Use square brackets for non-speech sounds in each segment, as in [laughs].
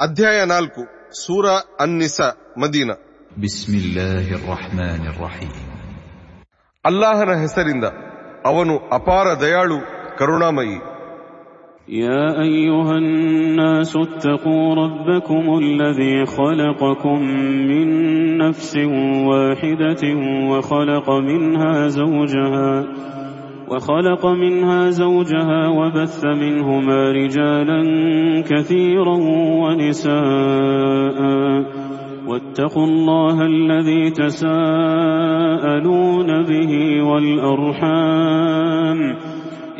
ಅಧ್ಯಾಯ ನಾಲ್ಕು ಸೂರ ಅನ್ನಿಸ ಮದೀನ بسم الله الرحمن الرحيم ಅಲ್ಲಾಹನ ಹೆಸರಿಂದ ಅವನು ಅಪಾರ ದಯಾಳು ಕರುಣಾಮಯಿ يا أيها الناس اتقوا ربكم الذي خلقكم من نفس واحدة وخلق منها زوجها وخلق منها زوجها وبث منهما رجالا كثيرا ونساء واتقوا الله الذي تساءلون به والأرحام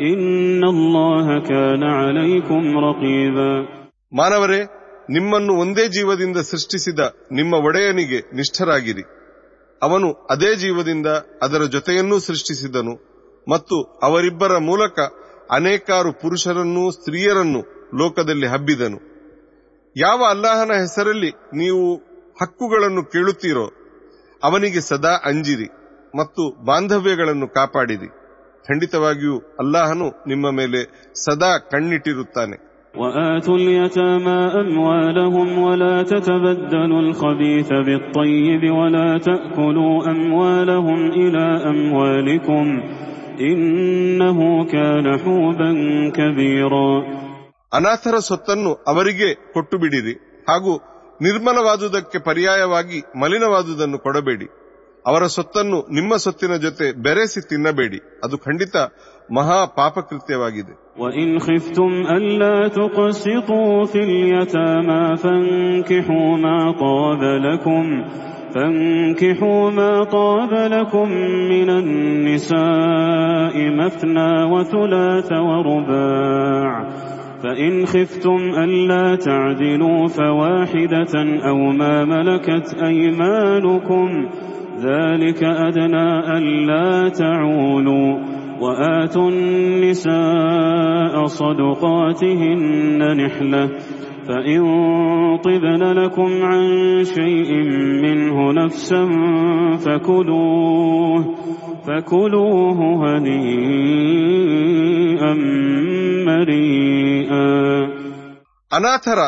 إن الله كان عليكم رقيبا ಮಾನವರೇ ನಿಮ್ಮನ್ನು ಒಂದೇ ಜೀವದಿಂದ ಸೃಷ್ಟಿಸಿದ ನಿಮ್ಮ ಒಡೆಯನಿಗೆ ನಿಷ್ಠರಾಗಿರಿ ಅವನು ಅದೇ ಜೀವದಿಂದ ಅದರ ಜೊತೆಯನ್ನೂ ಸೃಷ್ಟಿಸಿದನು ಮತ್ತು ಅವರಿಬ್ಬರ ಮೂಲಕ ಅನೇಕಾರು ಪುರುಷರನ್ನೂ ಸ್ತ್ರೀಯರನ್ನೂ ಲೋಕದಲ್ಲಿ ಹಬ್ಬಿದನು ಯಾವ ಅಲ್ಲಾಹನ ಹೆಸರಲ್ಲಿ ನೀವು ಹಕ್ಕುಗಳನ್ನು ಕೇಳುತ್ತೀರೋ ಅವನಿಗೆ ಸದಾ ಅಂಜಿರಿ ಮತ್ತು ಬಾಂಧವ್ಯಗಳನ್ನು ಕಾಪಾಡಿರಿ ಖಂಡಿತವಾಗಿಯೂ ಅಲ್ಲಾಹನು ನಿಮ್ಮ ಮೇಲೆ ಸದಾ ಕಣ್ಣಿಟ್ಟಿರುತ್ತಾನೆ وآتوا اليتامى أموالهم ولا تتبدلوا الخبيث بالطيب ولا تأكلوا أموالهم إلى أموالكم ಅನಾಥರ ಸೊತ್ತನ್ನು ಅವರಿಗೆ ಕೊಟ್ಟು ಬಿಡಿರಿ ಹಾಗೂ ನಿರ್ಮಲವಾದುದಕ್ಕೆ ಪರ್ಯಾಯವಾಗಿ ಮಲಿನವಾದುದನ್ನು ಕೊಡಬೇಡಿ. ಅವರ ಸೊತ್ತನ್ನು ನಿಮ್ಮ ಸೊತ್ತಿನ ಜೊತೆ ಬೆರೆಸಿ ತಿನ್ನಬೇಡಿ. ಅದು ಖಂಡಿತ ಮಹಾ ಪಾಪಕೃತ್ಯವಾಗಿದೆ. ಅಲ್ಲ فانكحوا ما طاب لكم من النساء مثنى وثلاث ورباع فإن خفتم ألا تعدلوا فواحدة أو ما ملكت أيمانكم ذلك أدنى ألا تعولوا وآتوا النساء صدقاتهن نحلة فإن طبن لكم عن شيء منه نفسا فكلوه فكلوه هنيئا مريئا ಅನಾಥರ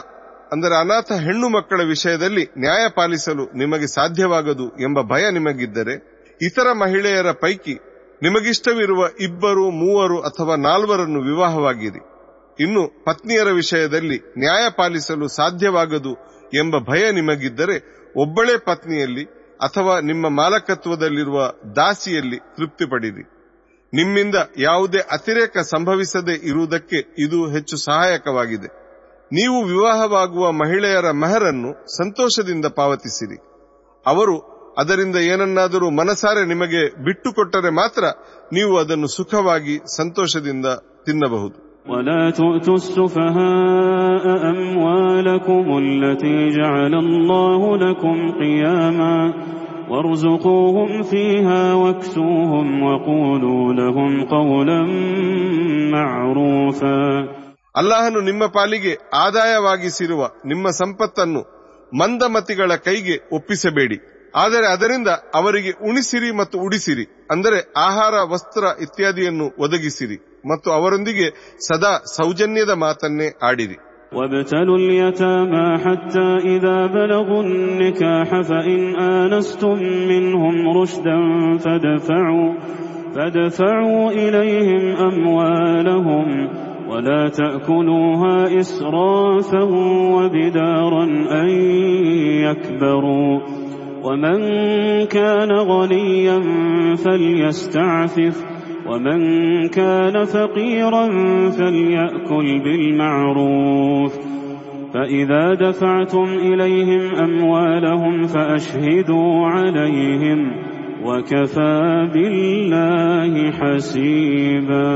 ಅಂದರೆ ಅನಾಥ ಹೆಣ್ಣು ಮಕ್ಕಳ ವಿಷಯದಲ್ಲಿ ನ್ಯಾಯ ಪಾಲಿಸಲು ನಿಮಗೆ ಸಾಧ್ಯವಾಗದು ಎಂಬ ಭಯ ನಿಮಗಿದ್ದರೆ ಇತರ ಮಹಿಳೆಯರ ಪೈಕಿ ನಿಮಗಿಷ್ಟವಿರುವ ಇಬ್ಬರು ಮೂವರು ಅಥವಾ ನಾಲ್ವರನ್ನು ವಿವಾಹವಾಗಿರಿ ಇನ್ನು ಪತ್ನಿಯರ ವಿಷಯದಲ್ಲಿ ನ್ಯಾಯ ಪಾಲಿಸಲು ಸಾಧ್ಯವಾಗದು ಎಂಬ ಭಯ ನಿಮಗಿದ್ದರೆ ಒಬ್ಬಳೇ ಪತ್ನಿಯಲ್ಲಿ ಅಥವಾ ನಿಮ್ಮ ಮಾಲಕತ್ವದಲ್ಲಿರುವ ದಾಸಿಯಲ್ಲಿ ತೃಪ್ತಿ ಪಡಿರಿ ನಿಮ್ಮಿಂದ ಯಾವುದೇ ಅತಿರೇಕ ಸಂಭವಿಸದೇ ಇರುವುದಕ್ಕೆ ಇದು ಹೆಚ್ಚು ಸಹಾಯಕವಾಗಿದೆ. ನೀವು ವಿವಾಹವಾಗುವ ಮಹಿಳೆಯರ ಮೆಹರನ್ನು ಸಂತೋಷದಿಂದ ಪಾವತಿಸಿರಿ. ಅವರು ಅದರಿಂದ ಏನನ್ನಾದರೂ ಮನಸಾರೆ ನಿಮಗೆ ಬಿಟ್ಟುಕೊಟ್ಟರೆ ಮಾತ್ರ ನೀವು ಅದನ್ನು ಸುಖವಾಗಿ ಸಂತೋಷದಿಂದ ತಿನ್ನಬಹುದು. ولا تؤتوا السفهاء أموالكم التي جعل الله لكم قياما وارزقوهم فيها واكسوهم وقولوا لهم قولا معروفا ಅಲ್ಲಾಹನು ನಿಮ್ಮ ಪಾಲಿಗೆ ಆದಾಯವಾಗಿಸಿರುವ ನಿಮ್ಮ ಸಂಪತ್ತನ್ನು ಮಂದಮತಿಗಳ ಕೈಗೆ ಒಪ್ಪಿಸಬೇಡಿ ಆದರೆ ಅದರಿಂದ ಅವರಿಗೆ ಉಣಿಸಿರಿ ಮತ್ತು ಉಡಿಸಿರಿ ಅಂದರೆ ಆಹಾರ ವಸ್ತ್ರ ಇತ್ಯಾದಿಯನ್ನು ಒದಗಿಸಿರಿ ಮತ್ತು ಅವರೊಂದಿಗೆ ಸದಾ ಸೌಜನ್ಯದ ಮಾತನ್ನೇ ಆಡಿರಿ وابتلوا اليتامى حتى إذا بلغوا النكاح فإن آنستم منهم رشدا فادفعوا فادفعوا إليهم أموالهم ولا تأكلوها إسرافا وبدارا أن يكبروا ومن كان غنيا فليستعفف ومن كان فقيرا فليأكل بالمعروف فإذا دفعتم إليهم أموالهم فأشهدوا عليهم وكفى بالله حسيبا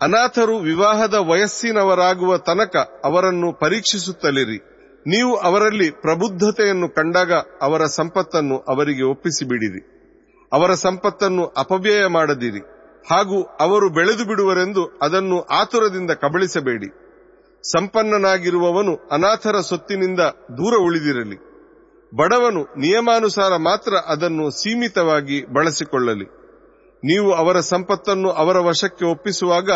ಅನಾಥರು ವಿವಾಹದ ವಯಸ್ಸಿನವರಾಗುವ ತನಕ ಅವರನ್ನು ಪರೀಕ್ಷಿಸುತ್ತಲಿರಿ ನೀವು ಅವರಲ್ಲಿ ಪ್ರಬುದ್ಧತೆಯನ್ನು ಕಂಡಾಗ ಅವರ ಸಂಪತ್ತನ್ನು ಅವರಿಗೆ ಒಪ್ಪಿಸಿಬಿಡಿರಿ ಅವರ ಸಂಪತ್ತನ್ನು ಅಪವ್ಯಯ ಮಾಡದಿರಿ. ಹಾಗೂ ಅವರು ಬೆಳೆದು ಬಿಡುವರೆಂದು ಅದನ್ನು ಆತುರದಿಂದ ಕಬಳಿಸಬೇಡಿ. ಸಂಪನ್ನನಾಗಿರುವವನು ಅನಾಥರ ಸೊತ್ತಿನಿಂದ ದೂರ ಉಳಿದಿರಲಿ. ಬಡವನು ನಿಯಮಾನುಸಾರ ಮಾತ್ರ ಅದನ್ನು ಸೀಮಿತವಾಗಿ ಬಳಸಿಕೊಳ್ಳಲಿ. ನೀವು ಅವರ ಸಂಪತ್ತನ್ನು ಅವರ ವಶಕ್ಕೆ ಒಪ್ಪಿಸುವಾಗ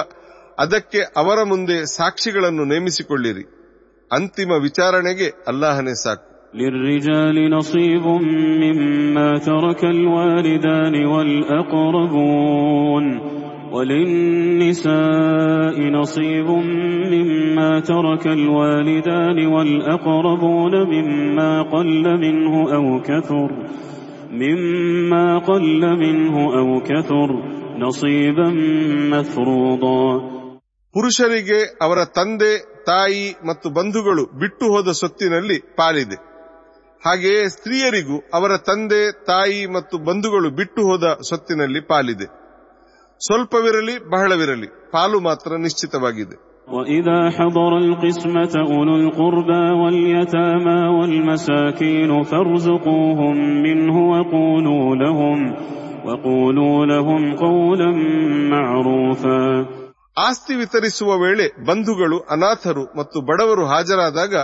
ಅದಕ್ಕೆ ಅವರ ಮುಂದೆ ಸಾಕ್ಷಿಗಳನ್ನು ನೇಮಿಸಿಕೊಳ್ಳಿರಿ. ಅಂತಿಮ ವಿಚಾರಣೆಗೆ ಅಲ್ಲಾಹನೇ ಸಾಕು. للرجال نصيب مما ترك الوالدان والأقربون وللنساء نصيب مما ترك الوالدان والأقربون مما قل منه أو كثر مما قل منه أو كثر نصيبا مفروضا ಪುರುಷರಿಗೆ ಅವರ ತಂದೆ ತಾಯಿ ಮತ್ತು ಬಂಧುಗಳು ಬಿಟ್ಟು ಹೋದ ಸೊತ್ತಿನಲ್ಲಿ ಪಾಲಿದೆ ಹಾಗೆಯೇ ಸ್ತ್ರೀಯರಿಗೂ ಅವರ ತಂದೆ ತಾಯಿ ಮತ್ತು ಬಂಧುಗಳು ಬಿಟ್ಟು ಹೋದ ಸೊತ್ತಿನಲ್ಲಿ ಪಾಲಿದೆ ಸ್ವಲ್ಪವಿರಲಿ ಬಹಳವಿರಲಿ ಪಾಲು ಮಾತ್ರ ನಿಶ್ಚಿತವಾಗಿದೆ وإذا حضر القسمة أولو القربى واليتامى والمساكين فارزقوهم منه وقولوا لهم وقولوا لهم قولا معروفا ಆಸ್ತಿ ವಿತರಿಸುವ ವೇಳೆ ಬಂಧುಗಳು ಅನಾಥರು ಮತ್ತು ಬಡವರು ಹಾಜರಾದಾಗ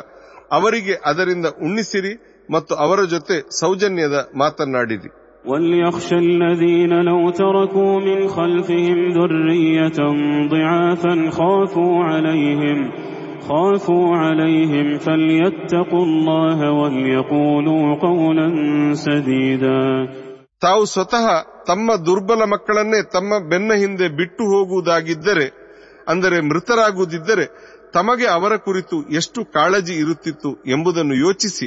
ಅವರಿಗೆ ಅದರಿಂದ ಉಣ್ಣಿಸಿರಿ ಮತ್ತು ಅವರ ಜೊತೆ ಸೌಜನ್ಯದ ಮಾತನಾಡಿರಿ وليخشى الذين لو تركوا من خلفهم ذرية ضعافا خافوا عليهم خافوا عليهم فليتقوا الله وليقولوا قولا سديدا ತಾವು ಸ್ವತಃ ತಮ್ಮ ದುರ್ಬಲ ಮಕ್ಕಳನ್ನೇ ತಮ್ಮ ಬೆನ್ನ ಹಿಂದೆ ಬಿಟ್ಟು ಹೋಗುವುದಾಗಿದ್ದರೆ ಅಂದರೆ ಮೃತರಾಗುವುದಿದ್ದರೆ ತಮಗೆ ಅವರ ಕುರಿತು ಎಷ್ಟು ಕಾಳಜಿ ಇರುತ್ತಿತ್ತು ಎಂಬುದನ್ನು ಯೋಚಿಸಿ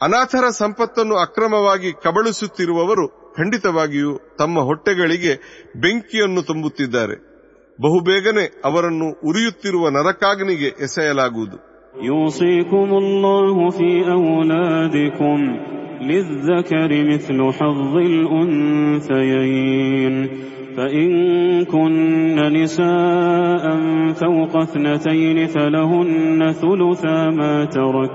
ಅನಾಥರ ಸಂಪತ್ತನ್ನು ಅಕ್ರಮವಾಗಿ ಕಬಳಿಸುತ್ತಿರುವವರು ಖಂಡಿತವಾಗಿಯೂ ತಮ್ಮ ಹೊಟ್ಟೆಗಳಿಗೆ ಬೆಂಕಿಯನ್ನು ತುಂಬುತ್ತಿದ್ದಾರೆ ಬಹುಬೇಗನೆ ಅವರನ್ನು ಉರಿಯುತ್ತಿರುವ ನರಕಾಗ್ನಿಗೆ ಎಸೆಯಲಾಗುವುದು يوصيكم الله في أولادكم للذكر مثل حظ الأنثيين فإن كن نساء فوق اثنتين فلهن ثلثا ما ترك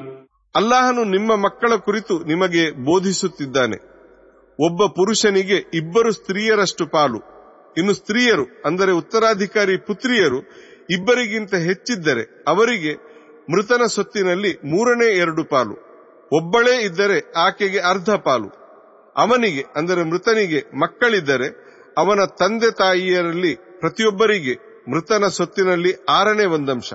ಅಲ್ಲಾಹನು ನಿಮ್ಮ ಮಕ್ಕಳ ಕುರಿತು ನಿಮಗೆ ಬೋಧಿಸುತ್ತಿದ್ದಾನೆ. ಒಬ್ಬ ಪುರುಷನಿಗೆ ಇಬ್ಬರು ಸ್ತ್ರೀಯರಷ್ಟು ಪಾಲು. ಇನ್ನು ಸ್ತ್ರೀಯರು, ಅಂದರೆ ಉತ್ತರಾಧಿಕಾರಿ ಪುತ್ರಿಯರು, ಇಬ್ಬರಿಗಿಂತ ಹೆಚ್ಚಿದ್ದರೆ ಅವರಿಗೆ ಮೃತನ ಸೊತ್ತಿನಲ್ಲಿ ಮೂರನೇ ಎರಡು ಪಾಲು. ಒಬ್ಬಳೇ ಇದ್ದರೆ ಆಕೆಗೆ ಅರ್ಧ ಪಾಲು. ಅವನಿಗೆ, ಅಂದರೆ ಮೃತನಿಗೆ ಮಕ್ಕಳಿದ್ದರೆ ಅವನ ತಂದೆ ತಾಯಿಯರಲ್ಲಿ ಪ್ರತಿಯೊಬ್ಬರಿಗೆ ಮೃತನ ಸೊತ್ತಿನಲ್ಲಿ ಆರನೇ ಒಂದಂಶ.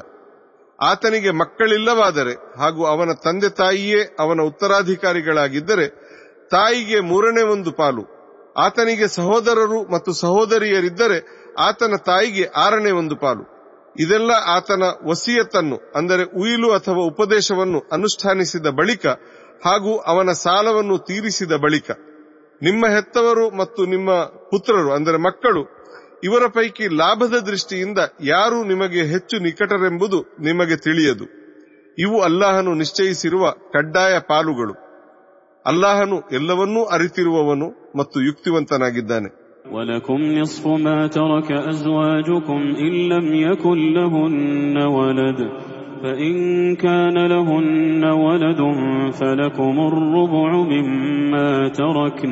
ಆತನಿಗೆ ಮಕ್ಕಳಿಲ್ಲವಾದರೆ ಹಾಗೂ ಅವನ ತಂದೆ ತಾಯಿಯೇ ಅವನ ಉತ್ತರಾಧಿಕಾರಿಗಳಾಗಿದ್ದರೆ ತಾಯಿಗೆ ಮೂರನೇ ಒಂದು ಪಾಲು. ಆತನಿಗೆ ಸಹೋದರರು ಮತ್ತು ಸಹೋದರಿಯರಿದ್ದರೆ ಆತನ ತಾಯಿಗೆ ಆರನೇ ಒಂದು ಪಾಲು. ಇದೆಲ್ಲ ಆತನ ವಸಿಯತ್ತನ್ನು ಅಂದರೆ ಉಯಿಲು ಅಥವಾ ಉಪದೇಶವನ್ನು ಅನುಷ್ಠಾನಿಸಿದ ಬಳಿಕ ಹಾಗೂ ಅವನ ಸಾಲವನ್ನು ತೀರಿಸಿದ ಬಳಿಕ. ನಿಮ್ಮ ಹೆತ್ತವರು ಮತ್ತು ನಿಮ್ಮ ಪುತ್ರರು, ಅಂದರೆ ಮಕ್ಕಳು ಇವರ ಪೈಕಿ ಲಾಭದ ದೃಷ್ಟಿಯಿಂದ ಯಾರು ನಿಮಗೆ ಹೆಚ್ಚು ನಿಕಟರೆಂಬುದು ನಿಮಗೆ ತಿಳಿಯದು ಇವು ಅಲ್ಲಾಹನು ನಿಶ್ಚಯಿಸಿರುವ ಕಡ್ಡಾಯ ಪಾಲುಗಳು ಅಲ್ಲಾಹನು ಎಲ್ಲವನ್ನೂ ಅರಿತಿರುವವನು ಮತ್ತು ಯುಕ್ತಿವಂತನಾಗಿದ್ದಾನೆ ولكم نصف ما ترك أزواجكم إن لم يكن لهن ولد فإن كان لهن ولد فلكم الربع مما تركن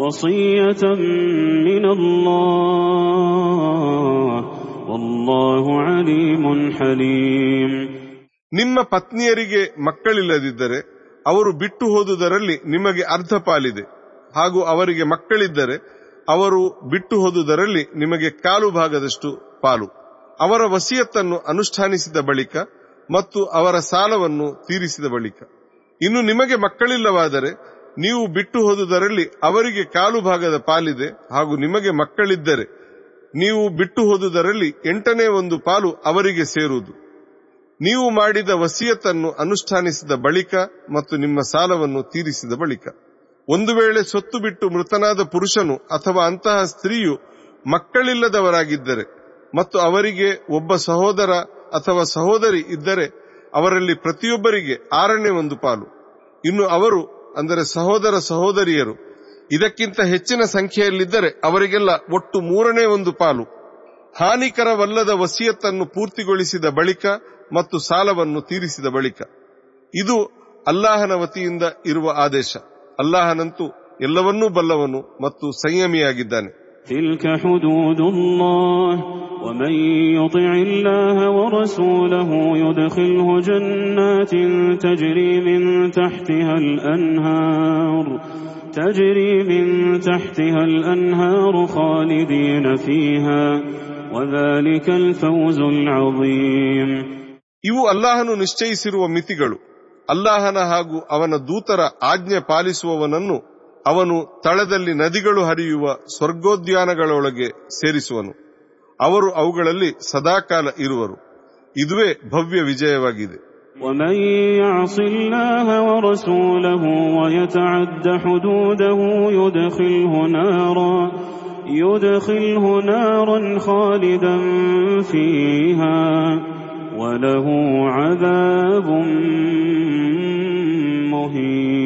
وصية من الله والله عليم حليم ನಿಮ್ಮ ಪತ್ನಿಯರಿಗೆ ಮಕ್ಕಳಿಲ್ಲದಿದ್ದರೆ ಅವರು ಬಿಟ್ಟು ಹೋದುದರಲ್ಲಿ ನಿಮಗೆ ಅರ್ಧ ಪಾಲಿದೆ ಹಾಗೂ ಅವರಿಗೆ ಮಕ್ಕಳಿದ್ದರೆ ಅವರು ಬಿಟ್ಟು ಹೋದುದರಲ್ಲಿ ನಿಮಗೆ ಕಾಲು ಭಾಗದಷ್ಟು ಪಾಲು ಅವರ ವಸಿಯತ್ತನ್ನು ಅನುಷ್ಠಾನಿಸಿದ ಬಳಿಕ ಮತ್ತು ಅವರ ಸಾಲವನ್ನು ತೀರಿಸಿದ ಬಳಿಕ ಇನ್ನು ನಿಮಗೆ ಮಕ್ಕಳಿಲ್ಲವಾದರೆ ನೀವು ಬಿಟ್ಟು ಹೋದುದರಲ್ಲಿ ಅವರಿಗೆ ಕಾಲು ಭಾಗದ ಪಾಲಿದೆ ಹಾಗೂ ನಿಮಗೆ ಮಕ್ಕಳಿದ್ದರೆ ನೀವು ಬಿಟ್ಟು ಹೋದುದರಲ್ಲಿ ಎಂಟನೇ ಒಂದು ಪಾಲು ಅವರಿಗೆ ಸೇರುವುದು. ನೀವು ಮಾಡಿದ ವಸಿಯತನ್ನು ಅನುಷ್ಠಾನಿಸಿದ ಬಳಿಕ ಮತ್ತು ನಿಮ್ಮ ಸಾಲವನ್ನು ತೀರಿಸಿದ ಬಳಿಕ. ಒಂದು ವೇಳೆ ಸೊತ್ತು ಬಿಟ್ಟು ಮೃತನಾದ ಪುರುಷನು ಅಥವಾ ಅಂತಹ ಸ್ತ್ರೀಯು ಮಕ್ಕಳಿಲ್ಲದವರಾಗಿದ್ದರೆ ಮತ್ತು ಅವರಿಗೆ ಒಬ್ಬ ಸಹೋದರ ಅಥವಾ ಸಹೋದರಿ ಇದ್ದರೆ ಅವರಲ್ಲಿ ಪ್ರತಿಯೊಬ್ಬರಿಗೆ ಆರನೇ ಒಂದು ಪಾಲು. ಇನ್ನು ಅವರು ಅಂದರೆ ಸಹೋದರ ಸಹೋದರಿಯರು, ಇದಕ್ಕಿಂತ ಹೆಚ್ಚಿನ ಸಂಖ್ಯೆಯಲ್ಲಿದ್ದರೆ ಅವರಿಗೆಲ್ಲ ಒಟ್ಟು ಮೂರನೇ ಒಂದು ಪಾಲು. ಹಾನಿಕರವಲ್ಲದ ವಸಿಯತ್ತನ್ನು ಪೂರ್ತಿಗೊಳಿಸಿದ ಬಳಿಕ ಮತ್ತು ಸಾಲವನ್ನು ತೀರಿಸಿದ ಬಳಿಕ. ಇದು ಅಲ್ಲಾಹನ ವತಿಯಿಂದ ಇರುವ ಆದೇಶ. ಅಲ್ಲಾಹನಂತೂ ಎಲ್ಲವನ್ನೂ ಬಲ್ಲವನು ಮತ್ತು ಸಂಯಮಿಯಾಗಿದ್ದಾನೆ. تلك حدود الله ومن يطع الله ورسوله يدخله جنات تجري من تحتها الأنهار تجري من تحتها الأنهار خالدين فيها وذلك الفوز العظيم ಇವು ಅಲ್ಲಾಹನು ನಿಶ್ಚಯಿಸಿರುವ ಮಿತಿಗಳು ಅಲ್ಲಾಹನ ಹಾಗೂ ಅವನ ದೂತರ ಆಜ್ಞೆ ಪಾಲಿಸುವವನನ್ನು ಅವನು ತಳದಲ್ಲಿ ನದಿಗಳು ಹರಿಯುವ ಸ್ವರ್ಗೋದ್ಯಾನಗಳೊಳಗೆ ಸೇರಿಸುವನು ಅವರು ಅವುಗಳಲ್ಲಿ ಸದಾಕಾಲ ಇರುವರು ಇದುವೇ ಭವ್ಯ ವಿಜಯವಾಗಿದೆ ومن يعص الله ورسوله ويتعد حدوده يدخله نارا يدخله نارا خالدا فيها وله عذاب مهين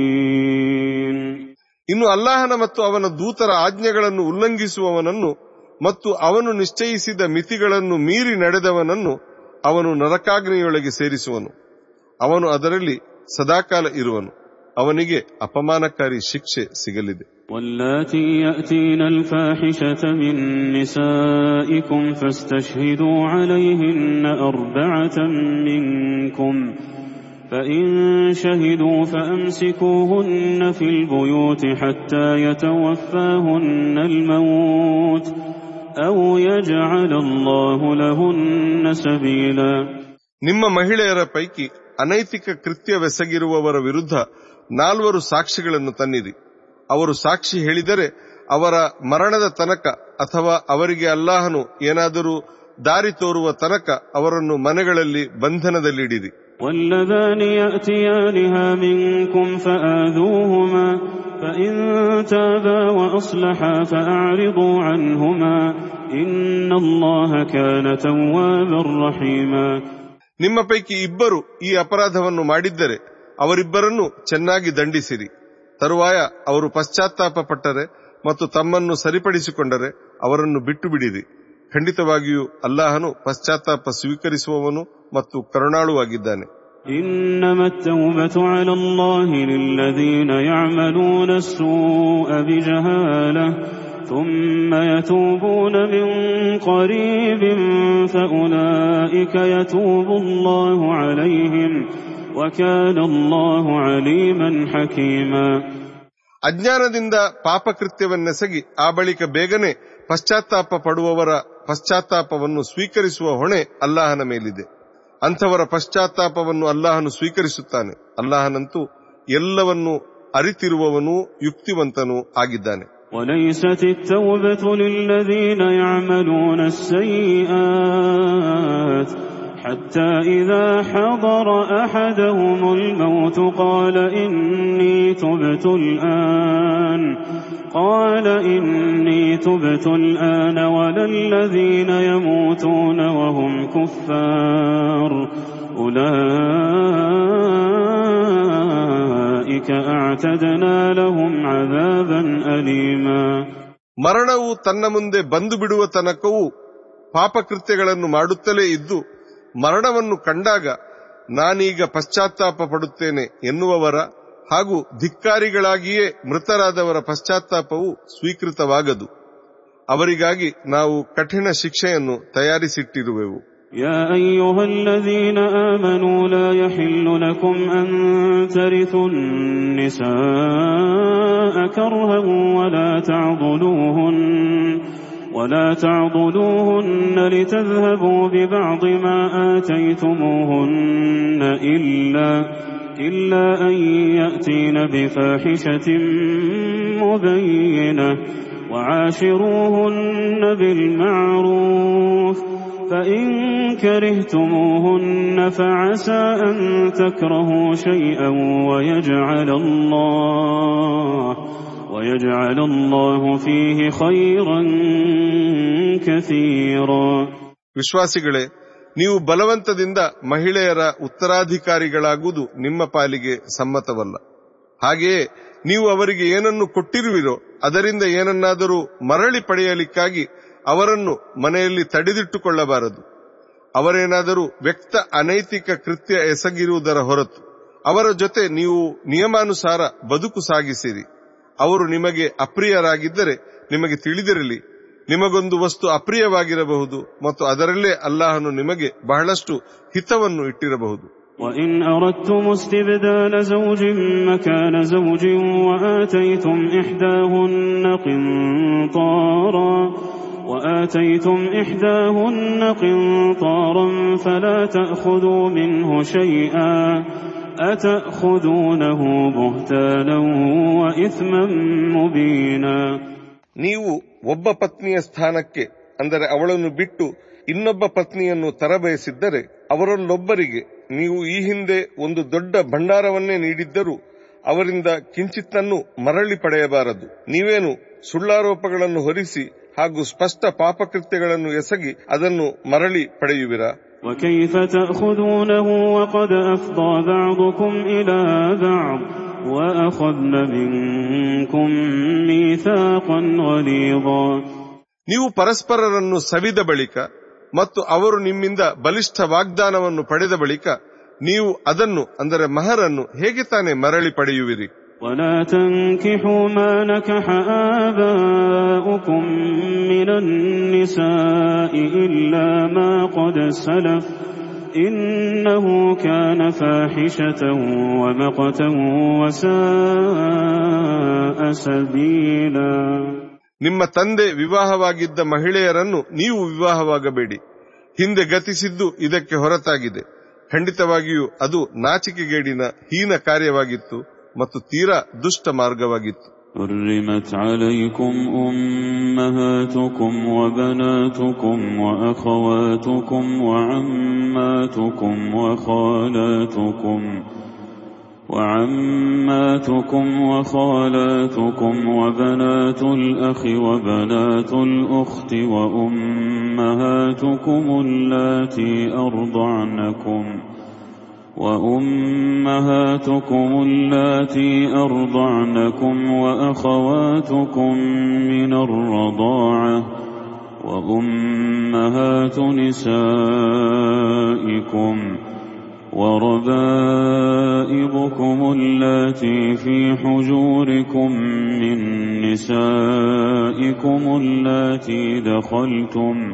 ಇನ್ನು ಅಲ್ಲಾಹನ ಮತ್ತು ಅವನ ದೂತರ ಆಜ್ಞೆಗಳನ್ನು ಉಲ್ಲಂಘಿಸುವವನನ್ನು ಮತ್ತು ಅವನು ನಿಶ್ಚಯಿಸಿದ ಮಿತಿಗಳನ್ನು ಮೀರಿ ನಡೆದವನನ್ನು ಅವನು ನರಕಾಗ್ನಿಯೊಳಗೆ ಸೇರಿಸುವನು. ಅವನು ಅದರಲ್ಲಿ ಸದಾಕಾಲ ಇರುವನು. ಅವನಿಗೆ ಅಪಮಾನಕಾರಿ ಶಿಕ್ಷೆ ಸಿಗಲಿದೆ. ಒಲ್ಲೀನ يأتين الفاحشة من نسائكم فاستشهدوا عليهن أربعة منكم فإن شهدوا فأمسكوهن في البيوت حتى يتوفاهن الموت أو يجعل الله لهن سبيلا ನಿಮ್ಮ ಮಹಿಳೆಯರ ಪೈಕಿ ಅನೈತಿಕ ಕೃತ್ಯವೆಸಗಿರುವವರ ವಿರುದ್ಧ ನಾಲ್ವರು ಸಾಕ್ಷಿಗಳನ್ನು ತನ್ನಿರಿ ಅವರು ಸಾಕ್ಷಿ ಹೇಳಿದರೆ ಅವರ ಮರಣದ ತನಕ ಅಥವಾ ಅವರಿಗೆ ಅಲ್ಲಾಹನು ಏನಾದರೂ ದಾರಿ ತೋರುವ ತನಕ ಅವರನ್ನು ಮನೆಗಳಲ್ಲಿ ಬಂಧನದಲ್ಲಿಡಿರಿ واللذان يأتيانها منكم فآذوهما فإن تابا وأصلحا فأعرضوا عنهما إن الله كان توابا رحيما ನಿಮ್ಮ ಪೈಕಿ ಇಬ್ಬರು ಈ ಅಪರಾಧವನ್ನು ಮಾಡಿದ್ದರೆ ಅವರಿಬ್ಬರನ್ನು ಚೆನ್ನಾಗಿ ದಂಡಿಸಿರಿ ತರುವಾಯ ಅವರು ಪಶ್ಚಾತ್ತಾಪ ಪಟ್ಟರೆ ಮತ್ತು ತಮ್ಮನ್ನು ಸರಿಪಡಿಸಿಕೊಂಡರೆ ಅವರನ್ನು ಬಿಟ್ಟು ಬಿಡಿರಿ ಖಂಡಿತವಾಗಿಯೂ ಅಲ್ಲಾಹನು ಪಶ್ಚಾತ್ತಾಪ ಸ್ವೀಕರಿಸುವವನು ಮತ್ತು ಕರುಣಾಳುವಾಗಿದ್ದಾನೆ إنما التوبة على الله للذين يعملون السوء بجهالة ثم يتوبون من قريب فأولئك يتوب الله عليهم وكان الله عليما حكيما ಅಜ್ಞಾನದಿಂದ ಪಾಪಕೃತ್ಯವನ್ನೆಸಗಿ ಆ ಬಳಿಕ ಬೇಗನೆ ಪಶ್ಚಾತ್ತಾಪ ಪಡುವವರ ಪಶ್ಚಾತ್ತಾಪವನ್ನು ಸ್ವೀಕರಿಸುವ ಹೊಣೆ ಅಲ್ಲಾಹನ ಮೇಲಿದೆ ಅಂಥವರ ಪಶ್ಚಾತ್ತಾಪವನ್ನು ಅಲ್ಲಾಹನು ಸ್ವೀಕರಿಸುತ್ತಾನೆ ಅಲ್ಲಾಹನಂತೂ ಎಲ್ಲವನ್ನೂ ಅರಿತಿರುವವನೂ ಯುಕ್ತಿವಂತನೂ ಆಗಿದ್ದಾನೆ وليست التوبة للذين يعملون السيئات حتى إذا حضر أحدهم الموت قال إني تبت الآن قال إني تبت الآن ولا الذين يموتون وهم كفار أولئك أعتدنا لهم عذابا أليما ಮರಣವು ತನ್ನ ಮುಂದೆ ಬಂದು ಬಿಡುವ ತನಕವೂ ಪಾಪಕೃತ್ಯಗಳನ್ನು ಮಾಡುತ್ತಲೇ ಇದ್ದು ಮರಣವನ್ನು ಕಂಡಾಗ ನಾನೀಗ ಪಶ್ಚಾತ್ತಾಪ ಪಡುತ್ತೇನೆ ಎನ್ನುವವರ ಹಾಗೂ ಧಿಕ್ಕಾರಿಗಳಾಗಿಯೇ ಮೃತರಾದವರ ಪಶ್ಚಾತ್ತಾಪವು ಸ್ವೀಕೃತವಾಗದು ಅವರಿಗಾಗಿ ನಾವು ಕಠಿಣ ಶಿಕ್ಷೆಯನ್ನು ತಯಾರಿಸಿಟ್ಟಿರುವೆವು يا أيها الذين آمنوا لا يحل لكم أن ترثوا النساء كرها ولا تعضلوهن ولا تعضلوهن لتذهبوا ببعض ما آتيتموهن إلا إلا أن يأتين بفاحشة مبينة وعاشروهن بالمعروف فإن كرهتموهن فعسى أن تكرهوا شيئا ويجعل الله ويجعل الله فيه خيرا كثيرا ವಿಶ್ವಾಸಿಗಳೇ ನೀವು ಬಲವಂತದಿಂದ ಮಹಿಳೆಯರ ಉತ್ತರಾಧಿಕಾರಿಗಳಾಗುವುದು ನಿಮ್ಮ ಪಾಲಿಗೆ ಸಮ್ಮತವಲ್ಲ ಹಾಗೆಯೇ ನೀವು ಅವರಿಗೆ ಏನನ್ನು ಕೊಟ್ಟಿರುವಿರೋ ಅದರಿಂದ ಏನನ್ನಾದರೂ ಮರಳಿ ಪಡೆಯಲಿಕ್ಕಾಗಿ ಅವರನ್ನು ಮನೆಯಲ್ಲಿ ತಡೆದಿಟ್ಟುಕೊಳ್ಳಬಾರದು ಅವರೇನಾದರೂ ವ್ಯಕ್ತ ಅನೈತಿಕ ಕೃತ್ಯ ಎಸಗಿರುವುದರ ಹೊರತು ಅವರ ಜೊತೆ ನೀವು ನಿಯಮಾನುಸಾರ ಬದುಕು ಸಾಗಿಸಿರಿ ಅವರು ನಿಮಗೆ ಅಪ್ರಿಯರಾಗಿದ್ದರೆ ನಿಮಗೆ ತಿಳಿದಿರಲಿ ನಿಮಗೊಂದು ವಸ್ತು ಅಪ್ರಿಯವಾಗಿರಬಹುದು ಮತ್ತು ಅದರಲ್ಲೇ ಅಲ್ಲಾಹನು ನಿಮಗೆ ಬಹಳಷ್ಟು ಹಿತವನ್ನು ಇಟ್ಟಿರಬಹುದು وإن أردتم استبدال زوج مكان زوج وآتيتم إحداهن قنطارا وآتيتم إحداهن قنطارا فلا تأخذوا منه شيئا أتأخذونه بهتانا وإثما مبينا ನೀವು ಒಬ್ಬ ಪತ್ನಿಯ ಸ್ಥಾನಕ್ಕೆ ಅಂದರೆ ಅವಳನ್ನು ಬಿಟ್ಟು ಇನ್ನೊಬ್ಬ ಪತ್ನಿಯನ್ನು ತರಬಯಸಿದ್ದರೆ ಅವರಲ್ಲೊಬ್ಬರಿಗೆ ನೀವು ಈ ಹಿಂದೆ ಒಂದು ದೊಡ್ಡ ಭಂಡಾರವನ್ನೇ ನೀಡಿದ್ದರೂ ಅವರಿಂದ ಕಿಂಚಿತ್ತನ್ನು ಮರಳಿ ಪಡೆಯಬಾರದು ನೀವೇನು ಸುಳ್ಳಾರೋಪಗಳನ್ನು ಹೊರಿಸಿ ಹಾಗೂ ಸ್ಪಷ್ಟ ಪಾಪಕೃತ್ಯಗಳನ್ನು ಎಸಗಿ ಅದನ್ನು ಮರಳಿ ಪಡೆಯುವಿರಾ وكيف تأخذونه وقد أفضى بعضكم إلى بعض وأخذن منكم ميثاقا غليظا ನೀವು ಪರಸ್ಪರರನ್ನು ಸವಿದ ಬಳಿಕ ಮತ್ತು ಅವರು ನಿಮ್ಮಿಂದ ಬಲಿಷ್ಠ ವಾಗ್ದಾನವನ್ನು ಪಡೆದ ಬಳಿಕ ನೀವು ಅದನ್ನು ಅಂದರೆ ಮಹರನ್ನು ಹೇಗೆ ತಾನೇ ಮರಳಿ ಪಡೆಯುವಿರಿ ولا تنكحوا ما نكح آباؤكم من النساء إلا ما قد سلف إنه كان فاحشة ومقتا وساء سبيلا ನಿಮ್ಮ ತಂದೆ ವಿವಾಹವಾಗಿದ್ದ ಮಹಿಳೆಯರನ್ನು ನೀವು ವಿವಾಹವಾಗಬೇಡಿ ಹಿಂದೆ ಗತಿಸಿದ್ದು ಇದಕ್ಕೆ ಹೊರತಾಗಿದೆ ಖಂಡಿತವಾಗಿಯೂ ಅದು ನಾಚಿಕೆಗೇಡಿನ ಹೀನ ಕಾರ್ಯವಾಗಿತ್ತು ಮತ್ತು ತೀರಾ ದುಷ್ಟ ಮಾರ್ಗವಾಗಿತ್ತು حرمت عليكم أمهاتكم وبناتكم وأخواتكم وعماتكم وخالاتكم وعماتكم وخالاتكم وبنات الأخ وبنات الأخت وأمهاتكم اللاتي أرضعنكم وأمهاتكم اللاتي أرضعنكم وأخواتكم من الرضاعة وأمهات نسائكم وربائبكم اللاتي في حجوركم من نسائكم اللاتي دخلتم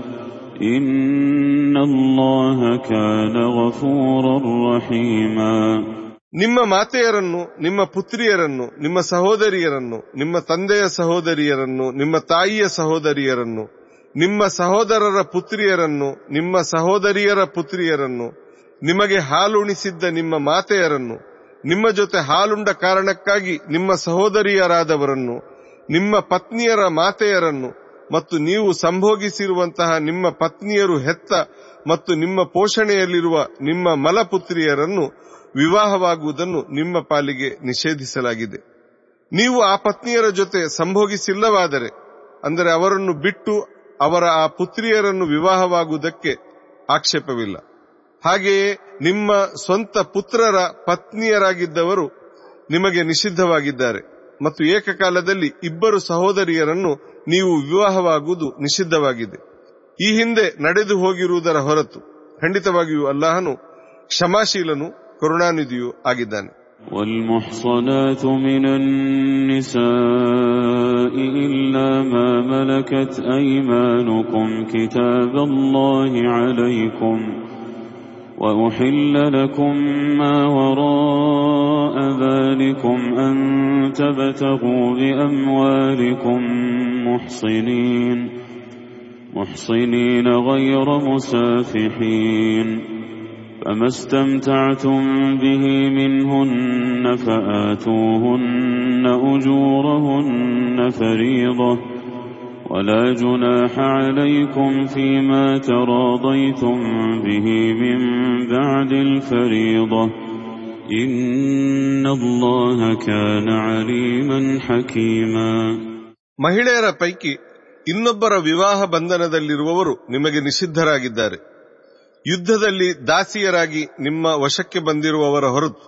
إن الله كان غفورا رحيما ನಿಮ್ಮ ಮಾತೆಯರನ್ನು ನಿಮ್ಮ ಪುತ್ರಿಯರನ್ನು ನಿಮ್ಮ ಸಹೋದರಿಯರನ್ನು ನಿಮ್ಮ ತಂದೆಯ ಸಹೋದರಿಯರನ್ನು ನಿಮ್ಮ ತಾಯಿಯ ಸಹೋದರಿಯರನ್ನು ನಿಮ್ಮ ಸಹೋದರರ ಪುತ್ರಿಯರನ್ನು ನಿಮ್ಮ ಸಹೋದರಿಯರ ಪುತ್ರಿಯರನ್ನು ನಿಮಗೆ ಹಾಲುಣಿಸಿದ್ದ ನಿಮ್ಮ ಮಾತೆಯರನ್ನು ನಿಮ್ಮ ಜೊತೆ ಹಾಲುಂಡ ಕಾರಣಕ್ಕಾಗಿ ನಿಮ್ಮ ಸಹೋದರಿಯರಾದವರನ್ನು ನಿಮ್ಮ ಪತ್ನಿಯರ ಮಾತೆಯರನ್ನು ಮತ್ತು ನೀವು ಸಂಭೋಗಿಸಿರುವಂತಹ ನಿಮ್ಮ ಪತ್ನಿಯರು ಹೆತ್ತ ಮತ್ತು ನಿಮ್ಮ ಪೋಷಣೆಯಲ್ಲಿರುವ ನಿಮ್ಮ ಮಲಪುತ್ರಿಯರನ್ನು ವಿವಾಹವಾಗುವುದನ್ನು ನಿಮ್ಮ ಪಾಲಿಗೆ ನಿಷೇಧಿಸಲಾಗಿದೆ. ನೀವು ಆ ಪತ್ನಿಯರ ಜೊತೆ ಸಂಭೋಗಿಸಿಲ್ಲವಾದರೆ, ಅಂದರೆ ಅವರನ್ನು ಬಿಟ್ಟು ಅವರ ಆ ಪುತ್ರಿಯರನ್ನು ವಿವಾಹವಾಗುವುದಕ್ಕೆ ಆಕ್ಷೇಪವಿಲ್ಲ. ಹಾಗೆಯೇ ನಿಮ್ಮ ಸ್ವಂತ ಪುತ್ರರ ಪತ್ನಿಯರಾಗಿದ್ದವರು ನಿಮಗೆ ನಿಷಿದ್ಧವಾಗಿದ್ದಾರೆ. ಮತ್ತು ಏಕಕಾಲದಲ್ಲಿ ಇಬ್ಬರು ಸಹೋದರಿಯರನ್ನು ನೀವು ವಿವಾಹವಾಗುವುದು ನಿಷಿದ್ಧವಾಗಿದೆ ಈ ಹಿಂದೆ ನಡೆದು ಹೋಗಿರುವುದರ ಹೊರತು ಖಂಡಿತವಾಗಿಯೂ ಅಲ್ಲಾಹನು ಕ್ಷಮಾಶೀಲನು ಕರುಣಾನಿಧಿಯೂ ಆಗಿದ್ದಾನೆ والمحصنات من النساء إلا ما ملكت أيمانكم كتاب الله عليكم وأحل لكم ما وراء ذلكم أن تبتغوا بأموالكم محصنين محصنين غير مسافحين. فما استمتعتم به منهن فآتوهن أجورهن فريضة. ولا جناح عليكم فيما تراضيتم به من بعد الفريضة إن الله كان عليما حكيما ಮಹಿಳೆಯರ ಪೈಕಿ ಇನ್ನೊಬ್ಬರ ವಿವಾಹ ಬಂಧನದಲ್ಲಿರುವವರು ನಿಮಗೆ ನಿಷಿದ್ಧರಾಗಿದ್ದಾರೆ ಯುದ್ಧದಲ್ಲಿ ದಾಸಿಯರಾಗಿ ನಿಮ್ಮ ವಶಕ್ಕೆ ಬಂದಿರುವವರ ಹೊರತು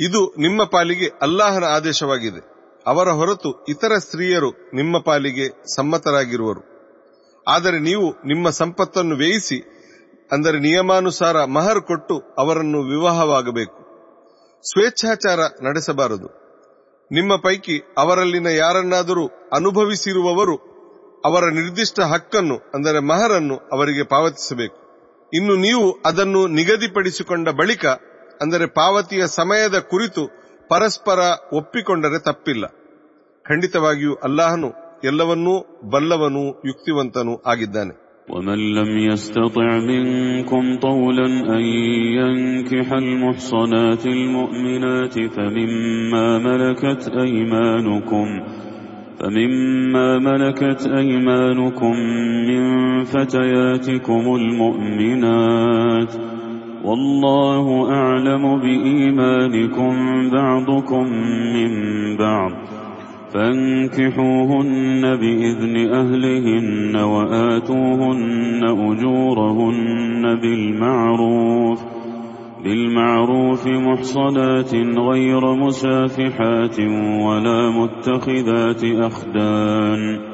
ಇದು ನಿಮ್ಮ ಪಾಲಿಗೆ ಅಲ್ಲಾಹನ ಆದೇಶವಾಗಿದೆ ಅವರ ಹೊರತು ಇತರ ಸ್ತ್ರೀಯರು ನಿಮ್ಮ ಪಾಲಿಗೆ ಸಮ್ಮತರಾಗಿರುವರು. ಆದರೆ ನೀವು ನಿಮ್ಮ ಸಂಪತ್ತನ್ನು ವ್ಯಯಿಸಿ, ಅಂದರೆ ನಿಯಮಾನುಸಾರ ಮಹರ್ ಕೊಟ್ಟು ಅವರನ್ನು ವಿವಾಹವಾಗಬೇಕು. ಸ್ವೇಚ್ಛಾಚಾರ ನಡೆಸಬಾರದು. ನಿಮ್ಮ ಪೈಕಿ ಅವರಲ್ಲಿನ ಯಾರನ್ನಾದರೂ ಅನುಭವಿಸಿರುವವರು ಅವರ ನಿರ್ದಿಷ್ಟ ಹಕ್ಕನ್ನು, ಅಂದರೆ ಮಹರನ್ನು ಅವರಿಗೆ ಪಾವತಿಸಬೇಕು. ಇನ್ನು ನೀವು ಅದನ್ನು ನಿಗದಿಪಡಿಸಿಕೊಂಡ ಬಳಿಕ, ಅಂದರೆ ಪಾವತಿಯ ಸಮಯದ ಕುರಿತು ಪರಸ್ಪರ ಒಪ್ಪಿಕೊಂಡರೆ ತಪ್ಪಿಲ್ಲ ಖಂಡಿತವಾಗಿಯೂ ಅಲ್ಲಾಹನು ಎಲ್ಲವನ್ನೂ ಬಲ್ಲವನೂ ಯುಕ್ತಿವಂತನೂ ಆಗಿದ್ದಾನೆ ومن لم يستطع منكم طولا أن ينكح المحصنات المؤمنات فمما ملكت أيمانكم فمما ملكت أيمانكم من فتياتكم المؤمنات والله أعلم بإيمانكم بعضكم من بعض. فانكحوهن بإذن أهلهن وآتوهن أجورهن بالمعروف بالمعروف محصنات غير مسافحات ولا متخذات أخدان.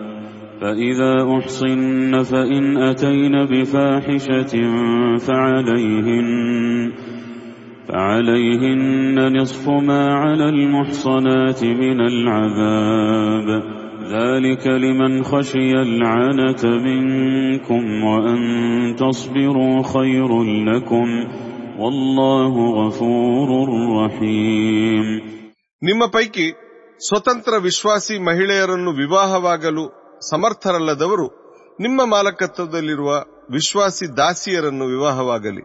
فإذا أحصن فإن أتين بفاحشة فعليهن فعليهن نصف ما على المحصنات من العذاب ذلك لمن خشي العنة منكم وأن تصبروا خير لكم والله غفور رحيم ನಿಮ್ಮ ಪೈಕಿ ಸ್ವತಂತ್ರ ವಿಶ್ವಾಸಿ ಮಹಿಳೆಯರನ್ನು ವಿವಾಹವಾಗಲು ಸಮರ್ಥರಲ್ಲದವರು ನಿಮ್ಮ ಮಾಲಕತ್ವದಲ್ಲಿರುವ ವಿಶ್ವಾಸಿ ದಾಸಿಯರನ್ನು ವಿವಾಹವಾಗಲಿ.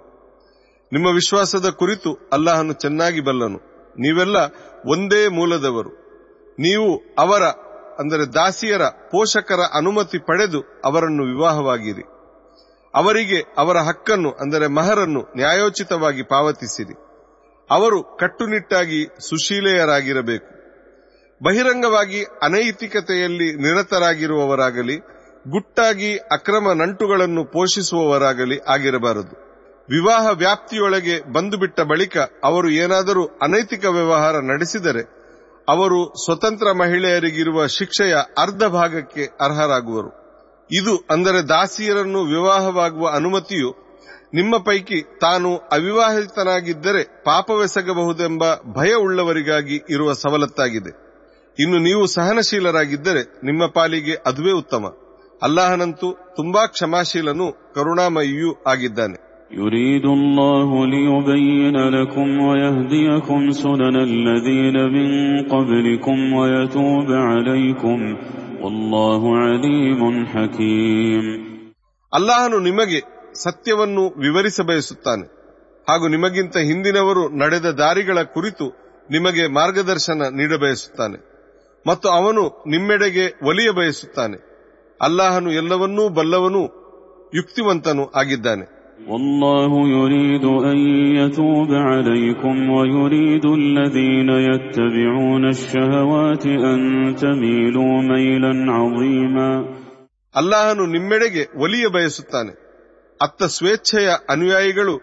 ನಿಮ್ಮ ವಿಶ್ವಾಸದ ಕುರಿತು ಅಲ್ಲಾಹನು ಚೆನ್ನಾಗಿ ಬಲ್ಲನು. ನೀವೆಲ್ಲ ಒಂದೇ ಮೂಲದವರು. ನೀವು ಅವರ, ಅಂದರೆ ದಾಸಿಯರ ಪೋಷಕರ ಅನುಮತಿ ಪಡೆದು ಅವರನ್ನು ವಿವಾಹವಾಗಿರಿ. ಅವರಿಗೆ ಅವರ ಹಕ್ಕನ್ನು, ಅಂದರೆ ಮಹರನ್ನು ನ್ಯಾಯೋಚಿತವಾಗಿ ಪಾವತಿಸಿರಿ. ಅವರು ಕಟ್ಟುನಿಟ್ಟಾಗಿ ಸುಶೀಲೆಯರಾಗಿರಬೇಕು. ಬಹಿರಂಗವಾಗಿ ಅನೈತಿಕತೆಯಲ್ಲಿ ನಿರತರಾಗಿರುವವರಾಗಲಿ, ಗುಟ್ಟಾಗಿ ಅಕ್ರಮ ನಂಟುಗಳನ್ನು ಪೋಷಿಸುವವರಾಗಲಿ ಆಗಿರಬಾರದು. ವಿವಾಹ ವ್ಯಾಪ್ತಿಯೊಳಗೆ ಬಂದು ಬಿಟ್ಟ ಬಳಿಕ ಅವರು ಏನಾದರೂ ಅನೈತಿಕ ವ್ಯವಹಾರ ನಡೆಸಿದರೆ, ಅವರು ಸ್ವತಂತ್ರ ಮಹಿಳೆಯರಿಗಿರುವ ಶಿಕ್ಷೆಯ ಅರ್ಧ ಭಾಗಕ್ಕೆ ಅರ್ಹರಾಗುವರು. ಇದು ಅಂದರೆ ದಾಸಿಯರನ್ನು ವಿವಾಹವಾಗುವ ಅನುಮತಿಯು ನಿಮ್ಮ ಪೈಕಿ ತಾನು ಅವಿವಾಹಿತನಾಗಿದ್ದರೆ ಪಾಪವೆಸಗಬಹುದೆಂಬ ಭಯ ಉಳ್ಳವರಿಗಾಗಿ ಇರುವ ಸವಲತ್ತಾಗಿದೆ. ಇನ್ನು ನೀವು ಸಹನಶೀಲರಾಗಿದ್ದರೆ ನಿಮ್ಮ ಪಾಲಿಗೆ ಅದುವೇ ಉತ್ತಮ ಅಲ್ಲಾಹನಂತೂ ತುಂಬಾ ಕ್ಷಮಾಶೀಲನೂ ಕರುಣಾಮಯಿಯೂ ಆಗಿದ್ದಾನೆ يريد الله ليبين لكم ويهديكم سنن الذين من قبلكم ويتوب عليكم والله عليم حكيم ಅಲ್ಲಾಹನು ನಿಮಗೆ ಸತ್ಯವನ್ನು ವಿವರಿಸ ಬಯಸುತ್ತಾನೆ ಹಾಗೂ ನಿಮಗಿಂತ ಹಿಂದಿನವರು ನಡೆದ ದಾರಿಗಳ ಕುರಿತು ನಿಮಗೆ ಮಾರ್ಗದರ್ಶನ ನೀಡಬಯಸುತ್ತಾನೆ ಮತ್ತು ಅವನು ನಿಮ್ಮೆಡೆಗೆ ಒಲಿಯ ಬಯಸುತ್ತಾನೆ ಅಲ್ಲಾಹನು ಎಲ್ಲವನ್ನೂ ಬಲ್ಲವನೂ ಯುಕ್ತಿವಂತನೂ ಆಗಿದ್ದಾನೆ والله يريد أن يتوب عليكم ويريد الذين يتبعون الشهوات أن تميلوا ميلا عظيما ಅಲ್ಲಾಹನು ನಿಮ್ಮೆಡೆಗೆ ಒಲಿಯ ಬಯಸುತ್ತಾನೆ ಅತ್ತ ಸ್ವೇಚ್ಛೆಯ ಅನುಯಾಯಿಗಳು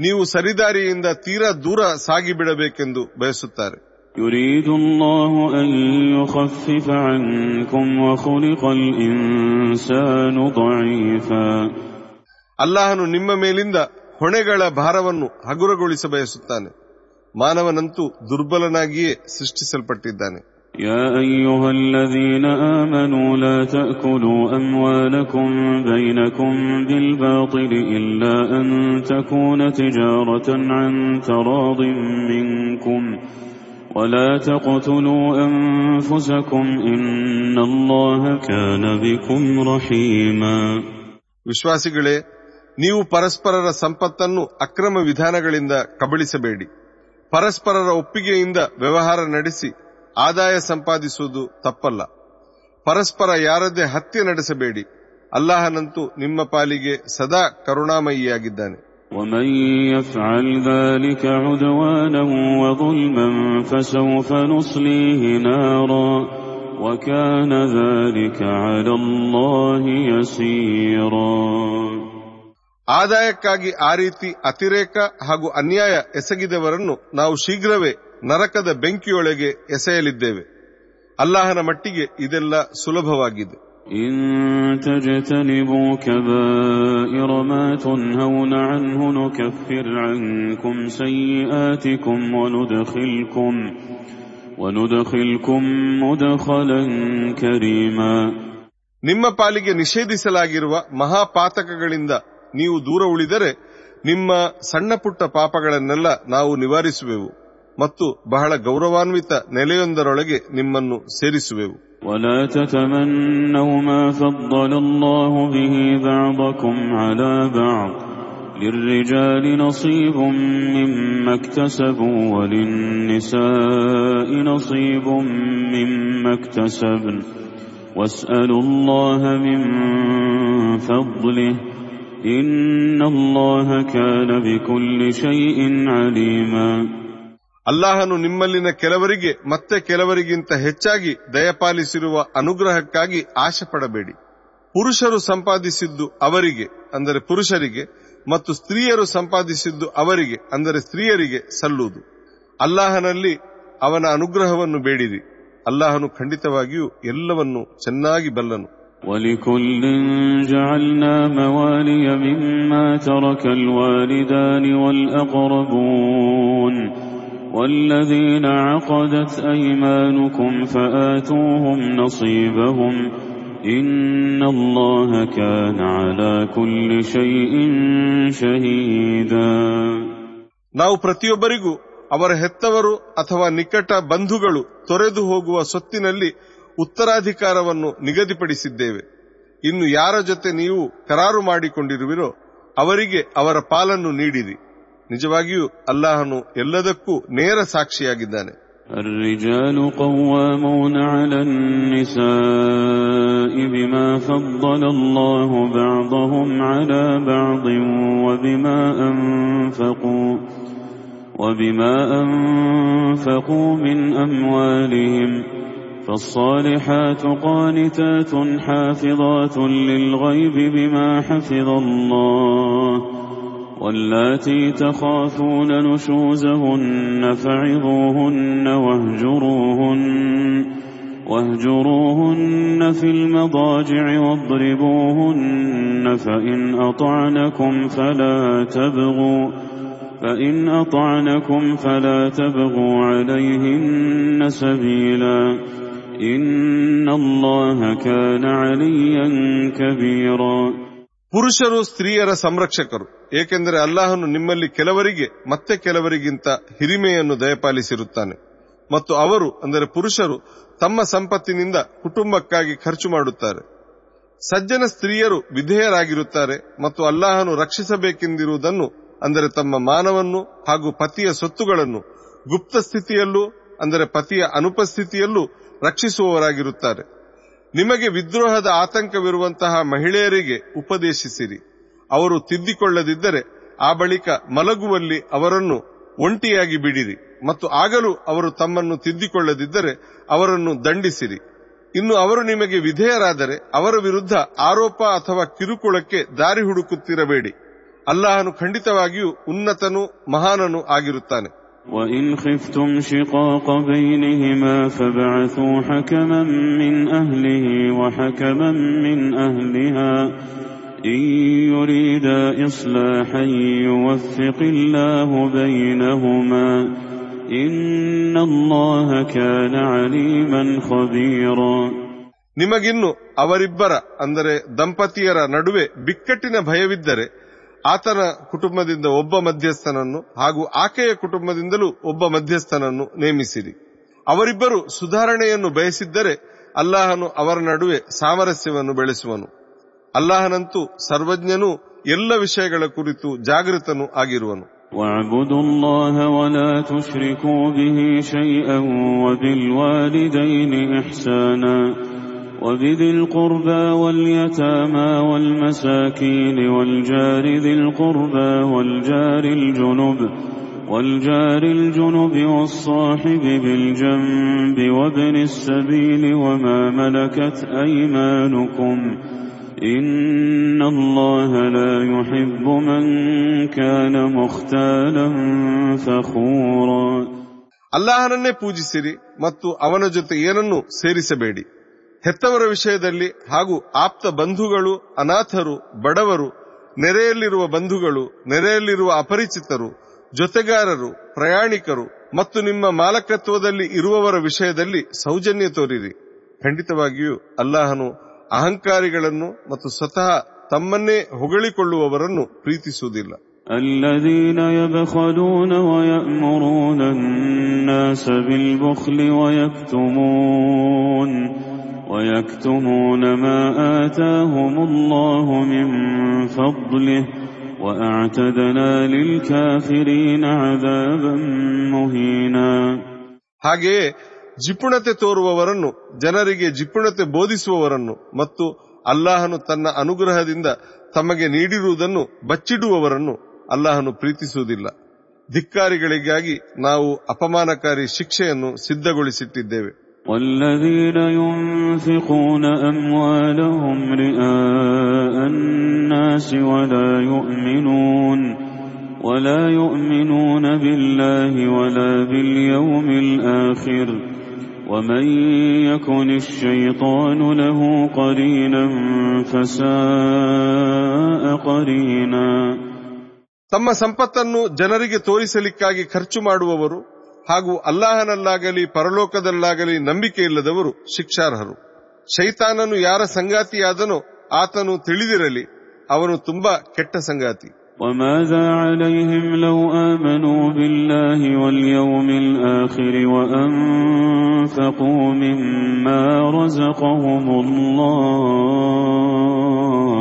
ನೀವು ಸರಿದಾರಿಯಿಂದ ತೀರಾ ದೂರ ಸಾಗಿಬಿಡಬೇಕೆಂದು ಬಯಸುತ್ತಾರೆ يريد الله أن يخفف عنكم وخلق الإنسان ضعيفا ಅಲ್ಲಾಹನು ನಿಮ್ಮ ಮೇಲಿಂದ ಹೊಣೆಗಳ ಭಾರವನ್ನು ಹಗುರಗೊಳಿಸ ಬಯಸುತ್ತಾನೆ ಮಾನವನಂತೂ ದುರ್ಬಲನಾಗಿಯೇ ಸೃಷ್ಟಿಸಲ್ಪಟ್ಟಿದ್ದಾನೆ يا أيها الذين آمنوا لا تأكلوا أموالكم بينكم بالباطل إلا أن تكون تجارة عن تراض منكم ولا تقتلوا أنفسكم إن الله كان بكم رحيما ವಿಶ್ವಾಸಿಗಳೇ ನೀವು ಪರಸ್ಪರರ ಸಂಪತ್ತನ್ನು ಅಕ್ರಮ ವಿಧಾನಗಳಿಂದ ಕಬಳಿಸಬೇಡಿ ಪರಸ್ಪರರ ಒಪ್ಪಿಗೆಯಿಂದ ವ್ಯವಹಾರ ನಡೆಸಿ ಆದಾಯ ಸಂಪಾದಿಸುವುದು ತಪ್ಪಲ್ಲ ಪರಸ್ಪರ ಯಾರದ್ದೇ ಹತ್ಯೆ ನಡೆಸಬೇಡಿ ಅಲ್ಲಾಹನಂತೂ ನಿಮ್ಮ ಪಾಲಿಗೆ ಸದಾ ಕರುಣಾಮಯಿಯಾಗಿದ್ದಾನೆ ومن يفعل ذلك عدوانا وظلما فسوف نصليه نارا وكان ذلك على الله يسيرا ಆದಾಯಕ್ಕಾಗಿ ಆ ರೀತಿ ಅತಿರೇಕ ಹಾಗೂ ಅನ್ಯಾಯ ಎಸಗಿದವರನ್ನು ನಾವು ಶೀಘ್ರವೇ ನರಕದ ಬೆಂಕಿಯೊಳಗೆ ಎಸೆಯಲಿದ್ದೇವೆ ಅಲ್ಲಾಹನ ಮಟ್ಟಿಗೆ ಇದೆಲ್ಲ ಸುಲಭವಾಗಿದೆ إن تجتنبوا كبائر ما تنهون عنه نكفر عنكم سيئاتكم وندخلكم وندخلكم مدخلا كريما ನಿಮ್ಮ ಪಾಲಿಗೆ ನಿಷೇಧಿಸಲಾಗಿರುವ ಮಹಾಪಾತಕಗಳಿಂದ ನೀವು ದೂರ ಉಳಿದರೆ ನಿಮ್ಮ ಸಣ್ಣ ಪುಟ್ಟ ಪಾಪಗಳನ್ನೆಲ್ಲ ನಾವು ನಿವಾರಿಸುವೆವು ಮತ್ತು ಬಹಳ ಗೌರವಾನ್ವಿತ ನೆಲೆಯೊಂದರೊಳಗೆ ನಿಮ್ಮನ್ನು ಸೇರಿಸುವೆವು ولا تتمنوا ما فضل الله به بعضكم على بعض. للرجال نصيب مما اكتسبوا وللنساء نصيب مما اكتسبن. واسألوا الله من فضله. إن الله كان بكل شيء عليما. ಅಲ್ಲಾಹನು ನಿಮ್ಮಲ್ಲಿನ ಕೆಲವರಿಗೆ ಮತ್ತೆ ಕೆಲವರಿಗಿಂತ ಹೆಚ್ಚಾಗಿ ದಯಪಾಲಿಸಿರುವ ಅನುಗ್ರಹಕ್ಕಾಗಿ ಆಶೆ ಪಡಬೇಡಿ ಪುರುಷರು ಸಂಪಾದಿಸಿದ್ದು ಅವರಿಗೆ ಅಂದರೆ ಪುರುಷರಿಗೆ ಮತ್ತು ಸ್ತ್ರೀಯರು ಸಂಪಾದಿಸಿದ್ದು ಅವರಿಗೆ ಅಂದರೆ ಸ್ತ್ರೀಯರಿಗೆ ಸಲ್ಲುವುದು ಅಲ್ಲಾಹನಲ್ಲಿ ಅವನ ಅನುಗ್ರಹವನ್ನು ಬೇಡಿರಿ ಅಲ್ಲಾಹನು ಖಂಡಿತವಾಗಿಯೂ ಎಲ್ಲವನ್ನು ಚೆನ್ನಾಗಿ ಬಲ್ಲನು ولكل جعلنا موالي مما ترك الوالدان والأقربون والذين عقدت أيمانكم فآتوهم نصيبهم إن الله كان على كل شيء شهيدا ನಾವು ಪ್ರತಿಯೊಬ್ಬರಿಗೂ ಅವರ ಹೆತ್ತವರು ಅಥವಾ ನಿಕಟ ಬಂಧುಗಳು ತೊರೆದು ಹೋಗುವ ಸೊತ್ತಿನಲ್ಲಿ ಉತ್ತರಾಧಿಕಾರವನ್ನು ನಿಗದಿಪಡಿಸಿದ್ದೇವೆ ಇನ್ನು ಯಾರ ಜೊತೆ ನೀವು ಕರಾರು ಮಾಡಿಕೊಂಡಿರುವಿರೋ ಅವರಿಗೆ ಅವರ ಪಾಲನ್ನು ನೀಡಿರಿ ನಿಜವಾಗಿಯೂ ಅಲ್ಲಾಹನು ಎಲ್ಲದಕ್ಕೂ ನೇರ ಸಾಕ್ಷಿಯಾಗಿದ್ದಾನೆ الرجال قوامون على النساء بما فضل الله بعضهم على بعض وبما أنفقوا وبما أنفقوا من أموالهم فالصالحات قانتات حافظات للغيب بما حفظ الله واللاتي تخافون نشوزهن فعظوهن واهجروهن واهجروهن في المضاجع واضربوهن فإن أطعنكم فلا تبغوا فإن أطعنكم فلا تبغوا عليهن سبيلا إن الله كان عليا كبيرا ಪುರುಷರು ಸ್ತ್ರೀಯರ ಸಂರಕ್ಷಕರು ಏಕೆಂದರೆ ಅಲ್ಲಾಹನು ನಿಮ್ಮಲ್ಲಿ ಕೆಲವರಿಗೆ, ಮತ್ತೆ ಕೆಲವರಿಗಿಂತ ಹಿರಿಮೆಯನ್ನು ದಯಪಾಲಿಸಿರುತ್ತಾನೆ. ಮತ್ತು ಅವರು, ಅಂದರೆ ಪುರುಷರು, ತಮ್ಮ ಸಂಪತ್ತಿನಿಂದ ಕುಟುಂಬಕ್ಕಾಗಿ ಖರ್ಚು ಮಾಡುತ್ತಾರೆ. ಸಜ್ಜನ ಸ್ತ್ರೀಯರು ವಿಧೇಯರಾಗಿರುತ್ತಾರೆ, ಮತ್ತು ಅಲ್ಲಾಹನು ರಕ್ಷಿಸಬೇಕೆಂದಿರುವುದನ್ನು, ಅಂದರೆ ತಮ್ಮ ಮಾನವನ್ನು ಹಾಗೂ ಪತಿಯ ಸೊತ್ತುಗಳನ್ನು ಗುಪ್ತ ಸ್ಥಿತಿಯಲ್ಲೂ, ಅಂದರೆ ಪತಿಯ ಅನುಪಸ್ಥಿತಿಯಲ್ಲೂ ರಕ್ಷಿಸುವವರಾಗಿರುತ್ತಾರೆ. ನಿಮಗೆ ವಿದ್ರೋಹದ ಆತಂಕವಿರುವಂತಹ ಮಹಿಳೆಯರಿಗೆ ಉಪದೇಶಿಸಿರಿ. ಅವರು ತಿದ್ದಿಕೊಳ್ಳದಿದ್ದರೆ ಆ ಬಳಿಕ ಮಲಗುವಲ್ಲಿ ಅವರನ್ನು ಒಂಟಿಯಾಗಿ ಬಿಡಿರಿ ಮತ್ತು ಆಗಲೂ ಅವರು ತಮ್ಮನ್ನು ತಿದ್ದಿಕೊಳ್ಳದಿದ್ದರೆ ಅವರನ್ನು ದಂಡಿಸಿರಿ ಇನ್ನು ಅವರು ನಿಮಗೆ ವಿಧೇಯರಾದರೆ ಅವರ ವಿರುದ್ಧ ಆರೋಪ ಅಥವಾ ಕಿರುಕುಳಕ್ಕೆ ದಾರಿ ಹುಡುಕುತ್ತಿರಬೇಡಿ ಅಲ್ಲಾಹನು ಖಂಡಿತವಾಗಿಯೂ ಉನ್ನತನು ಮಹಾನನು ಆಗಿರುತ್ತಾನೆ وإن خفتم شقاق بينهما فابعثوا حكما من أهله وحكما من أهلها إن يريدا إصلاحا يوفق الله بينهما إن الله كان عليما خبيرا ನಿಮಗಿನ್ನು ಅವರಿಬ್ಬರ ಅಂದರೆ ದಂಪತಿಯರ ನಡುವೆ ಬಿಕ್ಕಟ್ಟಿನ ಭಯವಿದ್ದರೆ ಆತನ ಕುಟುಂಬದಿಂದ ಒಬ್ಬ ಮಧ್ಯಸ್ಥನನ್ನು ಹಾಗೂ ಆಕೆಯ ಕುಟುಂಬದಿಂದಲೂ ಒಬ್ಬ ಮಧ್ಯಸ್ಥನನ್ನು ನೇಮಿಸಿರಿ ಅವರಿಬ್ಬರು ಸುಧಾರಣೆಯನ್ನು ಬಯಸಿದ್ದರೆ ಅಲ್ಲಾಹನು ಅವರ ನಡುವೆ ಸಾಮರಸ್ಯವನ್ನು ಬೆಳೆಸುವನು ಅಲ್ಲಾಹನಂತೂ ಸರ್ವಜ್ಞನೂ ಎಲ್ಲ ವಿಷಯಗಳ ಕುರಿತು ಜಾಗೃತನೂ ಆಗಿರುವನು واعبدوا الله ولا تشركوا به شيئا وبالوالدين إحسانا وبذي القربى واليتامى والمساكين والجار ذي القربى والجار الجنب والجار الجنب والصاحب بالجنب وابن السبيل وما ملكت أيمانكم إن الله لا يحب من كان مختالا فخورا ಅಲ್ಲಾಹನನ್ನೇ ಪೂಜಿಸಿರಿ ಮತ್ತು ಅವನ ಜೊತೆ ಏನನ್ನೂ ಸೇರಿಸಬೇಡಿ ಹೆತ್ತವರ ವಿಷಯದಲ್ಲಿ ಹಾಗೂ ಆಪ್ತ ಬಂಧುಗಳು ಅನಾಥರು ಬಡವರು ನೆರೆಯಲ್ಲಿರುವ ಬಂಧುಗಳು ನೆರೆಯಲ್ಲಿರುವ ಅಪರಿಚಿತರು ಜೊತೆಗಾರರು ಪ್ರಯಾಣಿಕರು ಮತ್ತು ನಿಮ್ಮ ಮಾಲಕತ್ವದಲ್ಲಿ ಇರುವವರ ವಿಷಯದಲ್ಲಿ ಸೌಜನ್ಯ ತೋರಿರಿ ಖಂಡಿತವಾಗಿಯೂ ಅಲ್ಲಾಹನು ಅಹಂಕಾರಿಗಳನ್ನು ಮತ್ತು ಸ್ವತಃ ತಮ್ಮನ್ನೇ ಹೊಗಳಿಕೊಳ್ಳುವವರನ್ನು ಪ್ರೀತಿಸುವುದಿಲ್ಲ الذين يبخلون ويأمرون الناس بالبخل ويكتمون ويكتمون ما آتاهم الله من فضله وأعتدنا للكافرين عذابا مهينا ಹಾಗೆಯೇ ಜಿಪುಣತೆ ತೋರುವವರನ್ನು ಜನರಿಗೆ ಜಿಪುಣತೆ ಬೋಧಿಸುವವರನ್ನು ಮತ್ತು ಅಲ್ಲಾಹನು ತನ್ನ ಅನುಗ್ರಹದಿಂದ ತಮಗೆ ನೀಡಿರುವುದನ್ನು ಬಚ್ಚಿಡುವವರನ್ನು ಅಲ್ಲಾಹನು ಪ್ರೀತಿಸುವುದಿಲ್ಲ ಧಿಕ್ಕಾರಿಗಳಿಗಾಗಿ ನಾವು ಅಪಮಾನಕಾರಿ ಶಿಕ್ಷೆಯನ್ನು ಸಿದ್ಧಗೊಳಿಸಿಟ್ಟಿದ್ದೇವೆ والذين ينفقون أموالهم رئاء الناس ولا يؤمنون ولا يؤمنون بالله ولا باليوم الآخر ومن يكن الشيطان له قرينا فساء قرينا ತಮ್ಮ ಸಂಪತ್ತನ್ನು ಜನರಿಗೆ ತೋರಿಸಲಿಕ್ಕಾಗಿ ಖರ್ಚು ಮಾಡುವವರು ಹಾಗೂ ಅಲ್ಲಾಹನಲ್ಲಾಗಲಿ ಪರಲೋಕದಲ್ಲಾಗಲಿ ನಂಬಿಕೆ ಇಲ್ಲದವರು ಶಿಕ್ಷಾರ್ಹರು ಶೈತಾನನು ಯಾರ ಸಂಗಾತಿಯಾದನೋ ಆತನು ತಿಳಿದಿರಲಿ ಅವನು ತುಂಬಾ ಕೆಟ್ಟ ಸಂಗಾತಿ وماذا عليهم لو آمنوا بالله واليوم الآخر وأنفقوا مما رزقهم الله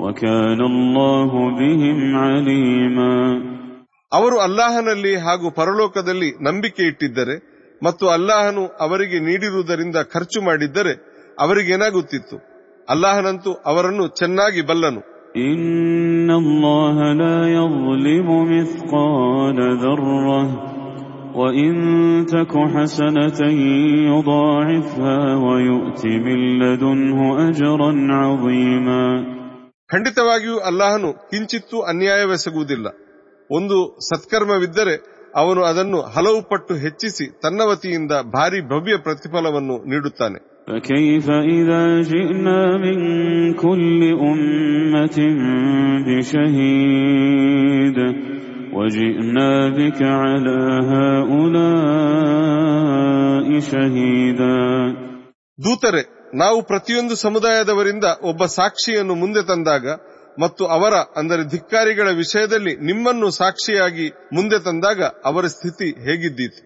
وكان الله بهم عليما ಅವರು ಅಲ್ಲಾಹನಲ್ಲಿ ಹಾಗೂ ಪರಲೋಕದಲ್ಲಿ ನಂಬಿಕೆ ಇಟ್ಟಿದ್ದರೆ ಮತ್ತು ಅಲ್ಲಾಹನು ಅವರಿಗೆ ನೀಡಿರುವುದರಿಂದ ಖರ್ಚು ಮಾಡಿದ್ದರೆ ಅವರಿಗೇನಾಗುತ್ತಿತ್ತು ಅಲ್ಲಾಹನಂತೂ ಅವರನ್ನು ಚೆನ್ನಾಗಿ ಬಲ್ಲನು إن الله لا يظلم مثقال ذرة وإن تك حسنة يضاعفها ويؤت من لدنه أجرا عظيما ಖಂಡಿತವಾಗಿಯೂ ಅಲ್ಲಾಹನು ಕಿಂಚಿತ್ತೂ ಅನ್ಯಾಯವೆಸಗುವುದಿಲ್ಲ ಒಂದು ಸತ್ಕರ್ಮವಿದ್ದರೆ ಅವನು ಅದನ್ನು ಹಲವು ಪಟ್ಟು ಹೆಚ್ಚಿಸಿ ತನ್ನ ವತಿಯಿಂದ ಭಾರಿ ಭವ್ಯ ಪ್ರತಿಫಲವನ್ನು ನೀಡುತ್ತಾನೆ فكيف إذا جئنا من كل أمة بشهيد وجئنا بك على هؤلاء شهيدا ದೂತರೆ ನಾವು ಪ್ರತಿಯೊಂದು ಸಮುದಾಯದವರಿಂದ ಒಬ್ಬ ಸಾಕ್ಷಿಯನ್ನು ಮುಂದೆ ತಂದಾಗ ಮತ್ತು ಅವರ ಅಂದರೆ ಧಿಕ್ಕಾರಿಗಳ ವಿಷಯದಲ್ಲಿ ನಿಮ್ಮನ್ನು ಸಾಕ್ಷಿಯಾಗಿ ಮುಂದೆ ತಂದಾಗ ಅವರ ಸ್ಥಿತಿ ಹೇಗಿದ್ದೀತು?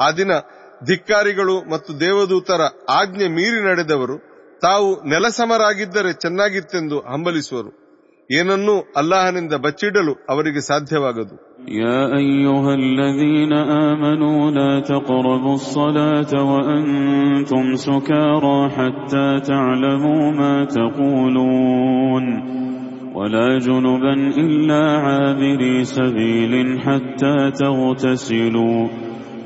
ಆ ದಿನ ಧಿಕ್ಕಾರಿಗಳು ಮತ್ತು ದೇವದೂತರ ಆಜ್ಞೆ ಮೀರಿ ನಡೆದವರು ತಾವು ನೆಲಸಮರಾಗಿದ್ದರೆ ಚೆನ್ನಾಗಿತ್ತೆಂದು ಹಂಬಲಿಸುವರು ಏನನ್ನೂ ಅಲ್ಲಾಹನಿಂದ ಬಚ್ಚಿಡಲು ಅವರಿಗೆ ಸಾಧ್ಯವಾಗದು يا أيها الذين آمنوا لا تقربوا الصلاة وأنتم سكارى حتى تعلموا ما تقولون ولا جنبا إلا عابري سبيل حتى تغتسلوا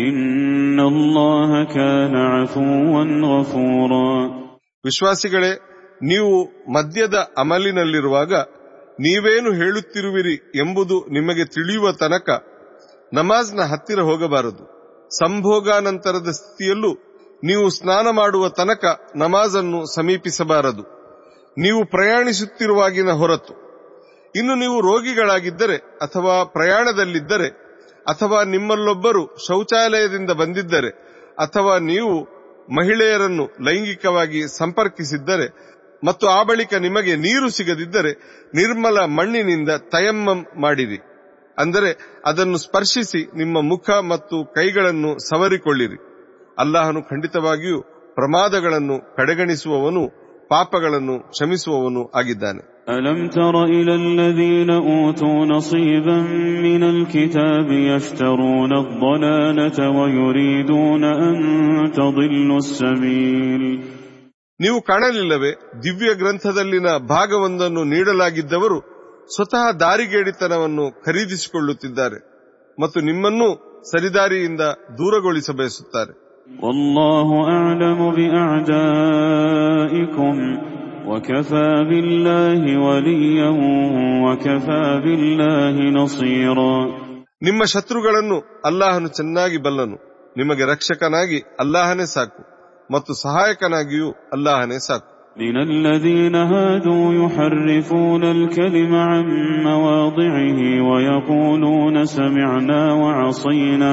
إن الله كان عفوا غفورا ವಿಶ್ವಾಸಿಗಳೇ ನೀವು ಮದ್ಯದ ಅಮಲಿನಲ್ಲಿರುವಾಗ ನೀವೇನು ಹೇಳುತ್ತಿರುವಿರಿ ಎಂಬುದು ನಿಮಗೆ ತಿಳಿಯುವ ತನಕ ನಮಾಜ್ನ ಹತ್ತಿರ ಹೋಗಬಾರದು ಸಂಭೋಗಾನಂತರದ ಸ್ಥಿತಿಯಲ್ಲೂ ನೀವು ಸ್ನಾನ ಮಾಡುವ ತನಕ ನಮಾಜನ್ನು ಸಮೀಪಿಸಬಾರದು ನೀವು ಪ್ರಯಾಣಿಸುತ್ತಿರುವಾಗಿನ ಹೊರತು ಇನ್ನು ನೀವು ರೋಗಿಗಳಾಗಿದ್ದರೆ ಅಥವಾ ಪ್ರಯಾಣದಲ್ಲಿದ್ದರೆ ಅಥವಾ ನಿಮ್ಮಲ್ಲೊಬ್ಬರು ಶೌಚಾಲಯದಿಂದ ಬಂದಿದ್ದರೆ ಅಥವಾ ನೀವು ಮಹಿಳೆಯರನ್ನು ಲೈಂಗಿಕವಾಗಿ ಸಂಪರ್ಕಿಸಿದ್ದರೆ ಮತ್ತು ಆ ಬಳಿಕ ನಿಮಗೆ ನೀರು ಸಿಗದಿದ್ದರೆ ನಿರ್ಮಲ ಮಣ್ಣಿನಿಂದ ತಯಮ್ಮಂ ಮಾಡಿರಿ. ಅಂದರೆ ಅದನ್ನು ಸ್ಪರ್ಶಿಸಿ ನಿಮ್ಮ ಮುಖ ಮತ್ತು ಕೈಗಳನ್ನು ಸವರಿಕೊಳ್ಳಿರಿ. ಅಲ್ಲಾಹನು ಖಂಡಿತವಾಗಿಯೂ ಪ್ರಮಾದಗಳನ್ನು ಕಡೆಗಣಿಸುವವನು, ಪಾಪಗಳನ್ನು ಕ್ಷಮಿಸುವವನು ಆಗಿದ್ದಾನೆ. ألم تر إلى الذين أوتوا نصيبا من الكتاب يشترون الضلالة ويريدون أن تضلوا السبيل ನೀವು ಕಾಣಲಿಲ್ಲವೇ ದಿವ್ಯ ಗ್ರಂಥದಲ್ಲಿನ ಭಾಗವೊಂದನ್ನು ನೀಡಲಾಗಿದ್ದವರು ಸ್ವತಃ ದಾರಿಗೇಡಿತನವನ್ನು ಖರೀದಿಸಿಕೊಳ್ಳುತ್ತಿದ್ದಾರೆ ಮತ್ತು ನಿಮ್ಮನ್ನೂ ಸರಿದಾರಿಯಿಂದ ದೂರಗೊಳಿಸ ಬಯಸುತ್ತಾರೆ والله أعلم بأعدائكم وكفى بالله وليا وكفى بالله نصيرا ನಿಮ್ಮ ಶತ್ರುಗಳನ್ನು ಅಲ್ಲಾಹನು ಚೆನ್ನಾಗಿ ಬಲ್ಲನು ನಿಮಗೆ ರಕ್ಷಕನಾಗಿ ಅಲ್ಲಾಹನೇ ಸಾಕು ಮತ್ತು ಸಹಾಯಕನಾಗಿಯೂ ಅಲ್ಲಾಹನೇ ಸಾಕು من الذين هادوا يحرفون الكلم عن مواضعه ويقولون سمعنا وعصينا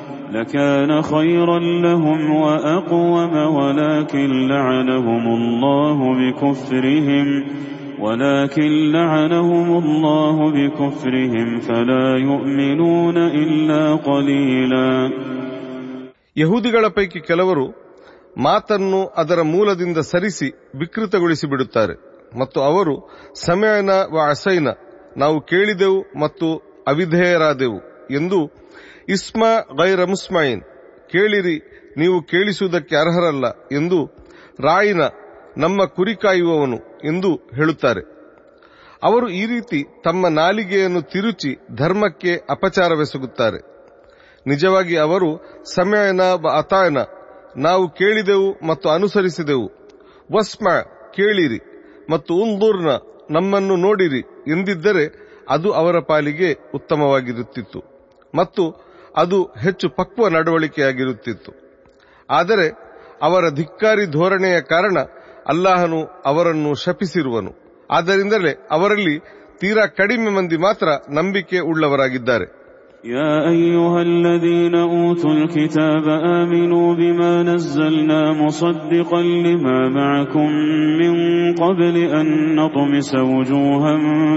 لكان خيرا لهم وأقوم ولكن لعنهم الله بكفرهم ولكن لعنهم الله بكفرهم فلا يؤمنون إلا قليلا ಯಹೂದಿಗಳ ಪೈಕಿ ಕೆಲವರು ಮಾತನ್ನು ಅದರ ಮೂಲದಿಂದ ಸರಿಸಿ ವಿಕೃತಗೊಳಿಸಿ ಬಿಡುತ್ತಾರೆ ಮತ್ತು ಅವರು ಸಮಯನ ವ ಅಸೈನ ನಾವು ಕೇಳಿದೆವು ಮತ್ತು ಅವಿಧೇಯರಾದೆವು ಎಂದು ಇಸ್ಮ ಗೈರ ಮುಸ್ಮಾಯಿನ್ ಕೇಳಿರಿ, ನೀವು ಕೇಳಿಸುವುದಕ್ಕೆ ಅರ್ಹರಲ್ಲ ಎಂದು ರಾಯಿನ ನಮ್ಮ ಕುರಿ ಕಾಯುವವನು ಎಂದು ಹೇಳುತ್ತಾರೆ. ಅವರು ಈ ರೀತಿ ತಮ್ಮ ನಾಲಿಗೆಯನ್ನು ತಿರುಚಿ ಧರ್ಮಕ್ಕೆ ಅಪಚಾರವೆಸಗುತ್ತಾರೆ. ನಿಜವಾಗಿ ಅವರು, ಸಮಯನ ಅತಾಯನ, ನಾವು ಕೇಳಿದೆವು ಮತ್ತು ಅನುಸರಿಸಿದೆವು. ವಸ್ಮ, ಕೇಳಿರಿ ಮತ್ತು ಉಂದೂರ್ನ ನಮ್ಮನ್ನು ನೋಡಿರಿ ಎಂದಿದ್ದರೆ ಅದು ಅವರ ಪಾಲಿಗೆ ಉತ್ತಮವಾಗಿರುತ್ತಿತ್ತು. ಮತ್ತು ಅದು ಹೆಚ್ಚು ಪಕ್ವ ನಡವಳಿಕೆಯಾಗಿರುತ್ತಿತ್ತು ಆದರೆ ಅವರ ಧಿಕ್ಕಾರಿ ಧೋರಣೆಯ ಕಾರಣ ಅಲ್ಲಾಹನು ಅವರನ್ನು ಶಪಿಸಿರುವನು ಆದ್ದರಿಂದಲೇ ಅವರಲ್ಲಿ ತೀರಾ ಕಡಿಮೆ ಮಂದಿ ಮಾತ್ರ ನಂಬಿಕೆ ಉಳ್ಳವರಾಗಿದ್ದಾರೆ يا أيها الذين أوتوا الكتاب آمنوا بما نزلنا مصدقا لما معكم من قبل أن نطمس وجوها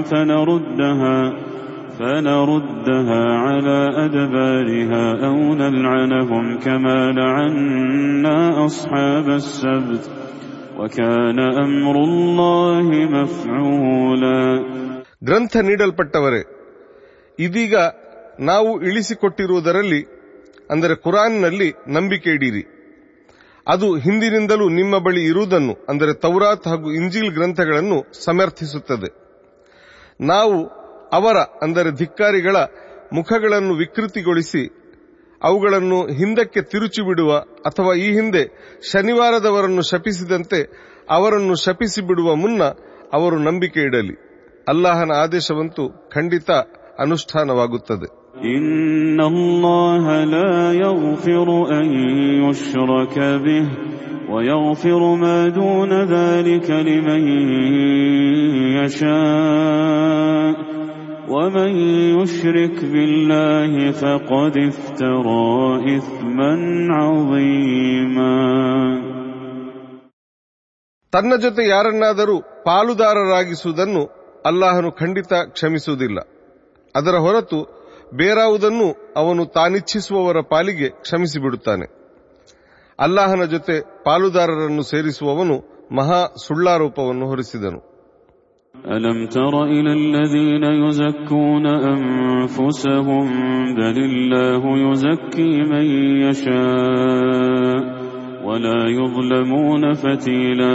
فنردها فنردها على أدبارها أو نلعنهم كما لعنا أصحاب السبت وكان أمر الله مفعولا ಗ್ರಂಥ ನೀಡಲ್ಪಟ್ಟವರೇ ಇದೀಗ ನಾವು ಇಳಿಸಿಕೊಟ್ಟಿರುವುದರಲ್ಲಿ ಅಂದರೆ ಕುರಾನ್ನಲ್ಲಿ ನಂಬಿಕೆ ಇಡೀರಿ ಅದು ಹಿಂದಿನಿಂದಲೂ ನಿಮ್ಮ ಬಳಿ ಇರುವುದನ್ನು ಅಂದರೆ ತೌರಾತ್ ಹಾಗೂ ಇಂಜಿಲ್ ಗ್ರಂಥಗಳನ್ನು ಸಮರ್ಥಿಸುತ್ತದೆ ನಾವು ಅವರ, ಅಂದರೆ ಧಿಕ್ಕಾರಿಗಳ, ಮುಖಗಳನ್ನು ವಿಕೃತಿಗೊಳಿಸಿ, ಅವುಗಳನ್ನು ಹಿಂದಕ್ಕೆ ತಿರುಚಿ ಬಿಡುವ ಅಥವಾ ಈ ಹಿಂದೆ ಶನಿವಾರದವರನ್ನು ಶಪಿಸಿದಂತೆ ಅವರನ್ನು ಶಪಿಸಿ ಬಿಡುವ ಮುನ್ನ ಅವರು ನಂಬಿಕೆ ಇಡಲಿ. ಅಲ್ಲಾಹನ ಆದೇಶವಂತೂ ಖಂಡಿತ ಅನುಷ್ಠಾನವಾಗುತ್ತದೆ. إن الله لا يغفر أن يشرك به ويغفر ما دون ذلك لمن يشاء ومن يشرك بالله فقد افترى إثما عظيما ತನ್ನ ಜೊತೆ ಯಾರನ್ನಾದರೂ ಪಾಲುದಾರರಾಗಿಸುವುದನ್ನು ಅಲ್ಲಾಹನು ಖಂಡಿತ ಕ್ಷಮಿಸುವುದಿಲ್ಲ ಅದರ ಹೊರತು ಬೇರಾವುದನ್ನು ಅವನು ತಾನಿಚ್ಛಿಸುವವರ ಪಾಲಿಗೆ ಕ್ಷಮಿಸಿಬಿಡುತ್ತಾನೆ ಅಲ್ಲಾಹನ ಜೊತೆ ಪಾಲುದಾರರನ್ನು ಸೇರಿಸುವವನು ಮಹಾ ಸುಳ್ಳಾರೋಪವನ್ನು ಹೊರಿಸಿದನು ألم تر إلى الذين يزكون أنفسهم بل الله يزكي من يشاء ولا يظلمون فتيلا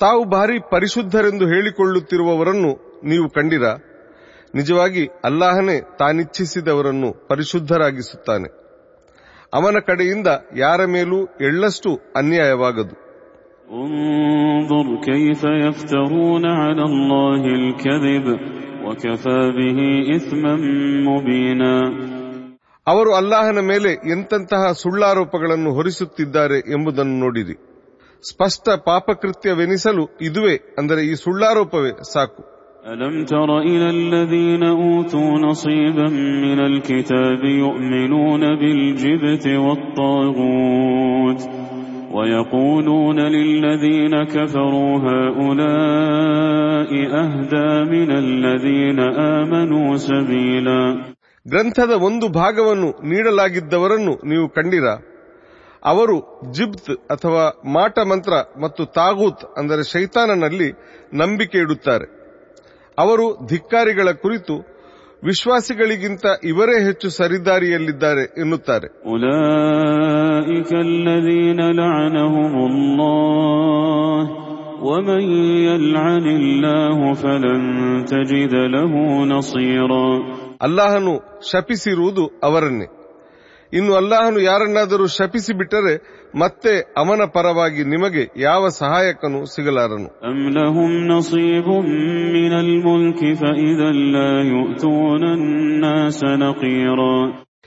ತಾವು ಭಾರಿ ಪರಿಶುದ್ಧರೆಂದು ಹೇಳಿಕೊಳ್ಳುತ್ತಿರುವವರನ್ನು ನೀವು ಕಂಡಿರ ನಿಜವಾಗಿ ಅಲ್ಲಾಹನೇ ತಾನಿಚ್ಛಿಸಿದವರನ್ನು ಪರಿಶುದ್ಧರಾಗಿಸುತ್ತಾನೆ ಅವನ ಕಡೆಯಿಂದ ಯಾರ ಮೇಲೂ ಎಳ್ಳಷ್ಟು ಅನ್ಯಾಯವಾಗದು انظر كيف يفترون على الله الكذب وكفى به إثما مبينا ಅವರು ಅಲ್ಲಾಹನ ಮೇಲೆ ಎಂತೆಂತಹ ಸುಳ್ಳಾರೋಪಗಳನ್ನು ಹೊರಿಸುತ್ತಿದ್ದಾರೆ ಎಂಬುದನ್ನು ನೋಡಿರಿ ಸ್ಪಷ್ಟ ಪಾಪಕೃತ್ಯವೆನಿಸಲು ಇದುವೇ ಅಂದರೆ ಈ ಸುಳ್ಳಾರೋಪವೇ ಸಾಕು ألم تر إلى الذين أوتوا نصيبا من الكتاب يؤمنون بالجبت والطاغوت ويقولون للذين كفروا هؤلاء أهدى من الذين آمنوا سبيلا ಗ್ರಂಥದ ಒಂದು ಭಾಗವನ್ನು ನೀಡಲಾಗಿದ್ದವರನ್ನು ನೀವು ಕಂಡಿರ ಅವರು ಜಿಬ್ತ್ ಅಥವಾ ಮಾಟ ಮಂತ್ರ ಮತ್ತು ತಾಗೂತ್ ಅಂದರೆ ಶೈತಾನನಲ್ಲಿ ನಂಬಿಕೆ ಇಡುತ್ತಾರೆ ಅವರು ಧಿಕ್ಕಾರಿಗಳ ಕುರಿತು ವಿಶ್ವಾಸಿಗಳಿಗಿಂತ ಇವರೇ ಹೆಚ್ಚು ಸರಿದಾರಿಯಲ್ಲಿದ್ದಾರೆ ಎನ್ನುತ್ತಾರೆ. ಅಲ್ಲಾಹನು ಶಪಿಸಿರುವುದು ಅವರನ್ನೇ. ಇನ್ನು ಅಲ್ಲಾಹನು ಯಾರನ್ನಾದರೂ ಶಪಿಸಿ ಬಿಟ್ಟರೆ ಮತ್ತೆ ಅವನ ಪರವಾಗಿ ನಿಮಗೆ ಯಾವ ಸಹಾಯಕನೂ ಸಿಗಲಾರನು أم لهم نصيب من الملك فإذا لا يؤتون الناس نقيرا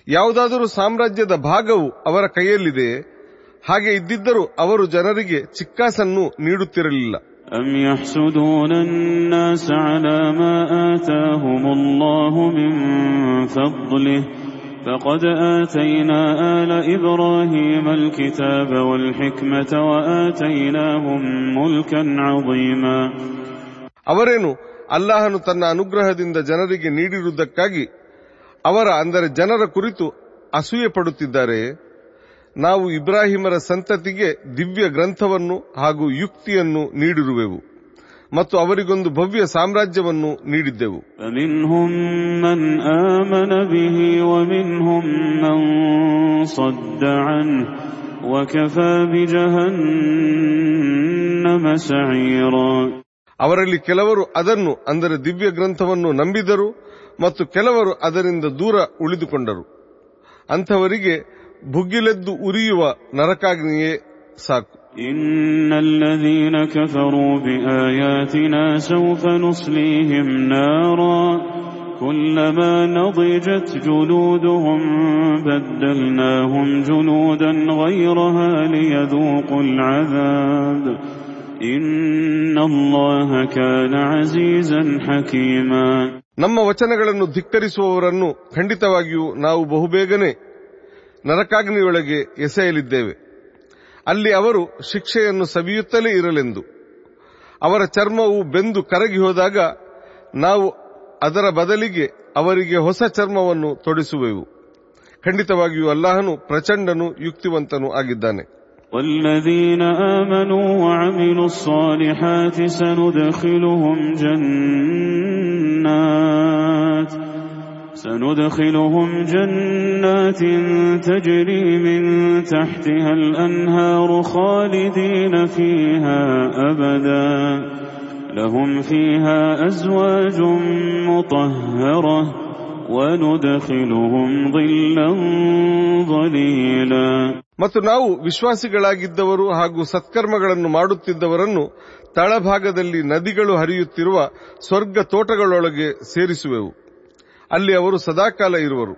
ಯಾವುದಾದರೂ ಸಾಮ್ರಾಜ್ಯದ ಭಾಗವು ಅವರ ಕೈಯಲ್ಲಿದೆ ಹಾಗೆ ಇದ್ದಿದ್ದರೂ ಅವರು ಜನರಿಗೆ ಚಿಕ್ಕಾಸನ್ನು ನೀಡುತ್ತಿರಲಿಲ್ಲ أم يحسدون الناس على ما آتاهم الله من فضله فقد آتينا آل إبراهيم الكتاب والحكمة وآتيناهم ملكا عظيما ಅವರೇನು ಅಲ್ಲಾಹನು ತನ್ನ ಅನುಗ್ರಹದಿಂದ ಜನರಿಗೆ ನೀಡಿರುವುದಕ್ಕಾಗಿ ಅವರ ಅಂದರೆ ಜನರ ಕುರಿತು ಅಸೂಯೆ ಪಡುತ್ತಿದ್ದಾರೆ ನಾವು ಇಬ್ರಾಹಿಮರ ಸಂತತಿಗೆ ದಿವ್ಯ ಗ್ರಂಥವನ್ನು ಹಾಗೂ ಯುಕ್ತಿಯನ್ನು ನೀಡಿರುವೆವು ಮತ್ತು ಅವರಿಗೊಂದು ಭವ್ಯ ಸಾಮ್ರಾಜ್ಯವನ್ನು ನೀಡಿದ್ದೆವು. ಅವರಲ್ಲಿ ಕೆಲವರು ಅದನ್ನು ಅಂದರೆ ದಿವ್ಯ ಗ್ರಂಥವನ್ನು ನಂಬಿದರು ಮತ್ತು ಕೆಲವರು ಅದರಿಂದ ದೂರ ಉಳಿದುಕೊಂಡರು. ಅಂಥವರಿಗೆ ಭುಗ್ಗಿಲೆದ್ದು ಉರಿಯುವ ನರಕಾಗ್ನಿಯೇ ಸಾಕು. إن الذين كفروا بآياتنا سوف نصليهم نارا كلما نضجت جلودهم بدلناهم جلودا غيرها ليذوقوا العذاب إن الله كان عزيزا حكيما ನಮ್ಮ ವಚನಗಳನ್ನು ಧಿಕ್ಕರಿಸುವವರನ್ನು ಖಂಡಿತವಾಗಿಯೂ ನಾವು ಬಹುಬೇಗನೆ ನರಕಾಗ್ನಿಯೊಳಗೆ ಎಸೆಯಲಿದ್ದೇವೆ ಅಲ್ಲಿ ಅವರು ಶಿಕ್ಷೆಯನ್ನು ಸವಿಯುತ್ತಲೇ ಇರಲೆಂದು ಅವರ ಚರ್ಮವು ಬೆಂದು ಕರಗಿ ಹೋದಾಗ ನಾವು ಅದರ ಬದಲಿಗೆ ಅವರಿಗೆ ಹೊಸ ಚರ್ಮವನ್ನು ತೊಡಿಸುವೆವು ಖಂಡಿತವಾಗಿಯೂ ಅಲ್ಲಾಹನು ಪ್ರಚಂಡನು ಯುಕ್ತಿವಂತನೂ ಆಗಿದ್ದಾನೆ والذين آمنوا وعملوا الصالحات سندخلهم جنات سندخلهم جنات تجري من تحتها الأنهار خالدين فيها أبدا لهم فيها أزواج مطهرة وندخلهم ظلا ظليلا ಮತ್ತು ನಾವು ವಿಶ್ವಾಸಿಗಳಾಗಿದ್ದವರು ಹಾಗೂ ಸತ್ಕರ್ಮಗಳನ್ನು ಮಾಡುತ್ತಿದ್ದವರನ್ನು ತಳಭಾಗದಲ್ಲಿ ನದಿಗಳು ಹರಿಯುತ್ತಿರುವ ಸ್ವರ್ಗ ತೋಟಗಳೊಳಗೆ ಸೇರಿಸುವೆವು ಅಲ್ಲಿ ಅವರು ಸದಾಕಾಲ ಇರುವರು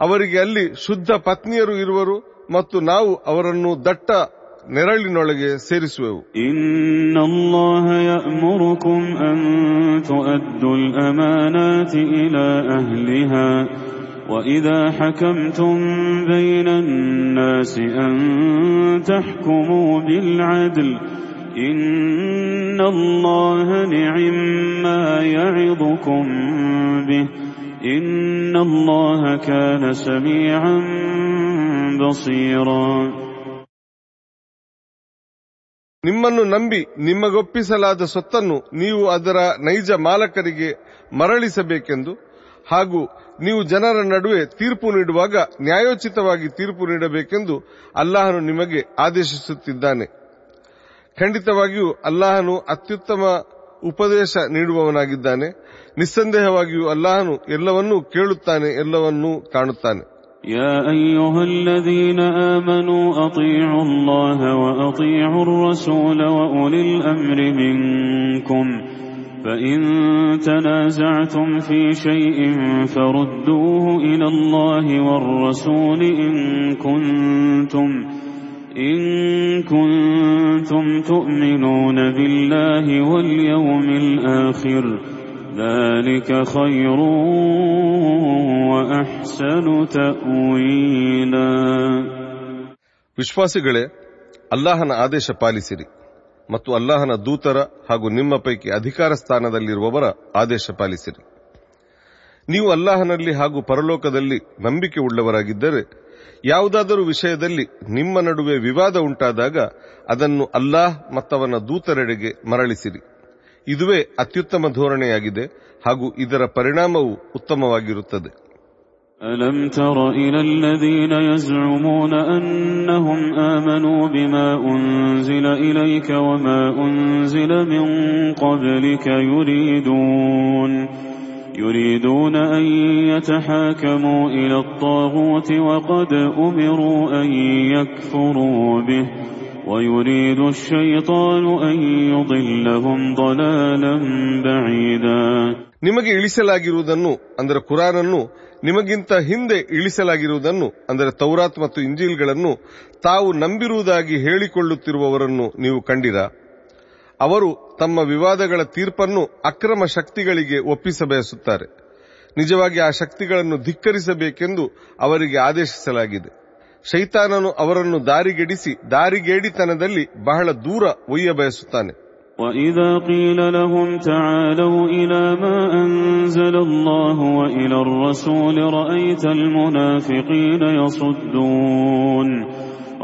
ಅವರಿಗೆ ಅಲ್ಲಿ ಶುದ್ಧ ಪತ್ನಿಯರು ಇರುವರು ಮತ್ತು ನಾವು ಅವರನ್ನು ದಟ್ಟ ನೆರಳಿನೊಳಗೆ ಸೇರಿಸುವೆವು إن الله يأمركم أن تؤدوا الأمانات إلى أهلها وإذا حكمتم بين الناس أن تحكموا بالعدل إن الله نعم ما يعظكم به إن الله كان سميعا بصيرا ನಿಮ್ಮನ್ನು ನಂಬಿ ನಿಮಗೊಪ್ಪಿಸಲಾದ ಸೊತ್ತನ್ನು ನೀವು ಅದರ ನೈಜ ಮಾಲಕರಿಗೆ ಮರಳಿಸಬೇಕೆಂದು ಹಾಗೂ ನೀವು ಜನರ ನಡುವೆ ತೀರ್ಪು ನೀಡುವಾಗ ನ್ಯಾಯೋಚಿತವಾಗಿ ತೀರ್ಪು ನೀಡಬೇಕೆಂದು ಅಲ್ಲಾಹನು ನಿಮಗೆ ಆದೇಶಿಸುತ್ತಿದ್ದಾನೆ ಖಂಡಿತವಾಗಿಯೂ ಅಲ್ಲಾಹನು ಅತ್ಯುತ್ತಮ ಉಪದೇಶ ನೀಡುವವನಾಗಿದ್ದಾನೆ ನಿಸ್ಸಂದೇಹವಾಗಿಯೂ ಅಲ್ಲಾಹನು ಎಲ್ಲವನ್ನೂ ಕೇಳುತ್ತಾನೆ ಎಲ್ಲವನ್ನೂ ಕಾಣುತ್ತಾನೆ يا أيها الذين آمنوا أطيعوا الله وأطيعوا الرسول وأولي الأمر منكم فإن تنازعتم في شيء فردوه إلى الله والرسول إن كنتم إن كنتم تؤمنون بالله واليوم الآخر ذلك خير وأحسن تأويلا ವಿಶ್ವಾಸಿಗಳೇ ಅಲ್ಲಾಹನ ಆದೇಶ ಪಾಲಿಸಿರಿ ಮತ್ತು ಅಲ್ಲಾಹನ ದೂತರ ಹಾಗೂ ನಿಮ್ಮ ಪೈಕಿ ಅಧಿಕಾರ ಸ್ಥಾನದಲ್ಲಿರುವವರ ಆದೇಶ ಪಾಲಿಸಿರಿ ನೀವು ಅಲ್ಲಾಹನಲ್ಲಿ ಹಾಗೂ ಪರಲೋಕದಲ್ಲಿ ನಂಬಿಕೆ ಉಳ್ಳವರಾಗಿದ್ದರೆ ಯಾವುದಾದರೂ ವಿಷಯದಲ್ಲಿ ನಿಮ್ಮ ನಡುವೆ ವಿವಾದ ಉಂಟಾದಾಗ ಅದನ್ನು ಅಲ್ಲಾಹ್ ಮತ್ತವನ ದೂತರೆಡೆಗೆ ಮರಳಿಸಿರಿ ಇದುವೇ ಅತ್ಯುತ್ತಮ ಧೋರಣೆಯಾಗಿದೆ ಹಾಗೂ ಇದರ ಪರಿಣಾಮವು ಉತ್ತಮವಾಗಿರುತ್ತದೆ ألم تر إلى الذين يزعمون أنهم آمنوا بما أنزل إليك وما أنزل من قبلك يريدون يريدون أن يتحاكموا إلى الطاغوت وقد أمروا أن يكفروا به ويريد الشيطان أن يضلهم ضلالا بعيدا ನಿಮಗೆ ಇಳಿಸಲಾಗಿರುವುದನ್ನು ಅಂದರೆ ಕುರಾನನ್ನು ನಿಮಗಿಂತ ಹಿಂದೆ ಇಳಿಸಲಾಗಿರುವುದನ್ನು ಅಂದರೆ ತೌರಾತ್ ಮತ್ತು ಇಂಜಿಲ್ಗಳನ್ನು ತಾವು ನಂಬಿರುವುದಾಗಿ ಹೇಳಿಕೊಳ್ಳುತ್ತಿರುವವರನ್ನು ನೀವು ಕಂಡಿರಾ ಅವರು ತಮ್ಮ ವಿವಾದಗಳ ತೀರ್ಪನ್ನು ಅಕ್ರಮ ಶಕ್ತಿಗಳಿಗೆ ಒಪ್ಪಿಸಬಯಸುತ್ತಾರೆ ನಿಜವಾಗಿ ಆ ಶಕ್ತಿಗಳನ್ನು ಧಿಕ್ಕರಿಸಬೇಕೆಂದು ಅವರಿಗೆ ಆದೇಶಿಸಲಾಗಿದೆ ಶೈತಾನನು ಅವರನ್ನು ದಾರಿಗೆಡಿಸಿ ದಾರಿಗೇಡಿತನದಲ್ಲಿ ಬಹಳ ದೂರ ಒಯ್ಯ ಬಯಸುತ್ತಾನೆ وإذا قيل لهم تعالوا إلى ما أنزل الله وإلى الرسول رأيت المنافقين يصدون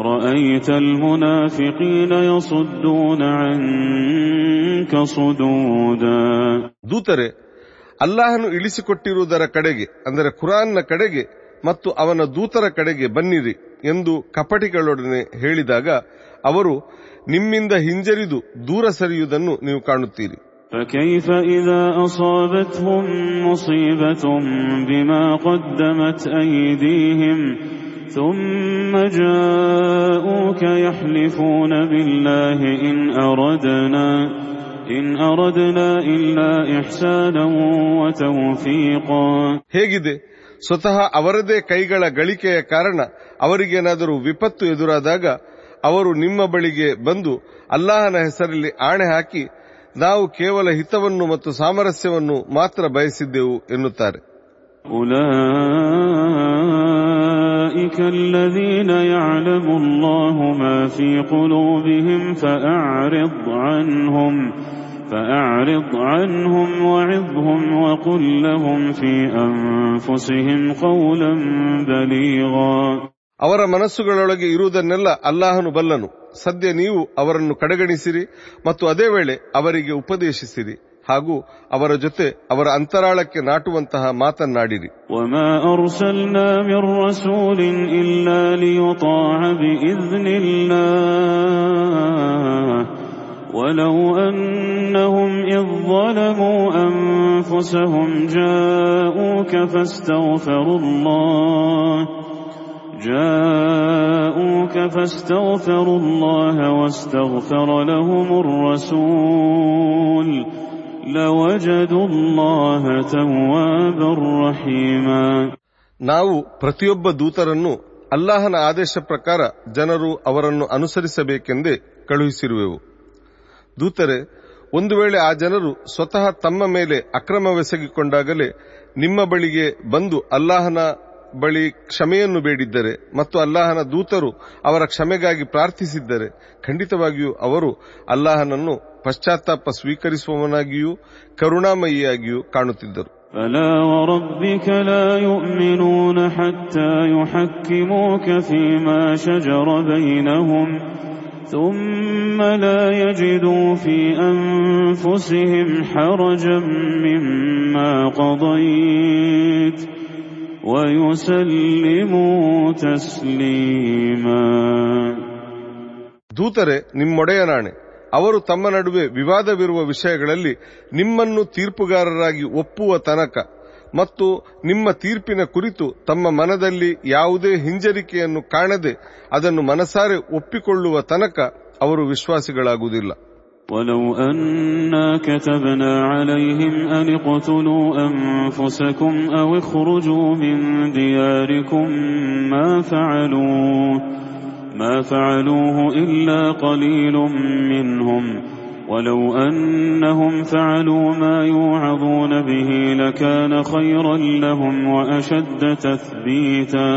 رأيت المنافقين يصدون عنك صدودا ದೂತರೆ ಅಲ್ಲಾಹನು ಇಳಿಸಿಕೊಟ್ಟಿರುವುದರ ಕಡೆಗೆ ಅಂದರೆ ಕುರಾನ್ನ ಕಡೆಗೆ ಮತ್ತು ಅವನ ದೂತರ ಕಡೆಗೆ ಬನ್ನಿರಿ ಎಂದು ಕಪಟಿಗಳೊಡನೆ ಹೇಳಿದಾಗ ಅವರು ನಿಮ್ಮಿಂದ ಹಿಂಜರಿದು ದೂರ ಸರಿಯುವುದನ್ನು ನೀವು ಕಾಣುತ್ತೀರಿ فكيف إذا أصابتهم مصيبة بما قدمت أيديهم ثم جاءوك يحلفون بالله إن أردنا إن أردنا إلا إحسانا وتوفيقا ಹೇಗಿದೆ ಸ್ವತಃ ಅವರದೇ ಕೈಗಳ ಗಳಿಕೆಯ ಕಾರಣ ಅವರಿಗೇನಾದರೂ ವಿಪತ್ತು ಎದುರಾದಾಗ ಅವರು ನಿಮ್ಮ ಬಳಿಗೆ ಬಂದು ಅಲ್ಲಾಹನ ಹೆಸರಲ್ಲಿ ಆಣೆ ಹಾಕಿ ನಾವು ಕೇವಲ ಹಿತವನ್ನು ಮತ್ತು ಸಾಮರಸ್ಯವನ್ನು ಮಾತ್ರ ಬಯಸಿದ್ದೆವು ಎನ್ನುತ್ತಾರೆ أولئك الذين يعلم الله ما في قلوبهم فأعرض عنهم فأعرض عنهم وعظهم وقل لهم في أنفسهم قولا بليغا ಅವರ ಮನಸ್ಸುಗಳೊಳಗೆ ಇರುವುದನ್ನೆಲ್ಲ ಅಲ್ಲಾಹನು ಬಲ್ಲನು ಸದ್ಯ ನೀವು ಅವರನ್ನು ಕಡೆಗಣಿಸಿರಿ ಮತ್ತು ಅದೇ ವೇಳೆ ಅವರಿಗೆ ಉಪದೇಶಿಸಿರಿ ಹಾಗೂ ಅವರ ಜೊತೆ ಅವರ ಅಂತರಾಳಕ್ಕೆ ನಾಟುವಂತಹ ಮಾತನ್ನಾಡಿರಿ وما ولو أنهم إذ ظلموا أنفسهم جاءوك فاستغفروا الله جاءوك فاستغفروا الله واستغفر لهم الرسول لوجدوا الله توابا رحيما ನಾವು ಪ್ರತಿಯೊಬ್ಬ ದೂತರನ್ನು ಅಲ್ಲಾಹನ ಆದೇಶ ಪ್ರಕಾರ ಜನರು ಅವರನ್ನು ಅನುಸರಿಸಬೇಕೆಂದೇ ಕಳುಹಿಸಿರುವೆವು ದೂತರೆ ಒಂದು ವೇಳೆ ಆ ಜನರು ಸ್ವತಃ ತಮ್ಮ ಮೇಲೆ ಅಕ್ರಮವೆಸಗಿಕೊಂಡಾಗಲೇ ನಿಮ್ಮ ಬಳಿಗೆ ಬಂದು ಅಲ್ಲಾಹನ ಬಳಿ ಕ್ಷಮೆಯನ್ನು ಬೇಡಿದ್ದರೆ ಮತ್ತು ಅಲ್ಲಾಹನ ದೂತರು ಅವರ ಕ್ಷಮೆಗಾಗಿ ಪ್ರಾರ್ಥಿಸಿದ್ದರೆ ಖಂಡಿತವಾಗಿಯೂ ಅವರು ಅಲ್ಲಾಹನನ್ನು ಪಶ್ಚಾತ್ತಾಪ ಸ್ವೀಕರಿಸುವವನಾಗಿಯೂ ಕರುಣಾಮಯಿಯಾಗಿಯೂ ಕಾಣುತ್ತಿದ್ದರು فلا وربك لا يؤمنون حتى يحكموك فيما شجر بينهم ثم لا يجدوا في أنفسهم حرجا مما قضيت ويسلموا تسليما ದೂತರೆ ನಿಮ್ಮೊಡೆಯನಾಣೆ ಅವರು ತಮ್ಮ ನಡುವೆ ವಿವಾದವಿರುವ ವಿಷಯಗಳಲ್ಲಿ ನಿಮ್ಮನ್ನು ತೀರ್ಪುಗಾರರಾಗಿ ಒಪ್ಪುವ ತನಕ ಮತ್ತು ನಿಮ್ಮ ತೀರ್ಪಿನ ಕುರಿತು ತಮ್ಮ ಮನದಲ್ಲಿ ಯಾವುದೇ ಹಿಂಜರಿಕೆಯನ್ನು ಕಾಣದೆ ಅದನ್ನು ಮನಸಾರೆ ಒಪ್ಪಿಕೊಳ್ಳುವ ತನಕ ಅವರು ವಿಶ್ವಾಸಿಗಳಾಗುವುದಿಲ್ಲ ولو أنا كتبنا عليهم أن اقتلوا أنفسكم أو اخرجوا من دياركم ما فعلوه ما فعلوه إلا قليل منهم ولو أنهم فعلوا ما يوعظون به لكان خيرا لهم وأشد تثبيتا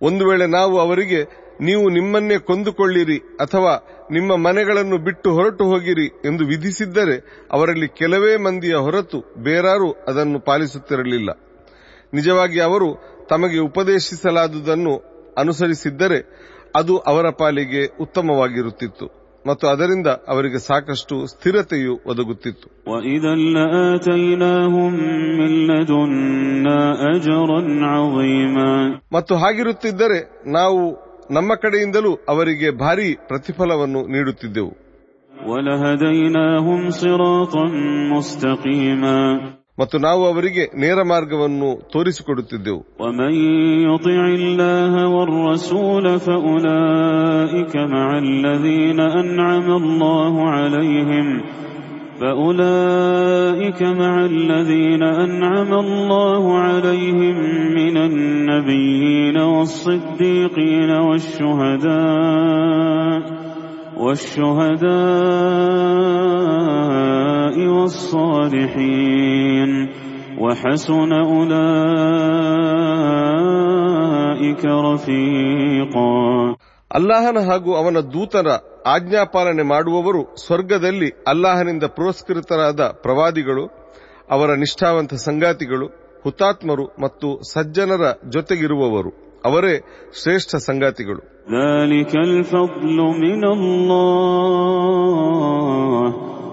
ಒಂದು ವೇಳೆ ನಾವು ಅವರಿಗೆ ನೀವು ನಿಮ್ಮನ್ನೇ ಕೊಂದುಕೊಳ್ಳಿರಿ ಅಥವಾ ನಿಮ್ಮ ಮನೆಗಳನ್ನು ಬಿಟ್ಟು ಹೊರಟು ಹೋಗಿರಿ ಎಂದು ವಿಧಿಸಿದ್ದರೆ ಅವರಲ್ಲಿ ಕೆಲವೇ ಮಂದಿಯ ಹೊರತು ಬೇರಾರೂ ಅದನ್ನು ಪಾಲಿಸುತ್ತಿರಲಿಲ್ಲ ನಿಜವಾಗಿ ಅವರು ತಮಗೆ ಉಪದೇಶಿಸಲಾದುದನ್ನು ಅನುಸರಿಸಿದ್ದರೆ ಅದು ಅವರ ಪಾಲಿಗೆ ಉತ್ತಮವಾಗಿರುತ್ತಿತ್ತು ಮತ್ತು ಅದರಿಂದ ಅವರಿಗೆ ಸಾಕಷ್ಟು ಸ್ಥಿರತೆಯು ಒದಗುತ್ತಿತ್ತು. ಮತ್ತು ಹಾಗಿರುತ್ತಿದ್ದರೆ ನಾವು ನಮ್ಮ ಕಡೆಯಿಂದಲೂ ಅವರಿಗೆ ಭಾರಿ ಪ್ರತಿಫಲವನ್ನು ನೀಡುತ್ತಿದ್ದೆವು. ಮತ್ತು ನಾವು ಅವರಿಗೆ ನೇರ ಮಾರ್ಗವನ್ನು ತೋರಿಸಿಕೊಡುತ್ತಿದ್ದೆವು ومن يطع الله والرسول فأولئك مع الذين أنعم الله عليهم فأولئك مع الذين أنعم الله عليهم من النبيين والصديقين والشهداء والشهداء والصالحين وحسن أولئك رفيقا ಅಲ್ಲಾಹನ ಹಾಗೂ ಅವನ ದೂತರ ಆಜ್ಞಾಪಾಲನೆ ಮಾಡುವವರು ಸ್ವರ್ಗದಲ್ಲಿ ಅಲ್ಲಾಹನಿಂದ ಪುರಸ್ಕೃತರಾದ ಪ್ರವಾದಿಗಳು ಅವರ ನಿಷ್ಠಾವಂತ ಸಂಗಾತಿಗಳು ಹುತಾತ್ಮರು ಮತ್ತು ಸಜ್ಜನರ ಜೊತೆಗಿರುವವರು ಅವರೇ ಶ್ರೇಷ್ಠ ಸಂಗಾತಿಗಳು ذلك الفضل من الله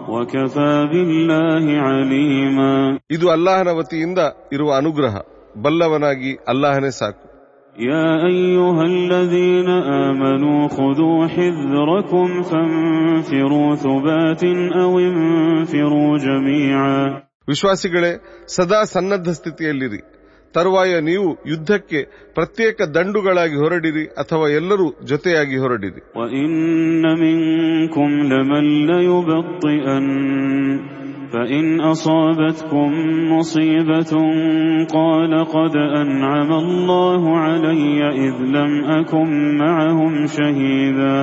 وكفى بالله عليما ಇದು ಅಲ್ಲಾಹನ ವತಿಯಿಂದ ಇರುವ ಅನುಗ್ರಹ ಬಲ್ಲವನಾಗಿ ಅಲ್ಲಾಹನೇ ಸಾಕು يا أيها الذين آمنوا خذوا حذركم فانفروا ثبات أو انفروا جميعا ವಿಶ್ವಾಸಿಗಳೇ ಸದಾ ಸನ್ನದ್ಧ ಸ್ಥಿತಿಯಲ್ಲಿರಿ ತರುವಾಯ ನೀವು ಯುದ್ಧಕ್ಕೆ ಪ್ರತ್ಯೇಕ ದಂಡುಗಳಾಗಿ ಹೊರಡಿರಿ ಅಥವಾ ಎಲ್ಲರೂ ಜೊತೆಯಾಗಿ ಹೊರಡಿರಿ وإن منكم لمن ليبطئن فإن أصابتكم مصيبة قال قد أنعم الله علي إذ لم أكن معهم شهيدا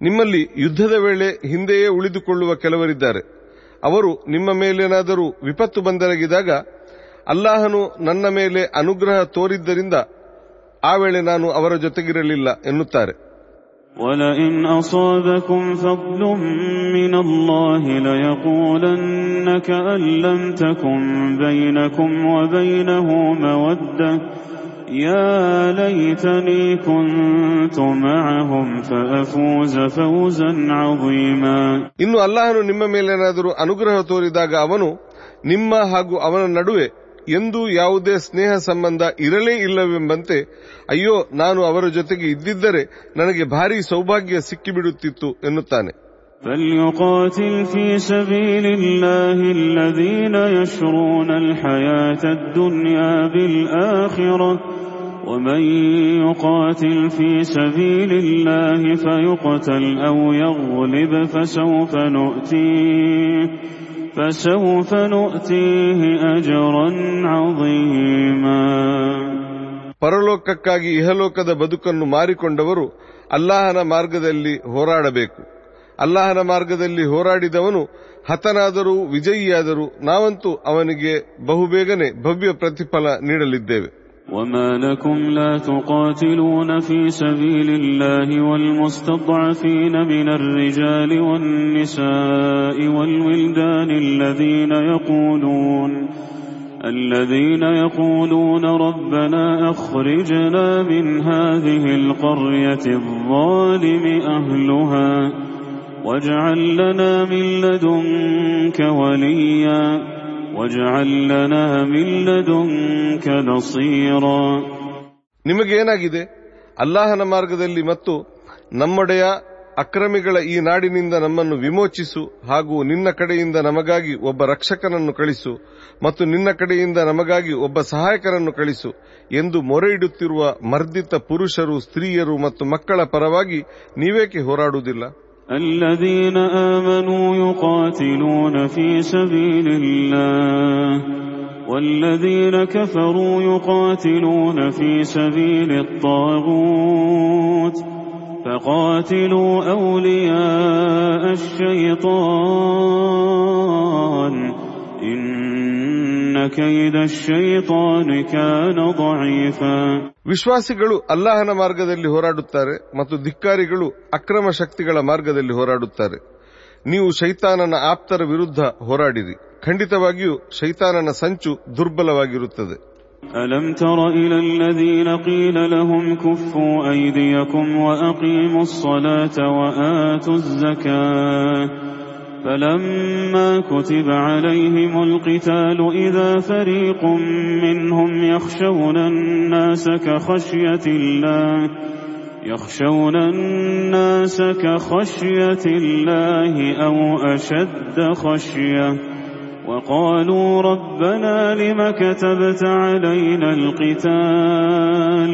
ನಿಮ್ಮಲ್ಲಿ ಯುದ್ಧದ ವೇಳೆ ಹಿಂದೆಯೇ ಉಳಿದುಕೊಳ್ಳುವ ಕೆಲವರಿದ್ದಾರೆ ಅವರು ನಿಮ್ಮ ಮೇಲೇನಾದರೂ ವಿಪತ್ತು ಬಂದರಗಿದಾಗ ಅಲ್ಲಾಹನು ನನ್ನ ಮೇಲೆ ಅನುಗ್ರಹ ತೋರಿದ್ದರಿಂದ ಆ ವೇಳೆ ನಾನು ಅವರ ಜೊತೆಗಿರಲಿಲ್ಲ ಎನ್ನುತ್ತಾರೆ ولئن أصابكم فضل من الله ليقولن كأن لم تكن بينكم وبينه مودة يا ليتني كنت معهم فأفوز فوزا عظيما ಇನ್ನು ಅಲ್ಲಾಹನು ನಿಮ್ಮ ಮೇಲೇನಾದರೂ ಅನುಗ್ರಹ ತೋರಿದಾಗ ಅವನು ನಿಮ್ಮ ಹಾಗೂ ಅವನ ನಡುವೆ ಎಂದೂ ಯಾವುದೇ ಸ್ನೇಹ ಸಂಬಂಧ ಇರಲೇ ಇಲ್ಲವೆಂಬಂತೆ ಅಯ್ಯೋ ನಾನು ಅವರ ಜೊತೆಗೆ ಇದ್ದಿದ್ದರೆ ನನಗೆ ಭಾರಿ ಸೌಭಾಗ್ಯ ಸಿಕ್ಕಿಬಿಡುತ್ತಿತ್ತು ಎನ್ನುತ್ತಾನೆ فليقاتل في سبيل الله الذين يشرون الحياة الدنيا بالآخرة ومن يقاتل في سبيل الله فيقتل أو يغلب فسوف نؤتيه فسوف نؤتيه أجرا عظيما ಪರಲೋಕಕ್ಕಾಗಿ ಇಹಲೋಕದ ಬದುಕನ್ನು ಮಾರಿಕೊಂಡವರು ಅಲ್ಲಾಹನ ಮಾರ್ಗದಲ್ಲಿ ಹೋರಾಡಬೇಕು ಅಲ್ಲಾಹನ ಮಾರ್ಗದಲ್ಲಿ ಹೋರಾಡಿದವನು ಹತನಾದರೂ ವಿಜಯಿಯಾದರೂ ನಾವಂತೂ ಅವನಿಗೆ ಬಹುಬೇಗನೆ ಭವ್ಯ ಪ್ರತಿಫಲ ನೀಡಲಿದ್ದೇವೆ وما لكم لا تقاتلون في سبيل الله والمستضعفين من الرجال والنساء والولدان الذين يقولون الذين يقولون ربنا أخرجنا من هذه القرية الظالم أهلها واجعل لنا من لدنك وليا واجعل لنا من لدنك نصيرا ನಿಮಗೇನಾಗಿದೆ ಅಲ್ಲಾಹನ ಮಾರ್ಗದಲ್ಲಿ ಮತ್ತು ನಮ್ಮೊಡೆಯ ಅಕ್ರಮಿಗಳ ಈ ನಾಡಿನಿಂದ ನಮ್ಮನ್ನು ವಿಮೋಚಿಸು ಹಾಗೂ ನಿನ್ನ ಕಡೆಯಿಂದ ನಮಗಾಗಿ ಒಬ್ಬ ರಕ್ಷಕನನ್ನು ಕಳಿಸು ಮತ್ತು ನಿನ್ನ ಕಡೆಯಿಂದ ನಮಗಾಗಿ ಒಬ್ಬ ಸಹಾಯಕರನ್ನು ಕಳಿಸು ಎಂದು ಮೊರೆ ಇಡುತ್ತಿರುವ ಮರ್ದಿತ ಪುರುಷರು ಸ್ತ್ರೀಯರು ಮತ್ತು ಮಕ್ಕಳ ಪರವಾಗಿ ನೀವೇಕೆ ಹೋರಾಡುವುದಿಲ್ಲ الذين آمنوا يقاتلون في سبيل الله والذين كفروا يقاتلون في سبيل الطاغوت فقاتلوا أولياء الشيطان. كيد الشيطان كان ضعيفا ವಿಶ್ವಾಸಿಗಳು ಅಲ್ಲಾಹನ ಮಾರ್ಗದಲ್ಲಿ ಹೋರಾಡುತ್ತಾರೆ ಮತ್ತು ಧಿಕ್ಕಾರಿಗಳು ಅಕ್ರಮ ಶಕ್ತಿಗಳ ಮಾರ್ಗದಲ್ಲಿ ಹೋರಾಡುತ್ತಾರೆ ನೀವು ಶೈತಾನನ ಆಪ್ತರ ವಿರುದ್ಧ ಹೋರಾಡಿರಿ ಖಂಡಿತವಾಗಿಯೂ ಶೈತಾನನ ಸಂಚು ದುರ್ಬಲವಾಗಿರುತ್ತದೆ ألم تر إلى الذين قيل لهم كفوا أيديكم وأقيموا الصلاة وآتوا الزكاة فلما كتب عليهم القتال إذا فريق منهم يخشون الناس كخشية الله يخشون الناس كخشية الله أو أشد خشية. وقالوا ربنا لم كتبت علينا القتال؟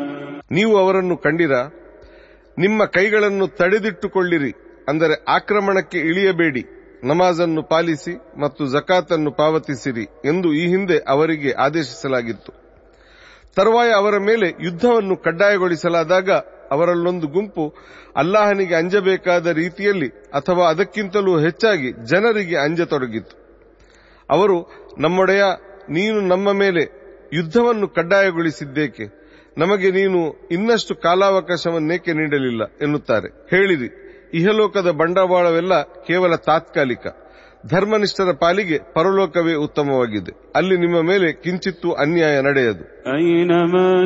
ನೀವು ಅವರನ್ನು ಕಂಡಿರ, ನಿಮ್ಮ ಕೈಗಳನ್ನು ತಡೆದಿಟ್ಟುಕೊಳ್ಳಿರಿ, ಅಂದರೆ ಆಕ್ರಮಣಕ್ಕೆ ಇಳಿಯಬೇಡಿ, ನಮಾಜನ್ನು ಪಾಲಿಸಿ ಮತ್ತು ಜಕಾತನ್ನು ಪಾವತಿಸಿರಿ ಎಂದು ಈ ಹಿಂದೆ ಅವರಿಗೆ ಆದೇಶಿಸಲಾಗಿತ್ತು. ತರುವಾಯ ಅವರ ಮೇಲೆ ಯುದ್ಧವನ್ನು ಕಡ್ಡಾಯಗೊಳಿಸಲಾದಾಗ ಅವರಲ್ಲೊಂದು ಗುಂಪು ಅಲ್ಲಾಹನಿಗೆ ಅಂಜಬೇಕಾದ ರೀತಿಯಲ್ಲಿ ಅಥವಾ ಅದಕ್ಕಿಂತಲೂ ಹೆಚ್ಚಾಗಿ ಜನರಿಗೆ ಅಂಜತೊಡಗಿತ್ತು. ಅವರು, ನಮ್ಮೊಡೆಯ, ನೀನು ನಮ್ಮ ಮೇಲೆ ಯುದ್ಧವನ್ನು ಕಡ್ಡಾಯಗೊಳಿಸಿದ್ದೇಕೆ? ನಮಗೆ ನೀನು ಇನ್ನಷ್ಟು ಕಾಲಾವಕಾಶವನ್ನೇಕೆ ನೀಡಲಿಲ್ಲ ಎನ್ನುತ್ತಾರೆ. ಹೇಳಿರಿ ಇಹಲೋಕದ ಬಂಡವಾಳವೆಲ್ಲ ಕೇವಲ ತಾತ್ಕಾಲಿಕ. ಧರ್ಮನಿಷ್ಠರ ಪಾಲಿಗೆ ಪರಲೋಕವೇ ಉತ್ತಮವಾಗಿದೆ. ಅಲ್ಲಿ ನಿಮ್ಮ ಮೇಲೆ ಕಿಂಚಿತ್ತು ಅನ್ಯಾಯ ನಡೆಯದು. ಐನಮ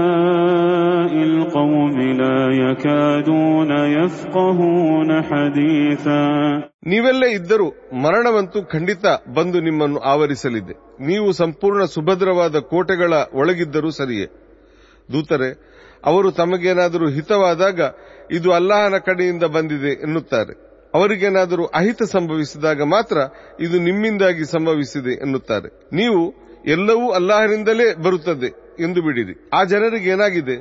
يكادون يفقهون حديثا ನೀವೆಲ್ಲೇ ಇದ್ದರೂ ಮರಣವಂತೂ ಖಂಡಿತ ಬಂದು ನಿಮ್ಮನ್ನು ಆವರಿಸಲಿದೆ ನೀವು ಸಂಪೂರ್ಣ ಸುಭದ್ರವಾದ ಕೋಟೆಗಳ ಒಳಗಿದ್ದರೂ ಸರಿಯೇ ದೂತರೆ ಅವರು ತಮಗೇನಾದರೂ ಹಿತವಾದಾಗ ಇದು ಅಲ್ಲಾಹನ ಕಡೆಯಿಂದ ಬಂದಿದೆ ಎನ್ನುತ್ತಾರೆ ಅವರಿಗೇನಾದರೂ ಅಹಿತ ಸಂಭವಿಸಿದಾಗ ಮಾತ್ರ ಇದು ನಿಮ್ಮಿಂದಾಗಿ ಸಂಭವಿಸಿದೆ ಎನ್ನುತ್ತಾರೆ ನೀವು ಎಲ್ಲವೂ ಅಲ್ಲಾಹನಿಂದಲೇ ಬರುತ್ತದೆ ಎಂದು ಬಿಡಿರಿ ಆ ಜನರಿಗೆ ಏನಾಗಿದೆ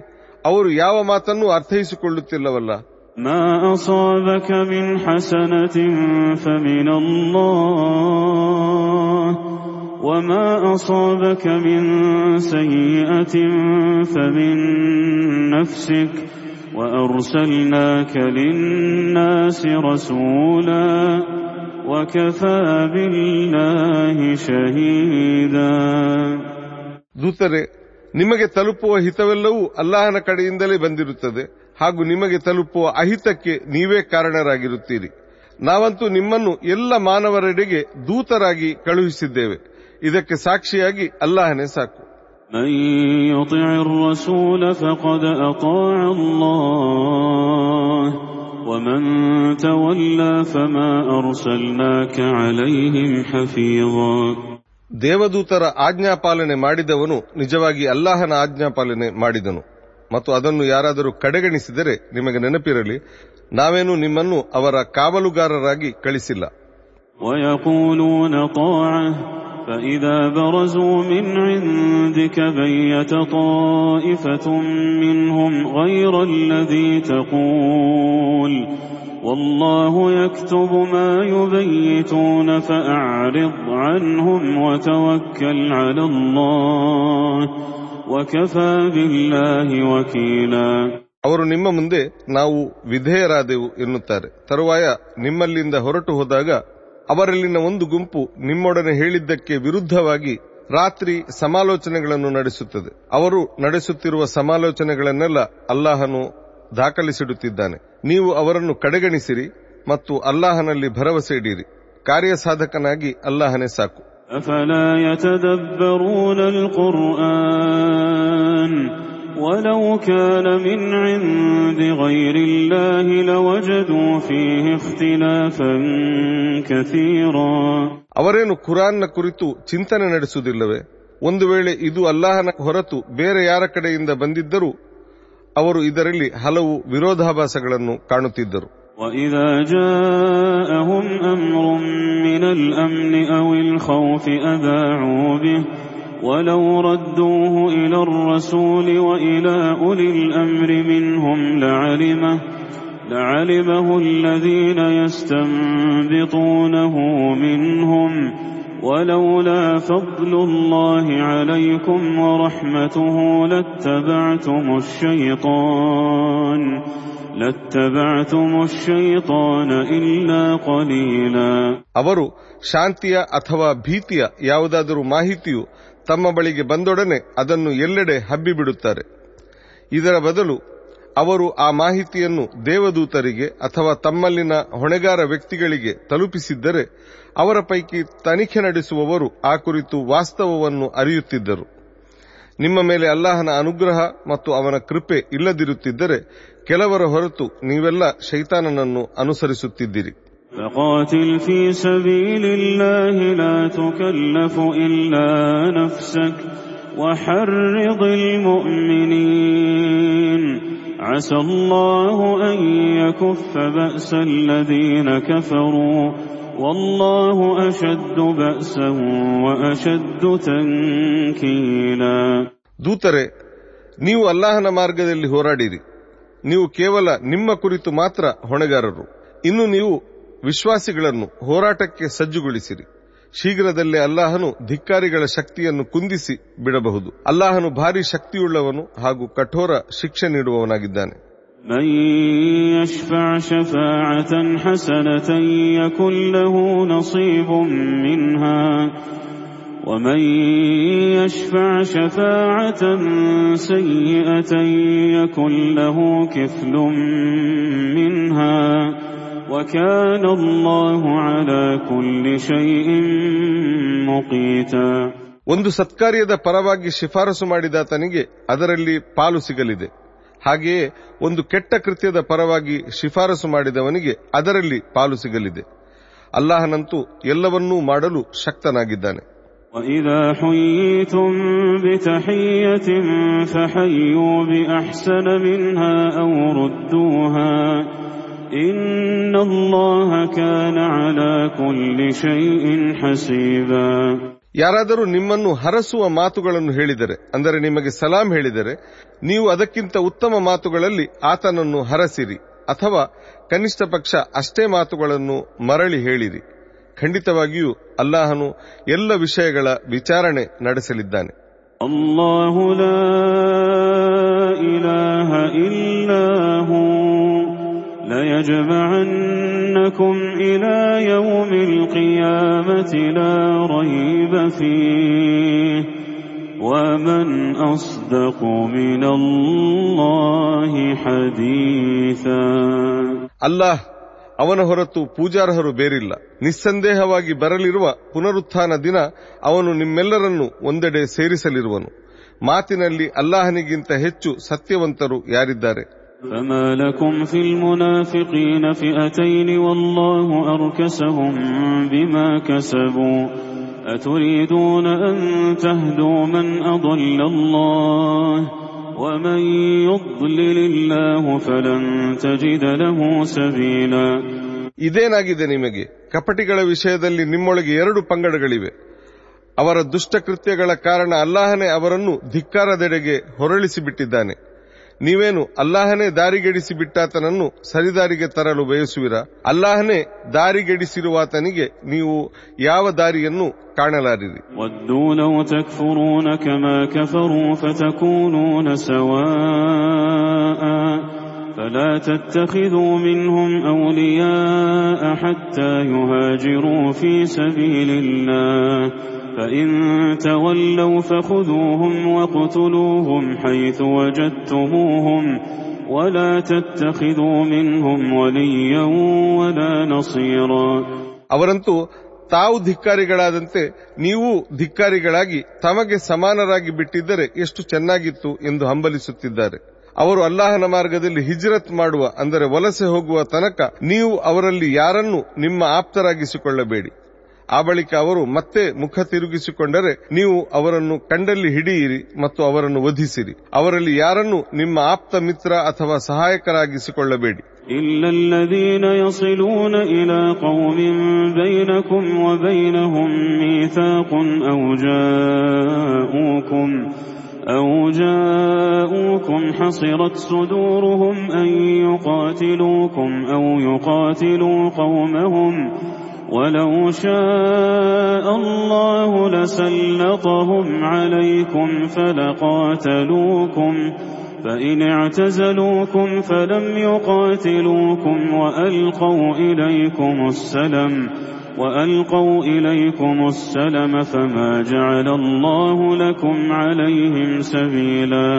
ಅವರು ಯಾವ ಮಾತನ್ನೂ ಅರ್ಥೈಸಿಕೊಳ್ಳುತ್ತಿಲ್ಲವಲ್ಲ ما أصابك من حسنة فمن الله وما أصابك من سيئة فمن نفسك وأرسلناك للناس رسولا وكفى بالله شهيدا ದೂತರೆ ನಿಮಗೆ ತಲುಪುವ ಹಿತವೆಲ್ಲವೂ ಅಲ್ಲಾಹನ ಕಡೆಯಿಂದಲೇ ಬಂದಿರುತ್ತದೆ ಹಾಗೂ ನಿಮಗೆ ತಲುಪುವ ಅಹಿತಕ್ಕೆ ನೀವೇ ಕಾರಣರಾಗಿರುತ್ತೀರಿ. ನಾವಂತೂ ನಿಮ್ಮನ್ನು ಎಲ್ಲ ಮಾನವರೆಡೆಗೆ ದೂತರಾಗಿ ಕಳುಹಿಸಿದ್ದೇವೆ. ಇದಕ್ಕೆ ಸಾಕ್ಷಿಯಾಗಿ ಅಲ್ಲಾಹನೇ ಸಾಕು. من يطع الرسول فقد أطاع الله ومن تولى فما أرسلناك عليهم حفيظا ದೇವದೂತರ ಆಜ್ಞಾಪಾಲನೆ ಮಾಡಿದವನು ನಿಜವಾಗಿ ಅಲ್ಲಾಹನ ಆಜ್ಞಾಪಾಲನೆ ಮಾಡಿದನು ಮತ್ತು ಅದನ್ನು ಯಾರಾದರೂ ಕಡೆಗಣಿಸಿದರೆ ನಿಮಗೆ ನೆನಪಿರಲಿ ನಾವೇನು ನಿಮ್ಮನ್ನು ಅವರ ಕಾವಲುಗಾರರಾಗಿ ಕಳಿಸಿಲ್ಲ ويقولون طاعة فإذا برزوا من عندك بيت طائفة منهم غير الذي تقول والله يكتب ما يبيتون فأعرض عنهم وتوكل على الله وكفى بالله وكيلا ಅವರು ನಿಮ್ಮ ಮುಂದೆ ನಾವು ವಿಧೇಯರಾದೆವು ಎನ್ನುತ್ತಾರೆ ತರುವಾಯ ನಿಮ್ಮಲ್ಲಿಂದ ಹೊರಟು ಹೋದಾಗ ಅವರಲ್ಲಿನ ಒಂದು ಗುಂಪು ನಿಮ್ಮೊಡನೆ ಹೇಳಿದ್ದಕ್ಕೆ ವಿರುದ್ಧವಾಗಿ ರಾತ್ರಿ ಸಮಾಲೋಚನೆಗಳನ್ನು ನಡೆಸುತ್ತದೆ ಅವರು ನಡೆಸುತ್ತಿರುವ ಸಮಾಲೋಚನೆಗಳನ್ನೆಲ್ಲ ಅಲ್ಲಾಹನು ದಾಖಲಿಸಿಡುತ್ತಿದ್ದಾನೆ. ನೀವು ಅವರನ್ನು ಕಡೆಗಣಿಸಿರಿ ಮತ್ತು ಅಲ್ಲಾಹನಲ್ಲಿ ಭರವಸೆ ಇಡೀರಿ. ಕಾರ್ಯಸಾಧಕನಾಗಿ ಅಲ್ಲಾಹನೇ ಸಾಕು. ಅವರೇನು ಖುರಾನ್ನ ಕುರಿತು ಚಿಂತನೆ ನಡೆಸುವುದಿಲ್ಲವೇ? ಒಂದು ವೇಳೆ ಇದು ಅಲ್ಲಾಹನ ಹೊರತು ಬೇರೆ ಯಾರ ಕಡೆಯಿಂದ ಬಂದಿದ್ದರೂ ಅವರು ಇದರಲ್ಲಿ ಹಲವು ವಿರೋಧಾಭಾಸಗಳನ್ನು ಕಾಣುತ್ತಿದ್ದರು وإذا جاءهم أمر من الأمن أو الخوف أذاعوا به ولو ردوه إلى الرسول وإلى أولي الأمر منهم لعلمه لعلمه الذين يستنبطونه منهم ولولا فضل الله عليكم ورحمته لاتبعتم الشيطان لاتبعتم الشيطان إلا قليلا ಅವರು ಶಾಂತಿಯ ಅಥವಾ ಭೀತಿಯ ಯಾವುದಾದರೂ ಮಾಹಿತಿಯು ತಮ್ಮ ಬಳಿಗೆ ಬಂದೊಡನೆ ಅದನ್ನು ಎಲ್ಲೆಡೆ ಹಬ್ಬಿಬಿಡುತ್ತಾರೆ ಇದರ ಬದಲು ಅವರು ಆ ಮಾಹಿತಿಯನ್ನು ದೇವದೂತರಿಗೆ ಅಥವಾ ತಮ್ಮಲ್ಲಿನ ಹೊಣೆಗಾರ ವ್ಯಕ್ತಿಗಳಿಗೆ ತಲುಪಿಸಿದ್ದರೆ ಅವರ ಪೈಕಿ ತನಿಖೆ ನಡೆಸುವವರು ಆ ಕುರಿತು ವಾಸ್ತವವನ್ನು ಅರಿಯುತ್ತಿದ್ದರು ನಿಮ್ಮ ಮೇಲೆ ಅಲ್ಲಾಹನ ಅನುಗ್ರಹ ಮತ್ತು ಅವನ ಕೃಪೆ ಇಲ್ಲದಿರುತ್ತಿದ್ದರೆ ಕೆಲವರ ಹೊರತು ನೀವೆಲ್ಲ ಶೈತಾನನನ್ನು ಅನುಸರಿಸುತ್ತಿದ್ದಿರಿ فقاتل في سبيل الله لا تكلف إلا نفسك وحرض المؤمنين عسى الله أن يكف بأس الذين كفروا والله أشد بأسا وأشد تنكيلا ದೂತರೆ ನೀವು ಅಲ್ಲಾಹನ ಮಾರ್ಗದಲ್ಲಿ ಹೋರಾಡಿರಿ ನೀವು ಕೇವಲ ನಿಮ್ಮ ಕುರಿತು ಮಾತ್ರ ಹೊಣೆಗಾರರು ಇನ್ನು ನೀವು ವಿಶ್ವಾಸಿಗಳನ್ನು ಹೋರಾಟಕ್ಕೆ ಸಜ್ಜುಗೊಳಿಸಿರಿ ಶೀಘ್ರದಲ್ಲೇ ಅಲ್ಲಾಹನು ಧಿಕ್ಕಾರಿಗಳ ಶಕ್ತಿಯನ್ನು ಕುಂದಿಸಿ ಬಿಡಬಹುದು ಅಲ್ಲಾಹನು ಭಾರಿ ಶಕ್ತಿಯುಳ್ಳವನು ಹಾಗೂ ಕಠೋರ ಶಿಕ್ಷೆ ನೀಡುವವನಾಗಿದ್ದಾನೆ من يشفع شفاعة حسنة يكن له نصيب منها ومن يشفع شفاعة سيئة يكن له كفل منها وكان الله على كل شيء مقيتا ಒಂದು ಸತ್ಕಾರ್ಯದ ಪರವಾಗಿ ಶಿಫಾರಸು ಮಾಡಿದಾತನಿಗೆ ಅದರಲ್ಲಿ ಪಾಲು ಸಿಗಲಿದೆ ಹಾಗೆಯೇ ಒಂದು ಕೆಟ್ಟ ಕೃತ್ಯದ ಪರವಾಗಿ ಶಿಫಾರಸು ಮಾಡಿದವನಿಗೆ ಅದರಲ್ಲಿ ಪಾಲು ಸಿಗಲಿದೆ ಅಲ್ಲಾಹನಂತೂ ಎಲ್ಲವನ್ನೂ ಮಾಡಲು ಶಕ್ತನಾಗಿದ್ದಾನೆ وإذا حييتم بتحية فحيوا بأحسن منها أو ردوها إن الله كان على كل شيء حسيبا ಯಾರಾದರೂ ನಿಮ್ಮನ್ನು ಹರಸುವ ಮಾತುಗಳನ್ನು ಹೇಳಿದರೆ ಅಂದರೆ ನಿಮಗೆ ಸಲಾಂ ಹೇಳಿದರೆ ನೀವು ಅದಕ್ಕಿಂತ ಉತ್ತಮ ಮಾತುಗಳಲ್ಲಿ ಆತನನ್ನು ಹರಸಿರಿ ಅಥವಾ ಕನಿಷ್ಠ ಪಕ್ಷ ಅಷ್ಟೇ ಮಾತುಗಳನ್ನು ಮರಳಿ ಹೇಳಿರಿ ಖಂಡಿತವಾಗಿಯೂ ಅಲ್ಲಾಹನು ಎಲ್ಲ ವಿಷಯಗಳ ವಿಚಾರಣೆ ನಡೆಸಲಿದ್ದಾನೆ الله لا إله إلا هو ليجمعنكم إلى يوم القيامة لا ريب فيه ومن أصدق من الله حديثا ಅಲ್ಲಾಹ್ ಅವನ ಹೊರತು ಪೂಜಾರ್ಹರು ಬೇರಿಲ್ಲ ನಿಸ್ಸಂದೇಹವಾಗಿ ಬರಲಿರುವ ಪುನರುತ್ಥಾನ ದಿನ ಅವನು ನಿಮ್ಮೆಲ್ಲರನ್ನು ಒಂದೆಡೆ ಸೇರಿಸಲಿರುವನು ಮಾತಿನಲ್ಲಿ ಅಲ್ಲಾಹನಿಗಿಂತ ಹೆಚ್ಚು ಸತ್ಯವಂತರು ಯಾರಿದ್ದಾರೆ فما لكم في المنافقين فئتين والله أركسهم بما كسبوا أتريدون أن تهدوا من أضل الله ومن يضلل الله فلن تجد له سبيلا ಇದೇನಾಗಿದೆ ನಿಮಗೆ ಕಪಟಿಗಳ ವಿಷಯದಲ್ಲಿ ನಿಮ್ಮೊಳಗೆ ಎರಡು ಪಂಗಡಗಳಿವೆ ಅವರ ದುಷ್ಟಕೃತ್ಯಗಳ ಕಾರಣ ಅಲ್ಲಾಹನೇ ಅವರನ್ನು ಧಿಕ್ಕಾರದೆಡೆಗೆ ಹೊರಳಿಸಿಬಿಟ್ಟಿದ್ದಾನೆ ನೀವೇನು ಅಲ್ಲಾಹನೇ ದಾರಿಗೆಡಿಸಿ ಬಿಟ್ಟಾತನನ್ನು ಸರಿದಾರಿಗೆ ತರಲು ಬಯಸುವಿರ ಅಲ್ಲಾಹನೇ ದಾರಿಗೆಡಿಸಿರುವಾತನಿಗೆ ನೀವು ಯಾವ ದಾರಿಯನ್ನು ಕಾಣಲಾರಿರಿ ودوا لو تكفرون كما كفروا فتكونون سواء فلا تتخذوا منهم أولياء حتى يهاجروا في سبيل الله فإن تولوا فخذوهم واقتلوهم حيث وجدتموهم ولا تتخذوا منهم وليا ولا نصيرا ಅವರಂತೂ ತಾವು ಧಿಕ್ಕಾರಿಗಳಾದಂತೆ ನೀವು ಧಿಕ್ಕಾರಿಗಳಾಗಿ ತಮಗೆ ಸಮಾನರಾಗಿ ಬಿಟ್ಟಿದ್ದರೆ ಎಷ್ಟು ಚೆನ್ನಾಗಿತ್ತು ಎಂದು ಹಂಬಲಿಸುತ್ತಿದ್ದಾರೆ ಅವರು ಅಲ್ಲಾಹನ ಮಾರ್ಗದಲ್ಲಿ ಹಿಜ್ರತ್ ಮಾಡುವ ಅಂದರೆ ವಲಸೆ ಹೋಗುವ ತನಕ ನೀವು ಅವರಲ್ಲಿ ಯಾರನ್ನು ನಿಮ್ಮ ಆಪ್ತರಾಗಿಸಿಕೊಳ್ಳಬೇಡಿ ಆ ಬಳಿಕ ಅವರು ಮತ್ತೆ ಮುಖ ತಿರುಗಿಸಿಕೊಂಡರೆ ನೀವು ಅವರನ್ನು ಕಂಡಲ್ಲಿ ಹಿಡಿಯಿರಿ ಮತ್ತು ಅವರನ್ನು ವಧಿಸಿರಿ ಅವರಲ್ಲಿ ಯಾರನ್ನು ನಿಮ್ಮ ಆಪ್ತ ಮಿತ್ರ ಅಥವಾ ಸಹಾಯಕರಾಗಿಸಿಕೊಳ್ಳಬೇಡಿ إلا الذين يصلون إلى قوم بينكم وبينهم ميثاق أو جاءوكم أو جاءوكم حصرت صدورهم أن يقاتلوكم أو يقاتلوا قومهم ولو شاء الله لسلطهم عليكم فلقاتلوكم فإن اعتزلوكم فلم يقاتلوكم وألقوا إليكم السلم وألقوا إليكم السلم فما جعل الله لكم عليهم سبيلا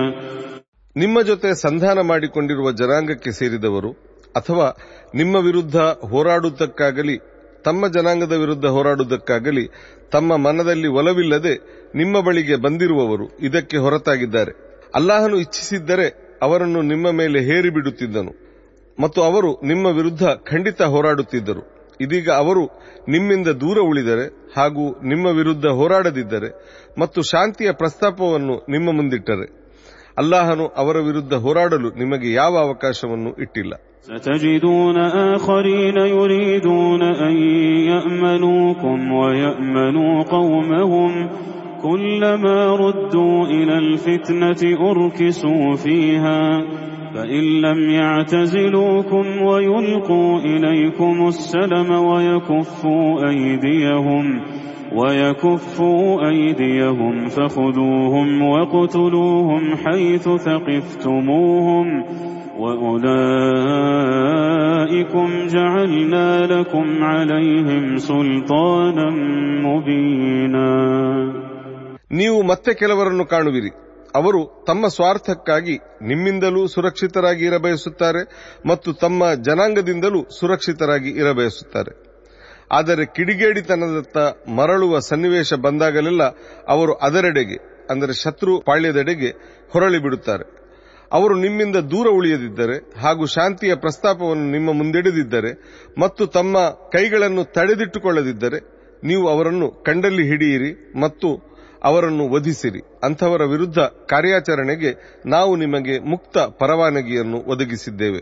ನಿಮ್ಮ ಜೊತೆ ಸಂಧಾನ ಮಾಡಿಕೊಂಡಿರುವ ಜನಾಂಗಕ್ಕೆ ಸೇರಿದವರು ಅಥವಾ ನಿಮ್ಮ ವಿರುದ್ಧ ಹೋರಾಡುವುದಕ್ಕಾಗಲಿ ತಮ್ಮ ಜನಾಂಗದ ವಿರುದ್ಧ ಹೋರಾಡುವುದಕ್ಕಾಗಲಿ, ತಮ್ಮ ಮನದಲ್ಲಿ ಒಲವಿಲ್ಲದೆ ನಿಮ್ಮ ಬಳಿಗೆ ಬಂದಿರುವವರು ಇದಕ್ಕೆ ಹೊರತಾಗಿದ್ದಾರೆ. ಅಲ್ಲಾಹನು ಇಚ್ಛಿಸಿದ್ದರೆ ಅವರನ್ನು ನಿಮ್ಮ ಮೇಲೆ ಹೇರಿಬಿಡುತ್ತಿದ್ದನು, ಮತ್ತು ಅವರು ನಿಮ್ಮ ವಿರುದ್ಧ ಖಂಡಿತ ಹೋರಾಡುತ್ತಿದ್ದರು. ಇದೀಗ ಅವರು ನಿಮ್ಮಿಂದ ದೂರ ಉಳಿದರೆ ಹಾಗೂ ನಿಮ್ಮ ವಿರುದ್ಧ ಹೋರಾಡದಿದ್ದರೆ ಮತ್ತು ಶಾಂತಿಯ ಪ್ರಸ್ತಾಪವನ್ನು ನಿಮ್ಮ ಮುಂದಿಟ್ಟರೆ. ಅಲ್ಲಾಹನು ಅವರ ವಿರುದ್ಧ ಹೋರಾಡಲು ನಿಮಗೆ ಯಾವ ಅವಕಾಶವನ್ನು ಇಟ್ಟಿಲ್ಲ ستجدون آخرين يريدون أن يأمنوكم ويأمنوا قومهم كلما ردوا إلى الفتنة أركسوا فيها فإن لم يعتزلوكم ويلقوا إليكم السلم ويكفوا أيديهم ويكفوا أيديهم فخذوهم وقتلوهم حيث ثقفتموهم وأولئكم جعلنا لكم عليهم سلطانا مبينا ನೀವು ಮತ್ತೆ ಕೆಲವರನ್ನು ಕಾಣುವಿರಿ ಅವರು ತಮ್ಮ ಸ್ವಾರ್ಥಕ್ಕಾಗಿ ನಿಮ್ಮಿಂದಲೂ ಸುರಕ್ಷಿತರಾಗಿ ಇರಬಯಸುತ್ತಾರೆ ಮತ್ತು ತಮ್ಮ ಜನಾಂಗದಿಂದಲೂ ಸುರಕ್ಷಿತರಾಗಿ ಇರಬಯಸುತ್ತಾರೆ ಆದರೆ ಕಿಡಿಗೇಡಿತನದತ್ತ ಮರಳುವ ಸನ್ನಿವೇಶ ಬಂದಾಗಲೆಲ್ಲ ಅವರು ಅದರೆಡೆಗೆ, ಅಂದರೆ ಶತ್ರು ಪಾಳ್ಯದೆಡೆಗೆ ಹೊರಳಿ ಬಿಡುತ್ತಾರೆ. ಅವರು ನಿಮ್ಮಿಂದ ದೂರ ಉಳಿಯದಿದ್ದರೆ ಹಾಗೂ ಶಾಂತಿಯ ಪ್ರಸ್ತಾಪವನ್ನು ನಿಮ್ಮ ಮುಂದಿಡದಿದ್ದರೆ ಮತ್ತು ತಮ್ಮ ಕೈಗಳನ್ನು ತಡೆದಿಟ್ಟುಕೊಳ್ಳದಿದ್ದರೆ ನೀವು ಅವರನ್ನು ಕಂಡಲ್ಲಿ ಹಿಡಿಯಿರಿ ಮತ್ತು ಅವರನ್ನು ವಧಿಸಿರಿ. ಅಂಥವರ ವಿರುದ್ಧ ಕಾರ್ಯಾಚರಣೆಗೆ ನಾವು ನಿಮಗೆ ಮುಕ್ತ ಪರವಾನಗಿಯನ್ನು ಒದಗಿಸಿದ್ದೇವೆ.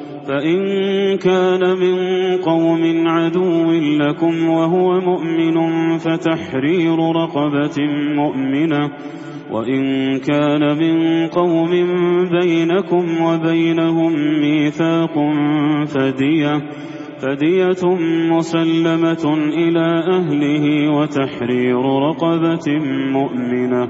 فإن كان من قوم عدو لكم وهو مؤمن فتحرير رقبة مؤمنة وإن كان من قوم بينكم وبينهم ميثاق فدية فدية مسلمة إلى أهله وتحرير رقبة مؤمنة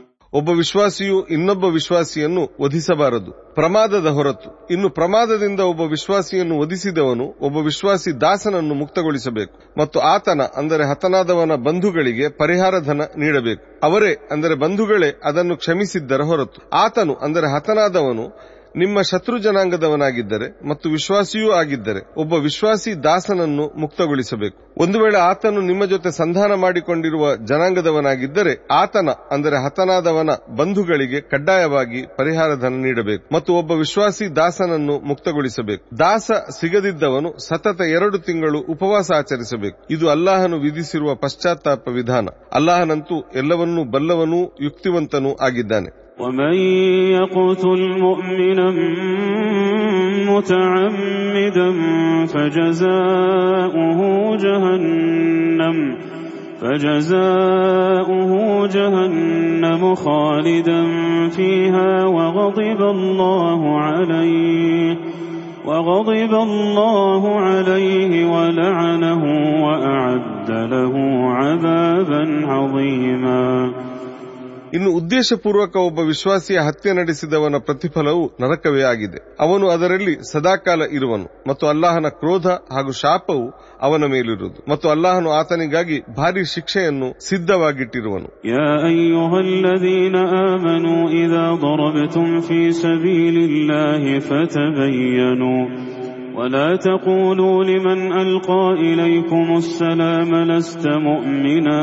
ಒಬ್ಬ ವಿಶ್ವಾಸಿಯು ಇನ್ನೊಬ್ಬ ವಿಶ್ವಾಸಿಯನ್ನು ವಧಿಸಬಾರದು. ಪ್ರಮಾದದ ಹೊರತು. ಇನ್ನು ಪ್ರಮಾದದಿಂದ ಒಬ್ಬ ವಿಶ್ವಾಸಿಯನ್ನು ವಧಿಸಿದವನು ಒಬ್ಬ ವಿಶ್ವಾಸಿ ದಾಸನನ್ನು ಮುಕ್ತಗೊಳಿಸಬೇಕು. ಮತ್ತು ಆತನ, ಅಂದರೆ ಹತನಾದವನ ಬಂಧುಗಳಿಗೆ ಪರಿಹಾರ ಧನ ನೀಡಬೇಕು. ಅವರೇ, ಅಂದರೆ ಬಂಧುಗಳೇ, ಅದನ್ನು ಕ್ಷಮಿಸಿದ್ದರ ಹೊರತು. ಆತನು, ಅಂದರೆ ಹತನಾದವನು ನಿಮ್ಮ ಶತ್ರು ಜನಾಂಗದವನಾಗಿದ್ದರೆ ಮತ್ತು ವಿಶ್ವಾಸಿಯೂ ಆಗಿದ್ದರೆ ಒಬ್ಬ ವಿಶ್ವಾಸಿ ದಾಸನನ್ನು ಮುಕ್ತಗೊಳಿಸಬೇಕು. ಒಂದು ವೇಳೆ ಆತನು ನಿಮ್ಮ ಜೊತೆ ಸಂಧಾನ ಮಾಡಿಕೊಂಡಿರುವ ಜನಾಂಗದವನಾಗಿದ್ದರೆ ಆತನ, ಅಂದರೆ ಹತನಾದವನ ಬಂಧುಗಳಿಗೆ ಕಡ್ಡಾಯವಾಗಿ ಪರಿಹಾರ ಧನ ನೀಡಬೇಕು ಮತ್ತು ಒಬ್ಬ ವಿಶ್ವಾಸಿ ದಾಸನನ್ನು ಮುಕ್ತಗೊಳಿಸಬೇಕು. ದಾಸ ಸಿಗದಿದ್ದವನು ಸತತ ಎರಡು ತಿಂಗಳು ಉಪವಾಸ ಆಚರಿಸಬೇಕು. ಇದು ಅಲ್ಲಾಹನು ವಿಧಿಸಿರುವ ಪಶ್ಚಾತ್ತಾಪ ವಿಧಾನ. ಅಲ್ಲಾಹನಂತೂ ಎಲ್ಲವನ್ನೂ ಬಲ್ಲವನೂ ಯುಕ್ತಿವಂತನೂ ಆಗಿದ್ದಾನೆ. ومن يقتل مؤمنا متعمدا فجزاؤه جهنم فجزاؤه جهنم خالدا فيها وغضب الله عليه وغضب الله عليه ولعنه وأعد له عذابا عظيما. ಇನ್ನು ಉದ್ದೇಶಪೂರ್ವಕ ಒಬ್ಬ ವಿಶ್ವಾಸಿಯ ಹತ್ಯೆ ನಡೆಸಿದವನ ಪ್ರತಿಫಲವು ನರಕವೇ ಆಗಿದೆ ಅವನು ಅದರಲ್ಲಿ ಸದಾಕಾಲ ಇರುವನು ಮತ್ತು ಅಲ್ಲಾಹನ ಕ್ರೋಧ ಹಾಗೂ ಶಾಪವು ಅವನ ಮೇಲಿರುವುದು ಮತ್ತು ಅಲ್ಲಾಹನು ಆತನಿಗಾಗಿ ಭಾರಿ ಶಿಕ್ಷೆಯನ್ನು ಸಿದ್ಧವಾಗಿಟ್ಟಿರುವನು يا أيها الذين آمنوا إذا ضربتم في سبيل الله فتبينوا ولا تقولوا لمن ألقى إليكم السلام لست مؤمنا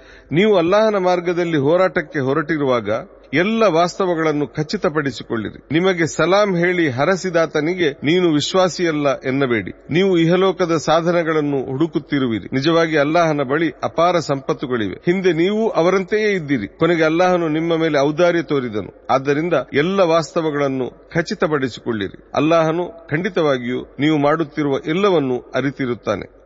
ನೀವು ಅಲ್ಲಾಹನ ಮಾರ್ಗದಲ್ಲಿ ಹೋರಾಟಕ್ಕೆ ಹೊರಟಿರುವಾಗ ಎಲ್ಲ ವಾಸ್ತವಗಳನ್ನು ಖಚಿತಪಡಿಸಿಕೊಳ್ಳಿರಿ. ನಿಮಗೆ ಸಲಾಂ ಹೇಳಿ ಹರಸಿದಾತನಿಗೆ ನೀನು ವಿಶ್ವಾಸಿಯಲ್ಲ ಎನ್ನಬೇಡಿ. ನೀವು ಇಹಲೋಕದ ಸಾಧನಗಳನ್ನು ಹುಡುಕುತ್ತಿರುವಿರಿ. ನಿಜವಾಗಿ ಅಲ್ಲಾಹನ ಬಳಿ ಅಪಾರ ಸಂಪತ್ತುಗಳಿವೆ. ಹಿಂದೆ ನೀವು ಅವರಂತೆಯೇ ಇದ್ದೀರಿ. ಕೊನೆಗೆ ಅಲ್ಲಾಹನು ನಿಮ್ಮ ಮೇಲೆ ಔದಾರ್ಯ ತೋರಿದನು. ಆದ್ದರಿಂದ ಎಲ್ಲ ವಾಸ್ತವಗಳನ್ನು ಖಚಿತಪಡಿಸಿಕೊಳ್ಳಿರಿ. ಅಲ್ಲಾಹನು ಖಂಡಿತವಾಗಿಯೂ ನೀವು ಮಾಡುತ್ತಿರುವ ಎಲ್ಲವನ್ನೂ ಅರಿತಿರುತ್ತಾನೆ.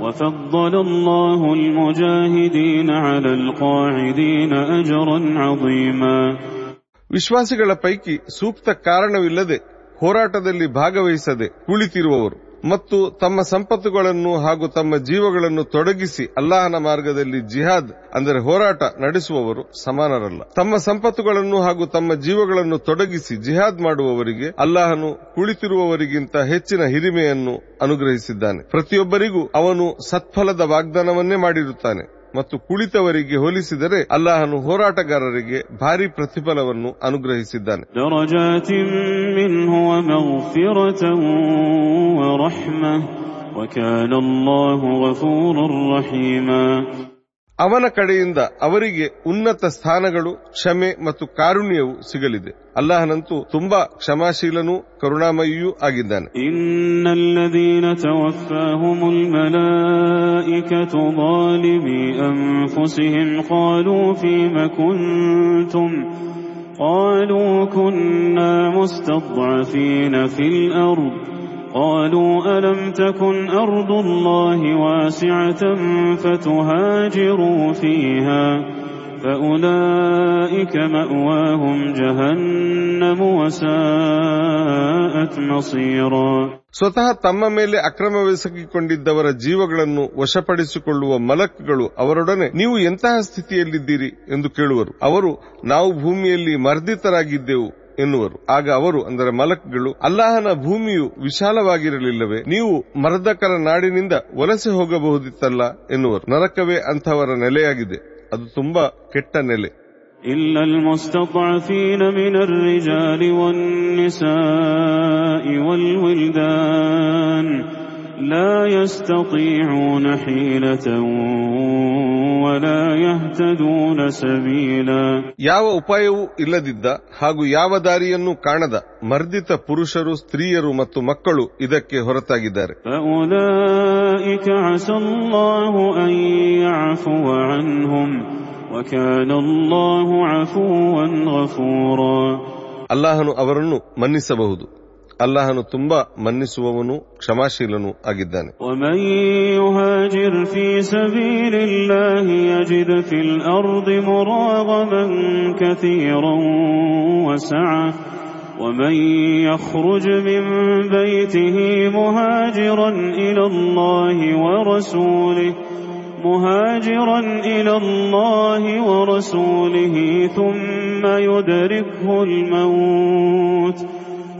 وفضل الله المجاهدين على القاعدين أجرا عظيما ವಿಶ್ವಾಸಿಗಳ ಪೈಕಿ ಸೂಕ್ತ ಕಾರಣವಿಲ್ಲದೆ ಹೋರಾಟದಲ್ಲಿ ಭಾಗವಹಿಸದೆ ಕುಳಿತಿರುವವರು ಮತ್ತು ತಮ್ಮ ಸಂಪತ್ತುಗಳನ್ನು ಹಾಗೂ ತಮ್ಮ ಜೀವಗಳನ್ನು ತೊಡಗಿಸಿ ಅಲ್ಲಾಹನ ಮಾರ್ಗದಲ್ಲಿ ಜಿಹಾದ್, ಅಂದರೆ ಹೋರಾಟ ನಡೆಸುವವರು ಸಮಾನರಲ್ಲ. ತಮ್ಮ ಸಂಪತ್ತುಗಳನ್ನು ಹಾಗೂ ತಮ್ಮ ಜೀವಗಳನ್ನು ತೊಡಗಿಸಿ ಜಿಹಾದ್ ಮಾಡುವವರಿಗೆ ಅಲ್ಲಾಹನು ಕುಳಿತಿರುವವರಿಗಿಂತ ಹೆಚ್ಚಿನ ಹಿರಿಮೆಯನ್ನು ಅನುಗ್ರಹಿಸಿದ್ದಾನೆ. ಪ್ರತಿಯೊಬ್ಬರಿಗೂ ಅವನು ಸತ್ಫಲದ ವಾಗ್ದಾನವನ್ನೇ ಮಾಡಿರುತ್ತಾನೆ. ಮತ್ತು ಕುಳಿತವರಿಗೆ ಹೋಲಿಸಿದರೆ ಅಲ್ಲಾಹನು ಹೋರಾಟಗಾರರಿಗೆ ಭಾರಿ ಪ್ರತಿಫಲವನ್ನು ಅನುಗ್ರಹಿಸಿದ್ದಾನೆ درجات منه ومغفرة ورحمة وكان الله غفورا رحيما ಅವನ ಕಡೆಯಿಂದ ಅವರಿಗೆ ಉನ್ನತ ಸ್ಥಾನಗಳು ಕ್ಷಮೆ ಮತ್ತು ಕಾರುಣ್ಯವು ಸಿಗಲಿದೆ ಅಲ್ಲಾಹನಂತೂ ತುಂಬಾ ಕ್ಷಮಾಶೀಲನೂ ಕರುಣಾಮಯಿಯೂ ಆಗಿದ್ದಾನೆ إن الذين توفاهم الملائكة ظالمي أنفسهم قالوا فيم كنتم قالوا كنا مستضعفين في الأرض قالوا ألم تكن أرض الله واسعة فتهاجروا فيها فأولئك مأواهم جهنم وساءت مصيرا ಸ್ವತಃ ತಮ್ಮ ಮೇಲೆ ಅಕ್ರಮವೆಸಗಿಕೊಂಡಿದ್ದವರ ಜೀವಗಳನ್ನು ವಶಪಡಿಸಿಕೊಳ್ಳುವ ಮಲಕ್ಗಳು ಅವರೊಡನೆ ನೀವು ಎಂತಹ ಸ್ಥಿತಿಯಲ್ಲಿದ್ದೀರಿ ಎಂದು ಕೇಳುವರು ಅವರು ನಾವು ಭೂಮಿಯಲ್ಲಿ ಮರ್ದಿತರಾಗಿದ್ದೆವು ಎನ್ನುವರು ಆಗ ಅವರು ಅಂದರೆ ಮಲಕ್ಗಳು ಅಲ್ಲಾಹನ ಭೂಮಿಯು ವಿಶಾಲವಾಗಿರಲಿಲ್ಲವೇ ನೀವು ಮರ್ದಕರ ನಾಡಿನಿಂದ ವಲಸೆ ಹೋಗಬಹುದಿತ್ತಲ್ಲ ಎನ್ನುವರು ನರಕವೇ ಅಂಥವರ ನೆಲೆಯಾಗಿದೆ ಅದು ತುಂಬಾ ಕೆಟ್ಟ ನೆಲೆ إلا المستضعفين من الرجال والنساء والولدان لا يستطيعون حيلة ولا يهتدون سبيلا ಯಾವ ಉಪಾಯವೂ ಇಲ್ಲದಿದ್ದ ಹಾಗೂ ಯಾವ ದಾರಿಯನ್ನು ಕಾಣದ ಮರ್ದಿತ ಪುರುಷರು ಸ್ತ್ರೀಯರು ಮತ್ತು ಮಕ್ಕಳು ಇದಕ್ಕೆ ಹೊರತಾಗಿದ್ದಾರೆ فأولئك عسى الله أن يعفو عنهم وكان الله عفوا غفورا ಅಲ್ಲಾಹನು ಅವರನ್ನು ಮನ್ನಿಸಬಹುದು ಅಲ್ಲಾಹನು ತುಂಬಾ ಮನ್ನಿಸುವವನು ಕ್ಷಮಾಶೀಲನೂ ಆಗಿದ್ದಾನೆ ومن يهاجر في سبيل الله يجد في الأرض مراغما كثيرا وسعة ومن يخرج من بيته مهاجرا إلى الله ورسوله مهاجرا إلى الله ورسوله ثم يدركه الموت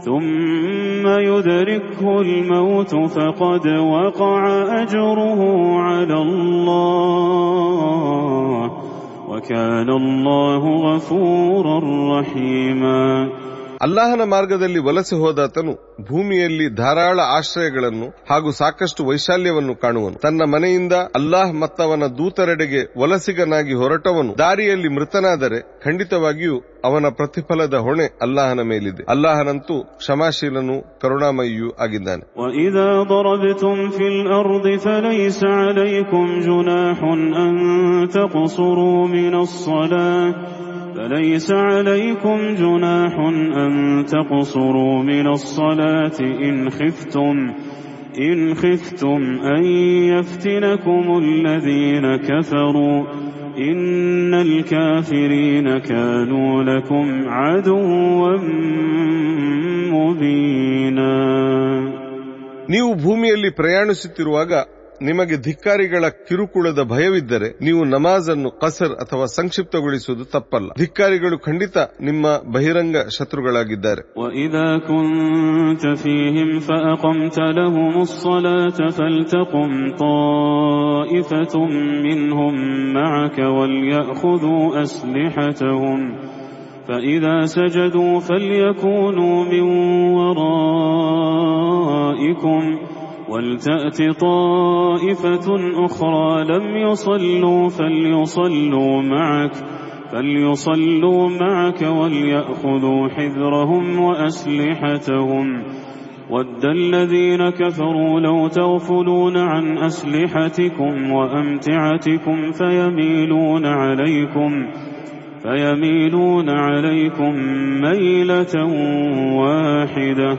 ثم يدركه الموت فقد وقع أجره على الله. وكان الله غفورا رحيما. ಅಲ್ಲಾಹನ ಮಾರ್ಗದಲ್ಲಿ ವಲಸೆ ಹೋದಾತನು ಭೂಮಿಯಲ್ಲಿ ಧಾರಾಳ ಆಶ್ರಯಗಳನ್ನು ಹಾಗೂ ಸಾಕಷ್ಟು ವೈಶಾಲ್ಯವನ್ನು ಕಾಣುವನು. ತನ್ನ ಮನೆಯಿಂದ ಅಲ್ಲಾಹ್ ಮತ್ತವನ ದೂತರೆಡೆಗೆ ವಲಸಿಗನಾಗಿ ಹೊರಟವನು. ದಾರಿಯಲ್ಲಿ ಮೃತನಾದರೆ ಖಂಡಿತವಾಗಿಯೂ ಅವನ ಪ್ರತಿಫಲದ ಹೊಣೆ ಅಲ್ಲಾಹನ ಮೇಲಿದೆ. ಅಲ್ಲಾಹನಂತೂ ಕ್ಷಮಾಶೀಲನು ಕರುಣಾಮಯಿಯೂ ಆಗಿದ್ದಾನೆ. وإذا ضربتم في الأرض فليس عليكم جناح أن تقصروا من الصلاة فليس عليكم جناح أن تقصروا من الصلاة إن خفتم إن خفتم أن يفتنكم الذين كفروا إن الكافرين كانوا لكم عدوا مبينا ನೀವು ಭೂಮಿಯಲ್ಲಿ ಪ್ರಯಾಣಿಸುತ್ತಿರುವಾಗ ನಿಮಗೆ ಧಿಕ್ಕಾರಿಗಳ ಕಿರುಕುಳದ ಭಯವಿದ್ದರೆ ನೀವು ನಮಾಜನ್ನು ಕಸರ್ ಅಥವಾ ಸಂಕ್ಷಿಪ್ತಗೊಳಿಸುವುದು ತಪ್ಪಲ್ಲ ಧಿಕ್ಕಾರಿಗಳು ಖಂಡಿತ ನಿಮ್ಮ ಬಹಿರಂಗ ಶತ್ರುಗಳಾಗಿದ್ದಾರೆ وإذا كنت فيهم فأقمت لهم الصلاة فلتقم طائفة منهم معك وليأخذوا أسلحتهم فإذا سجدوا فليكونوا من ورائكم ولتأت طائفة أخرى لم يصلوا فليصلوا معك فليصلوا معك وليأخذوا حذرهم وأسلحتهم. ود الذين كفروا لو تغفلون عن أسلحتكم وأمتعتكم فيميلون عليكم فيميلون عليكم ميلة واحدة.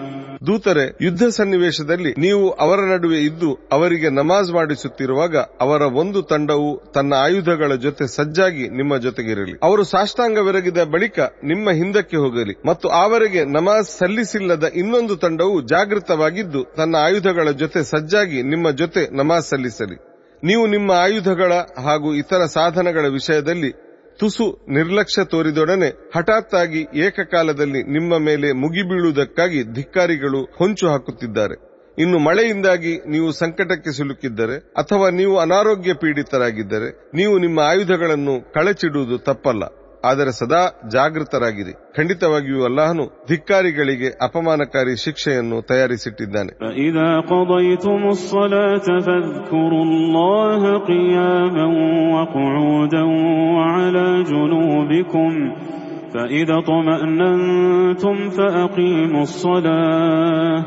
ದೂತರೆ, ಯುದ್ಧ ಸನ್ನಿವೇಶದಲ್ಲಿ ನೀವು ಅವರ ನಡುವೆ ಇದ್ದು ಅವರಿಗೆ ನಮಾಜ್ ಮಾಡಿಸುತ್ತಿರುವಾಗ ಅವರ ಒಂದು ತಂಡವು ತನ್ನ ಆಯುಧಗಳ ಜೊತೆ ಸಜ್ಜಾಗಿ ನಿಮ್ಮ ಜೊತೆಗಿರಲಿ. ಅವರು ಸಾಷ್ಟಾಂಗವೆರಗಿದ ಬಳಿಕ ನಿಮ್ಮ ಹಿಂದಕ್ಕೆ ಹೋಗಲಿ ಮತ್ತು ಆವರೆಗೆ ನಮಾಜ್ ಸಲ್ಲಿಸಿಲ್ಲದ ಇನ್ನೊಂದು ತಂಡವು ಜಾಗೃತವಾಗಿದ್ದು ತನ್ನ ಆಯುಧಗಳ ಜೊತೆ ಸಜ್ಜಾಗಿ ನಿಮ್ಮ ಜೊತೆ ನಮಾಜ್ ಸಲ್ಲಿಸಲಿ. ನೀವು ನಿಮ್ಮ ಆಯುಧಗಳ ಹಾಗೂ ಇತರ ಸಾಧನಗಳ ವಿಷಯದಲ್ಲಿ ತುಸು ನಿರ್ಲಕ್ಷ್ಯ ತೋರಿದೊಡನೆ ಹಠಾತ್ತಾಗಿ ಏಕಕಾಲದಲ್ಲಿ ನಿಮ್ಮ ಮೇಲೆ ಮುಗಿಬೀಳುವುದಕ್ಕಾಗಿ ಧಿಕ್ಕಾರಿಗಳು ಹೊಂಚು ಹಾಕುತ್ತಿದ್ದಾರೆ. ಇನ್ನು ಮಳೆಯಿಂದಾಗಿ ನೀವು ಸಂಕಟಕ್ಕೆ ಸಿಲುಕಿದ್ದರೆ ಅಥವಾ ನೀವು ಅನಾರೋಗ್ಯ ಪೀಡಿತರಾಗಿದ್ದರೆ ನೀವು ನಿಮ್ಮ ಆಯುಧಗಳನ್ನು ಕಳಚಿಡುವುದು ತಪ್ಪಲ್ಲ. ಆದರೆ ಸದಾ ಜಾಗೃತರಾಗಿರಿ ಖಂಡಿತವಾಗಿಯೂ ಅಲ್ಲಾಹನು ಧಿಕ್ಕಾರಿಗಳಿಗೆ ಅಪಮಾನಕಾರಿ ಶಿಕ್ಷೆಯನ್ನು ತಯಾರಿಸಿಟ್ಟಿದ್ದಾನೆ فإذا قضيتم الصلاة فاذكروا الله قياما وقعودا وعلى جنوبكم فإذا اطمأننتم فأقيموا الصلاة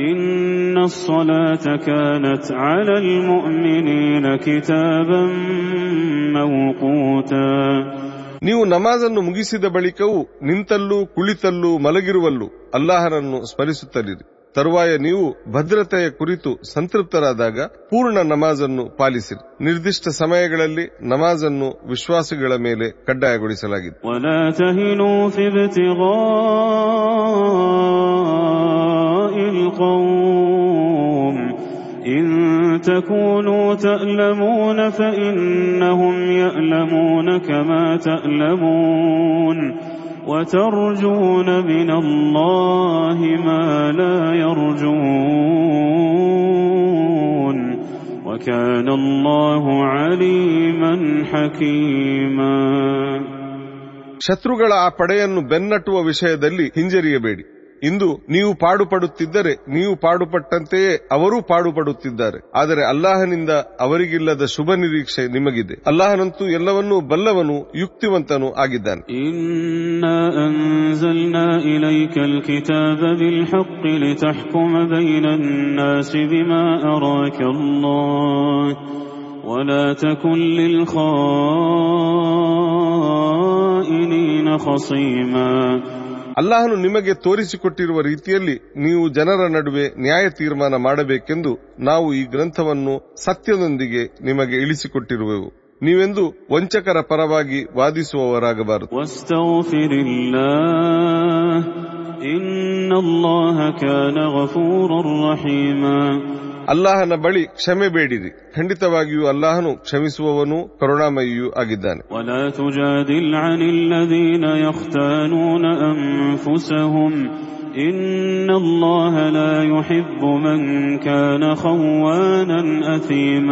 إن الصلاة كانت على المؤمنين كتابا موقوتا ನೀವು ನಮಾಜನ್ನು ಮುಗಿಸಿದ ಬಳಿಕವೂ ನಿಂತಲ್ಲೂ ಕುಳಿತಲ್ಲೂ ಮಲಗಿರುವಲ್ಲೂ ಅಲ್ಲಾಹನನ್ನು ಸ್ಮರಿಸುತ್ತಲಿರಿ. ತರುವಾಯ ನೀವು ಭದ್ರತೆಯ ಕುರಿತು ಸಂತೃಪ್ತರಾದಾಗ ಪೂರ್ಣ ನಮಾಜನ್ನು ಪಾಲಿಸಿರಿ. ನಿರ್ದಿಷ್ಟ ಸಮಯಗಳಲ್ಲಿ ನಮಾಜನ್ನು ವಿಶ್ವಾಸಿಗಳ ಮೇಲೆ ಕಡ್ಡಾಯಗೊಳಿಸಲಾಗಿದೆ. إن تكونوا تألمون فإنهم يألمون كما تألمون وترجون من الله ما لا يرجون وكان الله عليما حكيما ಶತ್ರುಗಳ ಆ ಪಡೆಯನ್ನು ಬೆನ್ನಟ್ಟುವ ವಿಷಯದಲ್ಲಿ ಹಿಂಜರಿಯಬೇಡಿ ಇಂದು ನೀವು ಪಾಡುಪಡುತ್ತಿದ್ದರೆ ನೀವು ಪಾಡುಪಟ್ಟಂತೆಯೇ ಅವರೂ ಪಾಡುಪಡುತ್ತಿದ್ದಾರೆ ಆದರೆ ಅಲ್ಲಾಹನಿಂದ ಅವರಿಗಿಲ್ಲದ ಶುಭ ನಿರೀಕ್ಷೆ ನಿಮಗಿದೆ ಅಲ್ಲಾಹನಂತೂ ಎಲ್ಲವನ್ನೂ ಬಲ್ಲವನು ಯುಕ್ತಿವಂತನೂ ಆಗಿದ್ದಾನೆ إنا أنزلنا إليك الكتاب بالحق لتحكم بين الناس بما أراك الله ولا تكن للخائنين خصيما ಅಲ್ಲಾಹನು ನಿಮಗೆ ತೋರಿಸಿಕೊಟ್ಟಿರುವ ರೀತಿಯಲ್ಲಿ ನೀವು ಜನರ ನಡುವೆ ನ್ಯಾಯ ತೀರ್ಮಾನ ಮಾಡಬೇಕೆಂದು ನಾವು ಈ ಗ್ರಂಥವನ್ನು ಸತ್ಯದೊಂದಿಗೆ ನಿಮಗೆ ಇಳಿಸಿಕೊಟ್ಟಿರುವೆವು. ನೀವೆಂದು ವಂಚಕರ ಪರವಾಗಿ ವಾದಿಸುವವರಾಗಬಾರದು. ಅಲ್ಲಾಹನ ಬಳಿ ಕ್ಷಮೆ ಬೇಡಿರಿ. ಖಂಡಿತವಾಗಿಯೂ ಅಲ್ಲಾಹನು ಕ್ಷಮಿಸುವವನು, ಕರುಣಾಮಯಿಯೂ ಆಗಿದ್ದಾನೆ. ವಲತೂಜಾದಿಲ್ ಯುಹಿಬ್ಬು ಮಂಕನ ಯಖತಾನೂನ ಅಸೀಮ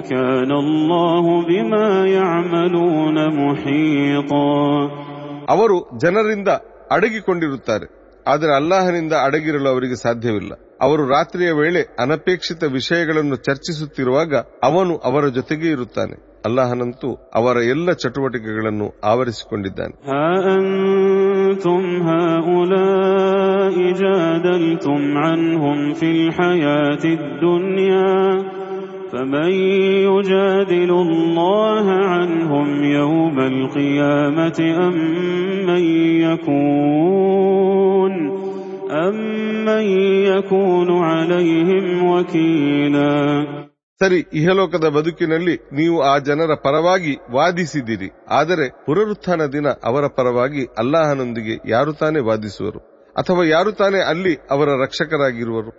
الناس ولا يستخفون من الله ولا يستخفون من الله وهو معهم وهو معهم إذ يبيتون ما لا يرضى من القول وكان الله بما يعملون محيطا ಅವರು ಜನರಿಂದ ಅಡಗಿಕೊಂಡಿರುತ್ತಾರೆ ಆದರೆ ಅಲ್ಲಾಹನಿಂದ ಅಡಗಿರಲು ಅವರಿಗೆ ಸಾಧ್ಯವಿಲ್ಲ ಅವರು ರಾತ್ರಿಯ ವೇಳೆ ಅನಪೇಕ್ಷಿತ ವಿಷಯಗಳನ್ನು ಚರ್ಚಿಸುತ್ತಿರುವಾಗ ಅವನು ಅವರ ಜೊತೆಗೇ ಇರುತ್ತಾನೆ ಅಲ್ಲಾಹನಂತೂ ಅವರ ಎಲ್ಲ ಚಟುವಟಿಕೆಗಳನ್ನು ಆವರಿಸಿಕೊಂಡಿದ್ದಾನೆ ها أنتم هؤلاء جادلتم عنهم في الحياة الدنيا فمن يجادل الله عنهم يوم القيامة أم من يكون أم من يكون عليهم وكيلا ಸರಿ ಇಹಲೋಕದ ಬದುಕಿನಲ್ಲಿ ನೀವು ಆ ಜನರ ಪರವಾಗಿ ವಾದಿಸಿದಿರಿ ಆದರೆ ಪುನರುತ್ಥಾನ ದಿನ ಅವರ ಪರವಾಗಿ ಅಲ್ಲಾಹನೊಂದಿಗೆ ಯಾರು ತಾನೇ ವಾದಿಸುವರು ಅಥವಾ ಯಾರು ತಾನೇ ಅಲ್ಲಿ ಅವರ ರಕ್ಷಕರಾಗಿರುವರು?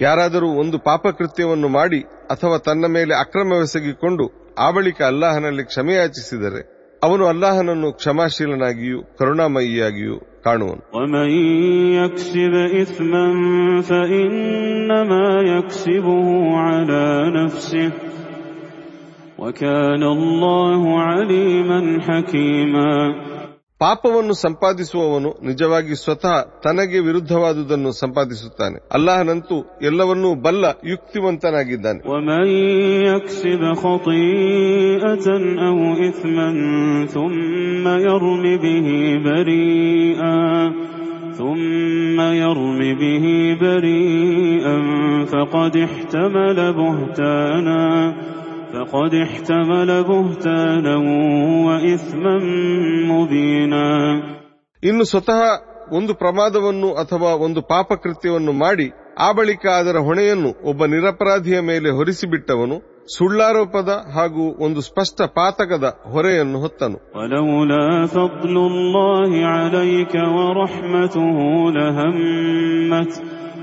ಯಾರಾದರೂ ಒಂದು ಪಾಪಕೃತ್ಯವನ್ನು ಮಾಡಿ ಅಥವಾ ತನ್ನ ಮೇಲೆ ಅಕ್ರಮವೆಸಗಿಕೊಂಡು ಆ ಬಳಿಕ ಅಲ್ಲಾಹನಲ್ಲಿ ಕ್ಷಮೆಯಾಚಿಸಿದರೆ ಅವನು ಅಲ್ಲಾಹನನ್ನು ಕ್ಷಮಾಶೀಲನಾಗಿಯೂ ಕರುಣಾಮಯಿಯಾಗಿಯೂ قانون ومن يكسب اثما فانما يكسبه على نفسه وكان الله عليما حكيما ಪಾಪವನ್ನು ಸಂಪಾದಿಸುವವನು ನಿಜವಾಗಿ ಸ್ವತಃ ತನಗೆ ವಿರುದ್ಧವಾದುದನ್ನು ಸಂಪಾದಿಸುತ್ತಾನೆ ಅಲ್ಲಾಹನಂತೂ ಎಲ್ಲವನ್ನೂ ಬಲ್ಲ ಯುಕ್ತಿವಂತನಾಗಿದ್ದಾನೆ ومن يكسب خطيئة أو إثما ثم يرم به بريئا ثم يرم به بريئا فقد احتمل بهتانا فقد احتمل بهتانا وإثما مبينا ಇನ್ನು ಸ್ವತಃ ಒಂದು ಪ್ರಮಾದವನ್ನು ಅಥವಾ ಒಂದು ಪಾಪಕೃತ್ಯವನ್ನು ಮಾಡಿ ಆ ಬಳಿಕ ಅದರ ಹೊಣೆಯನ್ನು ಒಬ್ಬ ನಿರಪರಾಧಿಯ ಮೇಲೆ ಹೊರಿಸಿಬಿಟ್ಟವನು ಸುಳ್ಳಾರೋಪದ ಹಾಗೂ ಒಂದು ಸ್ಪಷ್ಟ ಪಾತಕದ ಹೊರೆಯನ್ನು ಹೊತ್ತನು ولولا فضل الله عليك ورحمته لهمت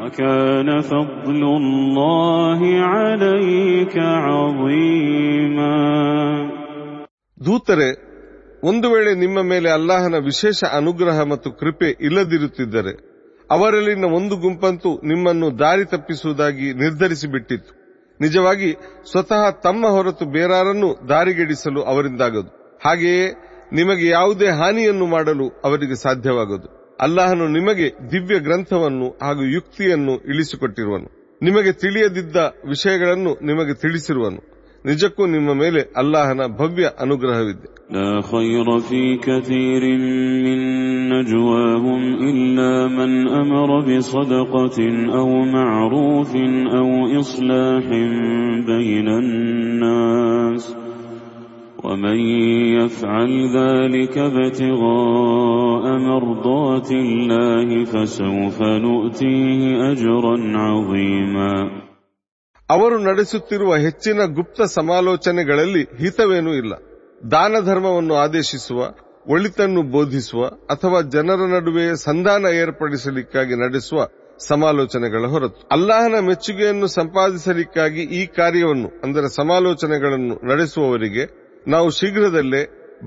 وكان فضل الله عليك عظيما ದೂತರೆ ಒಂದು ವೇಳೆ ನಿಮ್ಮ ಮೇಲೆ ಅಲ್ಲಾಹನ ವಿಶೇಷ ಅನುಗ್ರಹ ಮತ್ತು ಕೃಪೆ ಇಲ್ಲದಿರುತ್ತಿದ್ದರೆ ಅವರಲ್ಲಿನ ಒಂದು ಗುಂಪಂತೂ ನಿಮ್ಮನ್ನು ದಾರಿ ತಪ್ಪಿಸುವುದಾಗಿ ನಿರ್ಧರಿಸಿ ಬಿಟ್ಟಿತ್ತು ನಿಜವಾಗಿ ಸ್ವತಃ ತಮ್ಮ ಹೊರತು ಬೇರಾರನ್ನು ದಾರಿಗೆಡಿಸಲು ಅವರಿಂದಾಗದು ಹಾಗೆಯೇ ನಿಮಗೆ ಯಾವುದೇ ಹಾನಿಯನ್ನು ಮಾಡಲು ಅವರಿಗೆ ಸಾಧ್ಯವಾಗದು ಅಲ್ಲಾಹನು ನಿಮಗೆ ದಿವ್ಯ ಗ್ರಂಥವನ್ನು ಹಾಗೂ ಯುಕ್ತಿಯನ್ನು ಇಳಿಸಿಕೊಟ್ಟಿರುವನು. ನಿಮಗೆ ತಿಳಿಯದಿದ್ದ ವಿಷಯಗಳನ್ನು ನಿಮಗೆ ತಿಳಿಸಿರುವನು. ನಿಜಕ್ಕೂ ನಿಮ್ಮ ಮೇಲೆ ಅಲ್ಲಾಹನ ಭವ್ಯ ಅನುಗ್ರಹವಿದೆ. لا ومن يفعل ذلك ابتغاء مرضات الله فسوف نؤتيه أجرا عظيما ಅವರು ನಡೆಸುತ್ತಿರುವ ಹೆಚ್ಚಿನ ಗುಪ್ತ ಸಮಾಲೋಚನೆಗಳಲ್ಲಿ ಹಿತವೇನೂ ಇಲ್ಲ ದಾನ ಧರ್ಮವನ್ನು ಆದೇಶಿಸುವ ಒಳಿತನ್ನು ಬೋಧಿಸುವ ಅಥವಾ ಜನರ ನಡುವೆ ಸಂಧಾನ ಏರ್ಪಡಿಸಲಿಕ್ಕಾಗಿ ನಡೆಸುವ ಸಮಾಲೋಚನೆಗಳ ಹೊರತು ಅಲ್ಲಾಹನ ಮೆಚ್ಚುಗೆಯನ್ನು ಸಂಪಾದಿಸಲಿಕ್ಕಾಗಿ ಈ ಕಾರ್ಯವನ್ನು ಅಂದರೆ ಸಮಾಲೋಚನೆಗಳನ್ನು ನಡೆಸುವವರಿಗೆ ನಾವು ಶೀಘ್ರದಲ್ಲೇ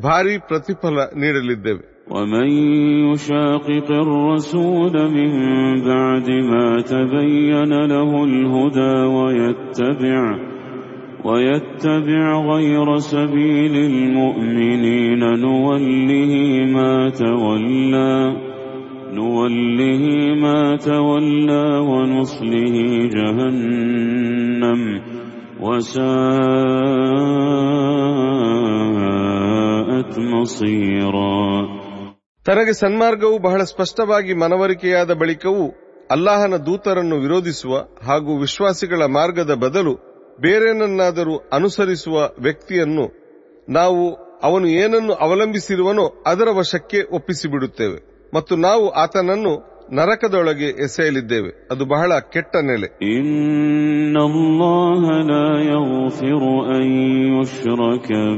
ಭಾರಿ ಪ್ರತಿಫಲ ನೀಡಲಿದ್ದೇವೆ ومن يشاقق الرسول من بعد ما تبين له الهدى ويتبع ويتبع غير سبيل المؤمنين نوله ما تولى نوله ما تولى ونصله جهنم وساءت مصيرا ತನಗೆ ಸನ್ಮಾರ್ಗವು ಬಹಳ ಸ್ಪಷ್ಟವಾಗಿ ಮನವರಿಕೆಯಾದ ಬಳಿಕವೂ ಅಲ್ಲಾಹನ ದೂತರನ್ನು ವಿರೋಧಿಸುವ ಹಾಗೂ ವಿಶ್ವಾಸಿಗಳ ಮಾರ್ಗದ ಬದಲು ಬೇರೇನನ್ನಾದರೂ ಅನುಸರಿಸುವ ವ್ಯಕ್ತಿಯನ್ನು ನಾವು ಅವನು ಏನನ್ನು ಅವಲಂಬಿಸಿರುವನೋ ಅದರ ವಶಕ್ಕೆ ಒಪ್ಪಿಸಿಬಿಡುತ್ತೇವೆ ಮತ್ತು ನಾವು ಆತನನ್ನು ನರಕದೊಳಗೆ ಎಸೆಯಲಿದ್ದೇವೆ. ಅದು ಬಹಳ ಕೆಟ್ಟ ನೆಲೆ.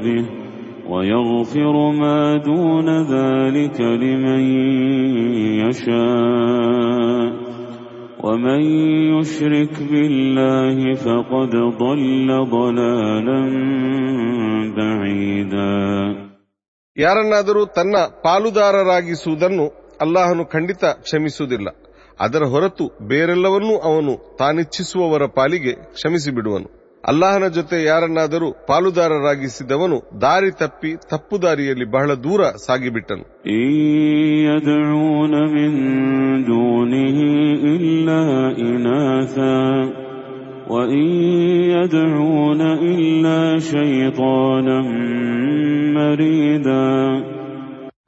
إن الله لا يغفر أن يشرك به ويغفر ما دون ذلك لمن يشاء ومن يشرك بالله فقد ضل ضلالا بعيدا ಯಾರನ್ನಾದರೂ ತನ್ನ ಪಾಲುದಾರರಾಗಿಸುವುದನ್ನು ಅಲ್ಲಾಹನು ಖಂಡಿತ ಕ್ಷಮಿಸುವುದಿಲ್ಲ ಅದರ ಹೊರತು ಬೇರೆಲ್ಲವನ್ನೂ ಅವನು ತಾನಿಚ್ಛಿಸುವವರ ಪಾಲಿಗೆ ಕ್ಷಮಿಸಿಬಿಡುವನು ಅಲ್ಲಾಹನ ಜೊತೆ ಯಾರನ್ನಾದರೂ ಪಾಲುದಾರರಾಗಿಸಿದವನು ದಾರಿ ತಪ್ಪಿ ತಪ್ಪು ದಾರಿಯಲ್ಲಿ ಬಹಳ ದೂರ ಸಾಗಿಬಿಟ್ಟನು.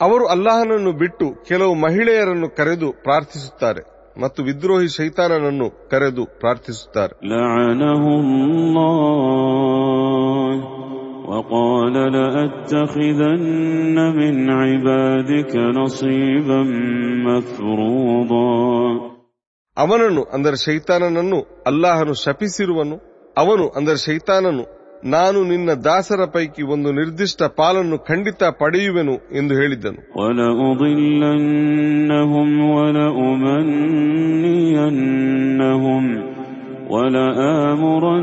ಅವರು ಅಲ್ಲಾಹನನ್ನು ಬಿಟ್ಟು ಕೆಲವು ಮಹಿಳೆಯರನ್ನು ಕರೆದು ಪ್ರಾರ್ಥಿಸುತ್ತಾರೆ. ಮತ್ತು ವಿದ್ರೋಹಿ ಶೈತಾನನನ್ನು ಕರೆದು ಪ್ರಾರ್ಥಿಸುತ್ತಾರೆ لعنه الله وقال لأتخذن من عبادك نصيبا مفروضا ಅವನನ್ನು ಅಂದರೆ ಶೈತಾನನನ್ನು ಅಲ್ಲಾಹನು ಶಪಿಸಿರುವನು ಅವನು ಅಂದರೆ ಶೈತಾನನು ನಾನು ನಿನ್ನ ದಾಸರ ಪೈಕಿ ಒಂದು ನಿರ್ದಿಷ್ಟ ಪಾಲನ್ನು ಖಂಡಿತ ಪಡೆಯುವೆನು ಎಂದು ಹೇಳಿದ್ದನು ولأضلنهم ولأمنينهم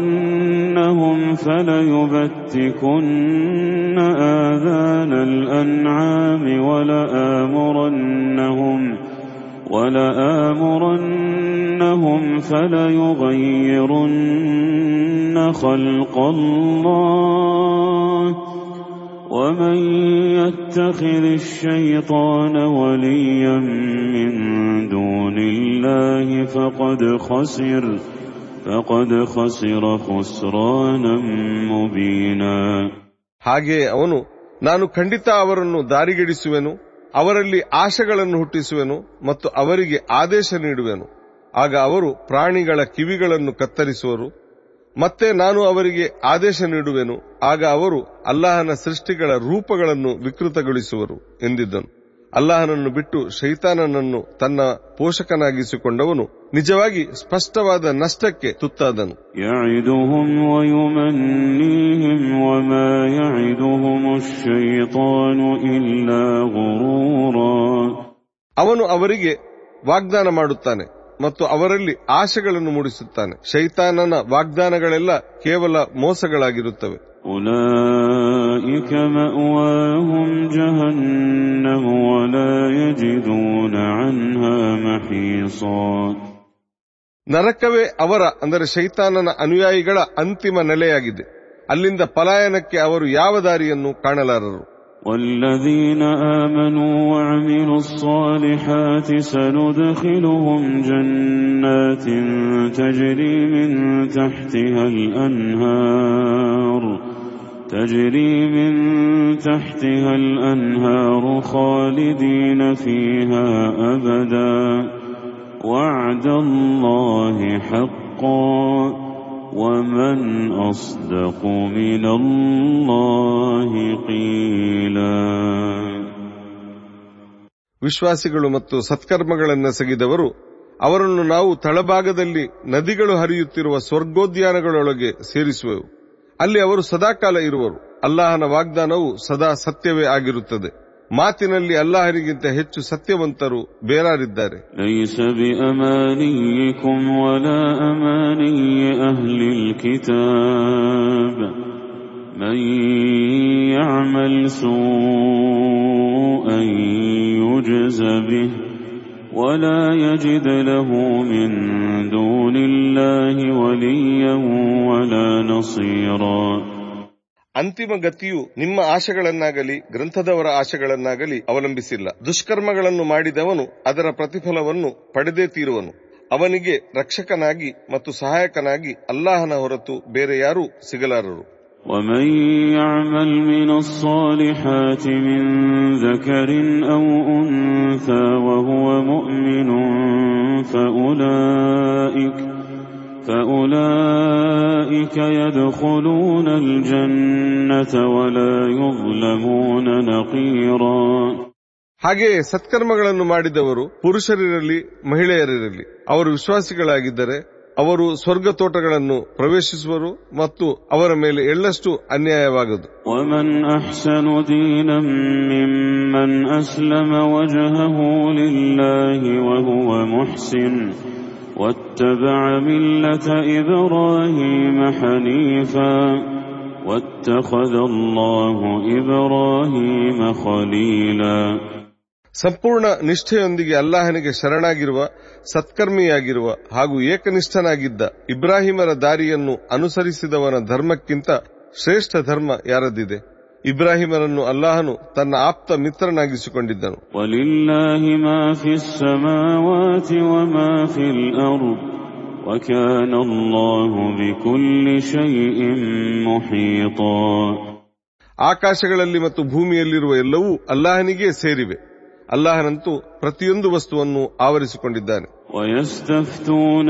ولآمرنهم فليبتكن آذان الأنعام ولآمرنهم ولآمرنهم فليغيرن خلق الله ومن يتخذ الشيطان وليا من دون الله فقد خسر فقد خسر خسرانا مبينا ಹಾಗೆಯೇ ಅವನು ನಾನು ಖಂಡಿತ ಅವರನ್ನು ದಾರಿಗೆಡಿಸುವೆನು ಅವರಲ್ಲಿ ಆಶೆಗಳನ್ನು ಹುಟ್ಟಿಸುವೆನು ಮತ್ತು ಅವರಿಗೆ ಆದೇಶ ನೀಡುವೆನು. ಆಗ ಅವರು ಪ್ರಾಣಿಗಳ ಕಿವಿಗಳನ್ನು ಕತ್ತರಿಸುವರು. ಮತ್ತೆ ನಾನು ಅವರಿಗೆ ಆದೇಶ ನೀಡುವೆನು. ಆಗ ಅವರು ಅಲ್ಲಾಹನ ಸೃಷ್ಟಿಗಳ ರೂಪಗಳನ್ನು ವಿಕೃತಗೊಳಿಸುವರು ಎಂದಿದ್ದನು. ಅಲ್ಲಾಹನನ್ನು ಬಿಟ್ಟು ಶೈತಾನನನ್ನು ತನ್ನ ಪೋಷಕನಾಗಿಸಿಕೊಂಡವನು ನಿಜವಾಗಿ ಸ್ಪಷ್ಟವಾದ ನಷ್ಟಕ್ಕೆ ತುತ್ತಾದನು. ಅವನು ಅವರಿಗೆ ವಾಗ್ದಾನ ಮಾಡುತ್ತಾನೆ. ಮತ್ತು ಅವರಲ್ಲಿ ಆಶೆಗಳನ್ನು ಮೂಡಿಸುತ್ತಾನೆ. ಶೈತಾನನ ವಾಗ್ದಾನಗಳೆಲ್ಲ ಕೇವಲ ಮೋಸಗಳಾಗಿರುತ್ತವೆ. ನರಕವೇ ಅವರ ಅಂದರೆ ಶೈತಾನನ ಅನುಯಾಯಿಗಳ ಅಂತಿಮ ನೆಲೆಯಾಗಿದೆ. ಅಲ್ಲಿಂದ ಪಲಾಯನಕ್ಕೆ ಅವರು ಯಾವ ದಾರಿಯನ್ನು ಕಾಣಲಾರರು? والذين آمنوا وعملوا الصالحات سندخلهم جنات تجري من تحتها الأنهار تجري من تحتها الأنهار خالدين فيها أبدا. وعد الله حقا. ومن أصدق من الله قيلا ವಿಶ್ವಾಸಿಗಳು ಮತ್ತು ಸತ್ಕರ್ಮಗಳನ್ನೆಸಗಿದವರು ಅವರನ್ನು ನಾವು ತಳಭಾಗದಲ್ಲಿ ನದಿಗಳು ಹರಿಯುತ್ತಿರುವ ಸ್ವರ್ಗೋದ್ಯಾನಗಳೊಳಗೆ ಸೇರಿಸುವೆವು ಅಲ್ಲಿ ಅವರು ಸದಾಕಾಲ ಇರುವರು ಅಲ್ಲಾಹನ ವಾಗ್ದಾನವು ಸದಾ ಸತ್ಯವೇ ಆಗಿರುತ್ತದೆ ಮಾತಿನಲ್ಲಿ ಅಲ್ಲಾಹರಿಗಿಂತ ಹೆಚ್ಚು ಸತ್ಯವಂತರು ಬೇರಾರಿದ್ದಾರೆ ليس بأمانيكم ولا أماني أهل الكتاب من يعمل سوءا يجز به ولا يجد له من دون الله وليا ولا نصيرا ಅಂತಿಮ ಗತಿಯು ನಿಮ್ಮ ಆಶೆಗಳನ್ನಾಗಲಿ ಗ್ರಂಥದವರ ಆಶೆಗಳನ್ನಾಗಲಿ ಅವಲಂಬಿಸಿಲ್ಲ ದುಷ್ಕರ್ಮಗಳನ್ನು ಮಾಡಿದವನು ಅದರ ಪ್ರತಿಫಲವನ್ನು ಪಡೆದೇ ತೀರುವನು ಅವನಿಗೆ ರಕ್ಷಕನಾಗಿ ಮತ್ತು ಸಹಾಯಕನಾಗಿ ಅಲ್ಲಾಹನ ಹೊರತು ಬೇರೆ ಯಾರೂ ಸಿಗಲಾರರು ومن يعمل من الصالحات من ذكر أو أنثى وهو مؤمن فأولئك فأولئك يدخلون الجنة ولا يظلمون نقيرا ಹಾಗೆಯೇ ಸತ್ಕರ್ಮಗಳನ್ನು ಮಾಡಿದವರು ಪುರುಷರಿರಲಿ ಮಹಿಳೆಯರಿರಲಿ ಅವರು ವಿಶ್ವಾಸಿಗಳಾಗಿದ್ದರೆ ಅವರು ಸ್ವರ್ಗ ತೋಟಗಳನ್ನು ಪ್ರವೇಶಿಸುವರು ಮತ್ತು ಅವರ ಮೇಲೆ ಎಳ್ಳಷ್ಟು ಅನ್ಯಾಯವಾಗದು ومن أحسن دينا ممن أسلم وجهه لله وهو محسن واتبع ملة إبراهيم حنيفا واتخذ الله إبراهيم خليلا ಸಂಪೂರ್ಣ ನಿಷ್ಠೆಯೊಂದಿಗೆ ಅಲ್ಲಾಹನಿಗೆ ಶರಣಾಗಿರುವ ಸತ್ಕರ್ಮಿಯಾಗಿರುವ ಹಾಗೂ ಏಕನಿಷ್ಠನಾಗಿದ್ದ ಇಬ್ರಾಹಿಮರ ದಾರಿಯನ್ನು ಅನುಸರಿಸಿದವನ ಧರ್ಮಕ್ಕಿಂತ ಶ್ರೇಷ್ಠ ಧರ್ಮ ಯಾರದಿದೆ ಇಬ್ರಾಹಿಮರನ್ನು ಅಲ್ಲಾಹನು ತನ್ನ ಆಪ್ತ ಮಿತ್ರನಾಗಿಸಿಕೊಂಡಿದ್ದನು. ಆಕಾಶಗಳಲ್ಲಿ ಮತ್ತು ಭೂಮಿಯಲ್ಲಿರುವ ಎಲ್ಲವೂ ಅಲ್ಲಾಹನಿಗೆ ಸೇರಿವೆ. ಅಲ್ಲಾಹನಂತೂ ಪ್ರತಿಯೊಂದು ವಸ್ತುವನ್ನು ಆವರಿಸಿಕೊಂಡಿದ್ದಾನೆ. ವಯಸ್ತೂನ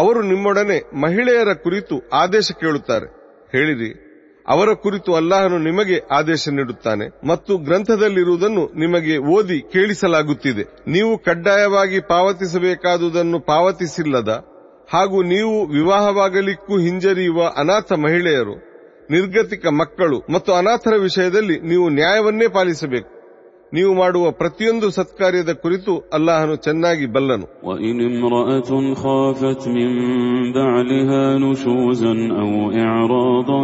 ಅವರು ನಿಮ್ಮೊಡನೆ ಮಹಿಳೆಯರ ಕುರಿತು ಆದೇಶ ಕೇಳುತ್ತಾರೆ. ಹೇಳಿರಿ, ಅವರ ಕುರಿತು ಅಲ್ಲಾಹನು ನಿಮಗೆ ಆದೇಶ ನೀಡುತ್ತಾನೆ ಮತ್ತು ಗ್ರಂಥದಲ್ಲಿರುವುದನ್ನು ನಿಮಗೆ ಓದಿ ಕೇಳಿಸಲಾಗುತ್ತಿದೆ. ನೀವು ಕಡ್ಡಾಯವಾಗಿ ಪಾವತಿಸಬೇಕಾದುದನ್ನು ಪಾವತಿಸಿಲ್ಲದ ಹಾಗೂ ನೀವು ವಿವಾಹವಾಗಲಿಕ್ಕೂ ಹಿಂಜರಿಯುವ ಅನಾಥ ಮಹಿಳೆಯರು, ನಿರ್ಗತಿಕ ಮಕ್ಕಳು ಮತ್ತು ಅನಾಥರ ವಿಷಯದಲ್ಲಿ ನೀವು ನ್ಯಾಯವನ್ನೇ ಪಾಲಿಸಬೇಕು. ನೀವು ಮಾಡುವ ಪ್ರತಿಯೊಂದು ಸತ್ಕಾರ್ಯದ ಕುರಿತು ಅಲ್ಲಾಹನು ಚೆನ್ನಾಗಿ ಬಲ್ಲನು وإن امرأة خافت من بعلها نشوزا أو إعراضا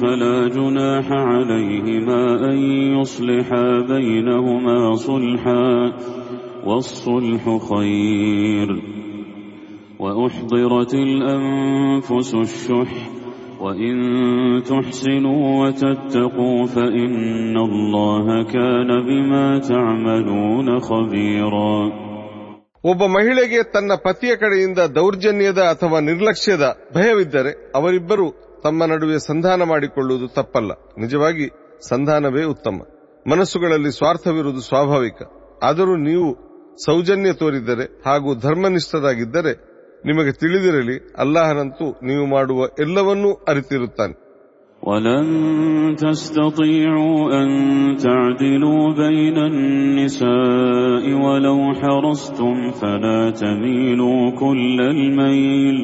فلا جناح عليهما أن يصلحا بينهما صلحا والصلح خير وأحضرت الأنفس الشح وإن تحسنوا وتتقوا فإن الله كان بما تعملون خبيرا ಒಬ್ಬ ಮಹಿಳೆಗೆ ತನ್ನ ಪತಿಯ ಕಡೆಯಿಂದ ದೌರ್ಜನ್ಯದ ಅಥವಾ ನಿರ್ಲಕ್ಷ್ಯದ ಭಯವಿದ್ದರೆ ಅವರಿಬ್ಬರು ತಮ್ಮ ನಡುವೆ ಸಂಧಾನ ಮಾಡಿಕೊಳ್ಳುವುದು ತಪ್ಪಲ್ಲ ನಿಜವಾಗಿ ಸಂಧಾನವೇ ಉತ್ತಮ ಮನಸ್ಸುಗಳಲ್ಲಿ ಸ್ವಾರ್ಥವಿರುವುದು ಸ್ವಾಭಾವಿಕ ಆದರೂ ನೀವು ಸೌಜನ್ಯ ತೋರಿದರೆ ಹಾಗೂ ಧರ್ಮನಿಷ್ಠರಾಗಿದ್ದರೆ ನಿಮಗೆ ತಿಳಿದಿರಲಿ ಅಲ್ಲಾಹನಂತೂ ನೀವು ಮಾಡುವ ಎಲ್ಲವನ್ನೂ ಅರಿತಿರುತ್ತಾನೆ ولن تستطيعوا أن تعدلوا بين النساء ولو حرصتم فلا تميلوا كل الميل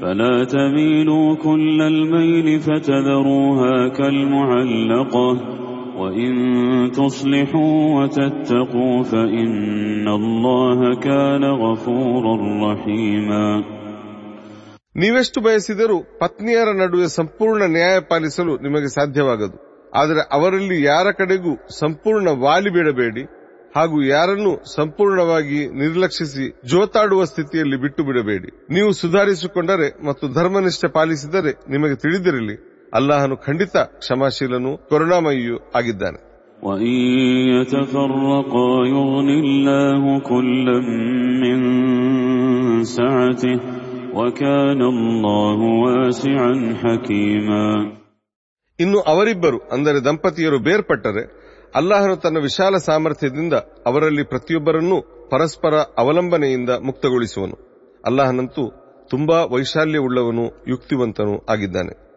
فلا تميلوا كل الميل فتذروها كالمعلقة وإن تصلحوا وتتقوا فإن الله كان غفورا رحيما ನೀವೆಷ್ಟು ಬಯಸಿದರೂ ಪತ್ನಿಯರ ನಡುವೆ ಸಂಪೂರ್ಣ ನ್ಯಾಯ ಪಾಲಿಸಲು ನಿಮಗೆ ಸಾಧ್ಯವಾಗದು ಆದರೆ ಅವರಲ್ಲಿ ಯಾರ ಕಡೆಗೂ ಸಂಪೂರ್ಣ ವಾಲಿ ಬಿಡಬೇಡಿ ಹಾಗೂ ಯಾರನ್ನೂ ಸಂಪೂರ್ಣವಾಗಿ ನಿರ್ಲಕ್ಷಿಸಿ ಜೋತಾಡುವ ಸ್ಥಿತಿಯಲ್ಲಿ ಬಿಟ್ಟು ಬಿಡಬೇಡಿ ನೀವು ಸುಧಾರಿಸಿಕೊಂಡರೆ ಮತ್ತು ಧರ್ಮನಿಷ್ಠೆ ಪಾಲಿಸಿದರೆ ನಿಮಗೆ ತಿಳಿದಿರಲಿ ಅಲ್ಲಾಹನು ಖಂಡಿತ ಕ್ಷಮಾಶೀಲನು ಕರುಣಾಮಯಿಯೂ ಆಗಿದ್ದಾನೆ. ಇನ್ನು ಅವರಿಬ್ಬರು ಅಂದರೆ ದಂಪತಿಯರು ಬೇರ್ಪಟ್ಟರೆ ಅಲ್ಲಾಹನು ತನ್ನ ವಿಶಾಲ ಸಾಮರ್ಥ್ಯದಿಂದ ಅವರಲ್ಲಿ ಪ್ರತಿಯೊಬ್ಬರನ್ನೂ ಪರಸ್ಪರ ಅವಲಂಬನೆಯಿಂದ ಮುಕ್ತಗೊಳಿಸುವನು. ಅಲ್ಲಾಹನಂತೂ ತುಂಬಾ ವೈಶಾಲ್ಯವುಳ್ಳವನು ಯುಕ್ತಿವಂತನೂ ಆಗಿದ್ದಾನೆ.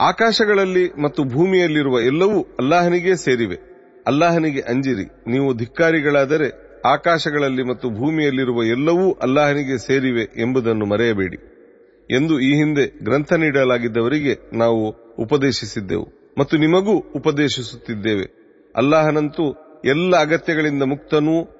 ಆಕಾಶಗಳಲ್ಲಿ ಮತ್ತು ಭೂಮಿಯಲ್ಲಿರುವ ಎಲ್ಲವೂ ಅಲ್ಲಾಹನಿಗೆ ಸೇರಿವೆ. ಅಲ್ಲಾಹನಿಗೆ ಅಂಜಿರಿ. ನೀವು ಧಿಕ್ಕಾರಿಗಳಾದರೆ ಆಕಾಶಗಳಲ್ಲಿ ಮತ್ತು ಭೂಮಿಯಲ್ಲಿರುವ ಎಲ್ಲವೂ ಅಲ್ಲಾಹನಿಗೆ ಸೇರಿವೆ ಎಂಬುದನ್ನು ಮರೆಯಬೇಡಿ. ಎಂದು ಈ ಹಿಂದೆ ಗ್ರಂಥ ನೀಡಲಾಗಿದ್ದವರಿಗೆ ನಾವು ಉಪದೇಶಿಸಿದ್ದೆವು ಮತ್ತು ನಿಮಗೂ ಉಪದೇಶಿಸುತ್ತಿದ್ದೇವೆ. ಅಲ್ಲಾಹನಂತೂ ಎಲ್ಲ ಅಗತ್ಯಗಳಿಂದ ಮುಕ್ತನೂ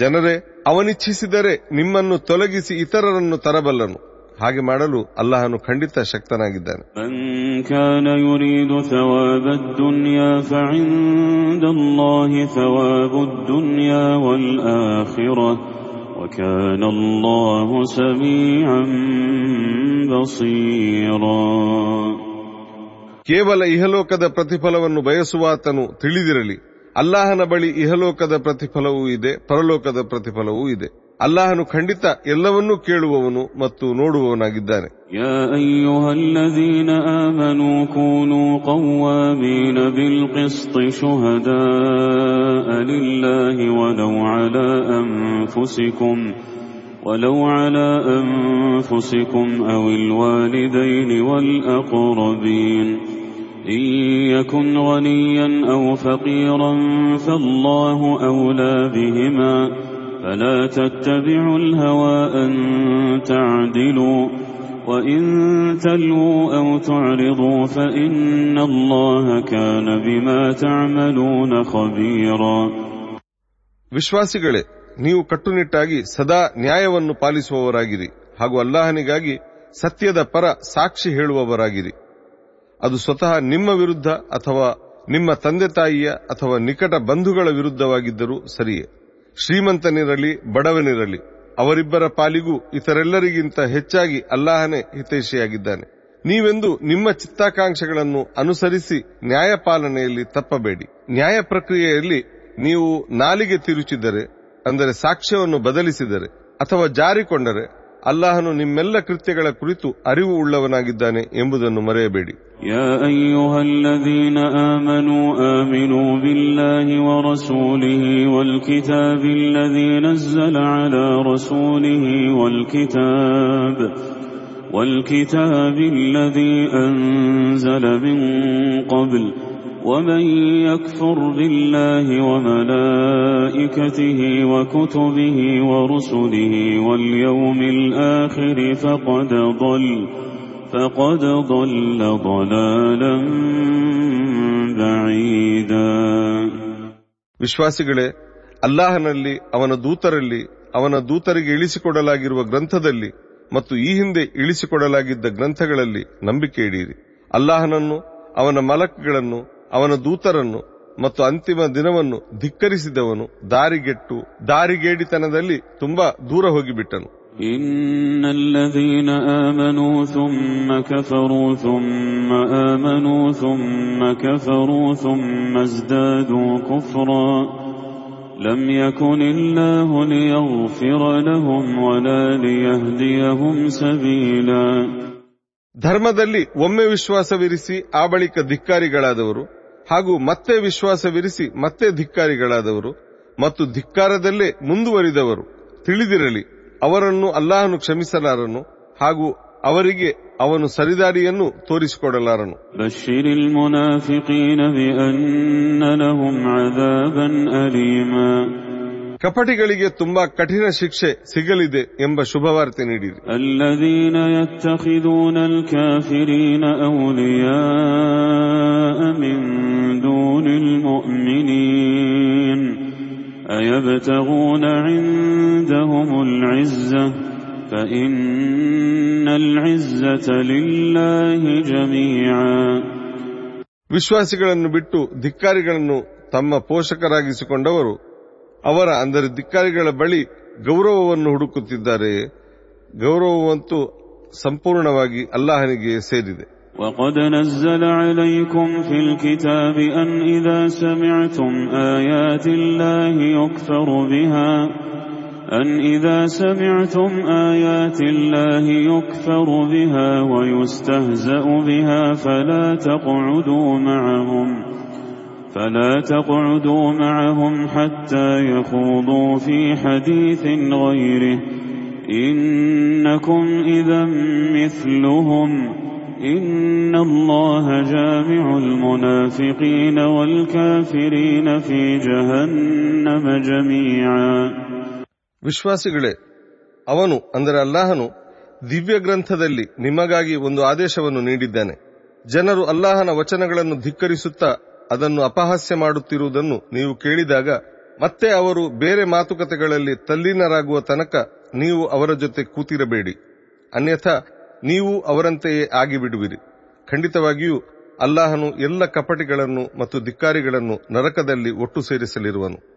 ಜನರೇ ಅವನಿಚ್ಛಿಸಿದರೆ ನಿಮ್ಮನ್ನು ತೊಲಗಿಸಿ ಇತರರನ್ನು ತರಬಲ್ಲನು. ಹಾಗೆ ಮಾಡಲು ಅಲ್ಲಾಹನು ಖಂಡಿತ ಶಕ್ತನಾಗಿದ್ದಾನೆ. ಕೇವಲ ಇಹಲೋಕದ ಪ್ರತಿಫಲವನ್ನು ಬಯಸುವಾತನು ತಿಳಿದಿರಲಿ. ಅಲ್ಲಾಹನ ಬಳಿ ಇಹಲೋಕದ ಪ್ರತಿಫಲವೂ ಇದೆ ಪರಲೋಕದ ಪ್ರತಿಫಲವೂ ಇದೆ ಅಲ್ಲಾಹನು ಖಂಡಿತ ಎಲ್ಲವನ್ನೂ ಕೇಳುವವನು ಮತ್ತು ನೋಡುವವನಾಗಿದ್ದಾನೆ يا أيها الذين آمنوا كونوا قوامين بالقسط شهداء لله ولو على أنفسكم ولو على أنفسكم أو الوالدين والأقربين إن يكن غنيا أو فقيرا فالله أولى بهما فلا تتبعوا الهوى أن تعدلوا وإن تلووا أو تعرضوا فإن الله كان بما تعملون خبيرا ವಿಶ್ವಾಸಿಗಳೇ ನೀವು ಕಟ್ಟುನಿಟ್ಟಾಗಿ ಸದಾ ನ್ಯಾಯವನ್ನು ಪಾಲಿಸುವವರಾಗಿರಿ ಹಾಗೂ ಅಲ್ಲಾಹನಿಗಾಗಿ ಸತ್ಯದ ಪರ ಸಾಕ್ಷಿ ಹೇಳುವವರಾಗಿರಿ ಅದು ಸ್ವತಃ ನಿಮ್ಮ ವಿರುದ್ಧ ಅಥವಾ ನಿಮ್ಮ ತಂದೆ ತಾಯಿಯ ಅಥವಾ ನಿಕಟ ಬಂಧುಗಳ ವಿರುದ್ಧವಾಗಿದ್ದರೂ ಸರಿಯೇ. ಶ್ರೀಮಂತನಿರಲಿ, ಬಡವನಿರಲಿ, ಅವರಿಬ್ಬರ ಪಾಲಿಗೂ ಇತರೆಲ್ಲರಿಗಿಂತ ಹೆಚ್ಚಾಗಿ ಅಲ್ಲಾಹನೇ ಹಿತೈಷಿಯಾಗಿದ್ದಾನೆ. ನೀವೆಂದು ನಿಮ್ಮ ಚಿತ್ತಾಕಾಂಕ್ಷೆಗಳನ್ನು ಅನುಸರಿಸಿ ನ್ಯಾಯಪಾಲನೆಯಲ್ಲಿ ತಪ್ಪಬೇಡಿ. ನ್ಯಾಯ ಪ್ರಕ್ರಿಯೆಯಲ್ಲಿ ನೀವು ನಾಲಿಗೆ ತಿರುಚಿದರೆ, ಅಂದರೆ ಸಾಕ್ಷ್ಯವನ್ನು ಬದಲಿಸಿದರೆ ಅಥವಾ ಜಾರಿಕೊಂಡರೆ ಅಲ್ಲಾಹನು ನಿಮ್ಮೆಲ್ಲ ಕೃತ್ಯಗಳ ಕುರಿತು ಅರಿವು ಉಳ್ಳವನಾಗಿದ್ದಾನೆ ಎಂಬುದನ್ನು ಮರೆಯಬೇಡಿ يا أيها الذين آمنوا آمنوا بالله ورسوله والكتاب الذي نزل على رسوله والكتاب والكتاب الذي أنزل من قبل ومن يكفر بالله وملائكته وكتبه ورسله واليوم الآخر فقد ضل فقد ضل ضلالا بعيدا ವಿಶ್ವಾಸಿಗಳೇ ಅಲ್ಲಾಹನಲ್ಲಿ ಅವನ ದೂತರಲ್ಲಿ ಅವನ ದೂತರಿಗೆ ಇಳಿಸಿಕೊಡಲಾಗಿರುವ ಗ್ರಂಥದಲ್ಲಿ ಮತ್ತು ಈ ಹಿಂದೆ ಇಳಿಸಿಕೊಡಲಾಗಿದ್ದ ಗ್ರಂಥಗಳಲ್ಲಿ ನಂಬಿಕೆ ಇಡೀರಿ ಅಲ್ಲಾಹನನ್ನು ಅವನ ಮಲಕ್ಗಳನ್ನು ಅವನ ದೂತರನ್ನು ಮತ್ತು ಅಂತಿಮ ದಿನವನ್ನು ಧಿಕ್ಕರಿಸಿದವನು ದಾರಿಗೆಟ್ಟು ದಾರಿಗೇಡಿತನದಲ್ಲಿ ತುಂಬಾ ದೂರ ಹೋಗಿಬಿಟ್ಟನು إن الذين آمنوا ثم كفروا ثم آمنوا ثم كفروا ثم ازدادوا كفرا لم يكن الله ليغفر لهم ولا ليهديهم سبيلا ಧರ್ಮದಲ್ಲಿ ಒಮ್ಮೆ ವಿಶ್ವಾಸವಿರಿಸಿ ಆ ಬಳಿಕ ಧಿಕ್ಕಾರಿಗಳಾದವರು ಹಾಗೂ ಮತ್ತೆ ವಿಶ್ವಾಸವಿರಿಸಿ ಮತ್ತೆ ಧಿಕ್ಕಾರಿಗಳಾದವರು ಮತ್ತು ಧಿಕ್ಕಾರದಲ್ಲೇ ಮುಂದುವರಿದವರು. ತಿಳಿದಿರಲಿ, ಅವರನ್ನು ಅಲ್ಲಾಹನು ಕ್ಷಮಿಸಲಾರನು ಹಾಗೂ ಅವರಿಗೆ ಅವನು ಸರಿದಾರಿಯನ್ನು ತೋರಿಸಿಕೊಡಲಾರನು. ಬಶೀರಿಲ್ المنافقين بأن لهم عذابا أليما ಕಪಟಿಗಳಿಗೆ ತುಂಬಾ ಕಠಿಣ ಶಿಕ್ಷೆ ಸಿಗಲಿದೆ ಎಂಬ ಶುಭವಾರ್ತೆ ನೀಡಿರಿ الذين يتخذون الكافرين أولياء من دون المؤمنين أيبتغون عندهم العزة فإن العزة لله جميعا ವಿಶ್ವಾಸಿಗಳನ್ನು ಬಿಟ್ಟು ಧಿಕ್ಕಾರಿಗಳನ್ನು ತಮ್ಮ ಪೋಷಕರಾಗಿಸಿಕೊಂಡವರು ಅವರ ಅಂದರೆ ಧಿಕ್ಕಾರಿಗಳ ಬಳಿ ಗೌರವವನ್ನು ಹುಡುಕುತ್ತಿದ್ದಾರೆ ಗೌರವವಂತೂ ಸಂಪೂರ್ಣವಾಗಿ ಅಲ್ಲಾಹನಿಗೆ ಸೇರಿದೆ وقد نزل عليكم في الكتاب أن إذا سمعتم آيات الله يكفر بها أن إذا سمعتم آيات الله يكفر بها ويستهزأ بها فلا تقعدوا معهم فلا تقعدوا معهم حتى يخوضوا في حديث غيره إنكم إذا مثلهم إن الله جامع المنافقين والكافرين في جهنم جميعا ವಿಶ್ವಾಸಿಗಳೇ ಅವನು ಅಂದರೆ ಅಲ್ಲಾಹನು ದಿವ್ಯ ಗ್ರಂಥದಲ್ಲಿ ನಿಮಗಾಗಿ ಒಂದು ಆದೇಶವನ್ನು ನೀಡಿದ್ದಾನೆ ಜನರು ಅಲ್ಲಾಹನ ವಚನಗಳನ್ನು ಧಿಕ್ಕರಿಸುತ್ತಾ ಅದನ್ನು ಅಪಹಾಸ್ಯ ಮಾಡುತ್ತಿರುವುದನ್ನು ನೀವು ಕೇಳಿದಾಗ, ಮತ್ತೆ ಅವರು ಬೇರೆ ಮಾತುಕತೆಗಳಲ್ಲಿ ತಲ್ಲೀನರಾಗುವ ತನಕ ನೀವು ಅವರ ಜೊತೆ ಕೂತಿರಬೇಡಿ. ಅನ್ಯಥಾ, ನೀವು ಅವರಂತೆಯೇ ಆಗಿಬಿಡುವಿರಿ. ಖಂಡಿತವಾಗಿಯೂ, ಅಲ್ಲಾಹನು ಎಲ್ಲ ಕಪಟಿಗಳನ್ನು ಮತ್ತು ಧಿಕ್ಕಾರಿಗಳನ್ನು ನರಕದಲ್ಲಿ ಒಟ್ಟು ಸೇರಿಸಲಿರುವನು.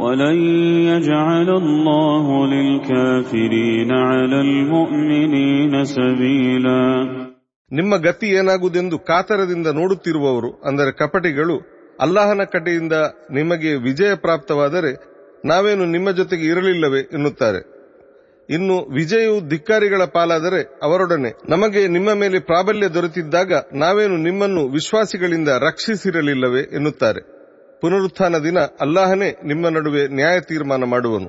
ولن يجعل الله للكافرين على المؤمنين سبيلا ನಿಮ್ಮ ಗತಿ ಏನಾಗುವುದೆಂದು ಕಾತರದಿಂದ ನೋಡುತ್ತಿರುವವರು ಅಂದರೆ ಕಪಟಿಗಳು ಅಲ್ಲಾಹನ ಕಡೆಯಿಂದ ನಿಮಗೆ ವಿಜಯ ಪ್ರಾಪ್ತವಾದರೆ ನಾವೇನು ನಿಮ್ಮ ಜೊತೆಗೆ ಇರಲಿಲ್ಲವೇ ಎನ್ನುತ್ತಾರೆ ಇನ್ನು ವಿಜಯವು ಧಿಕ್ಕಾರಿಗಳ ಪಾಲಾದರೆ ಅವರೊಡನೆ ನಮಗೆ ನಿಮ್ಮ ಮೇಲೆ ಪ್ರಾಬಲ್ಯ ದೊರೆತಿದ್ದಾಗ ನಾವೇನು ನಿಮ್ಮನ್ನು ವಿಶ್ವಾಸಿಗಳಿಂದ ರಕ್ಷಿಸಿರಲಿಲ್ಲವೇ ಎನ್ನುತ್ತಾರೆ ಪುನರುತ್ಥಾನ ದಿನ ಅಲ್ಲಾಹನೇ ನಿಮ್ಮ ನಡುವೆ ನ್ಯಾಯ ತೀರ್ಮಾನ ಮಾಡುವನು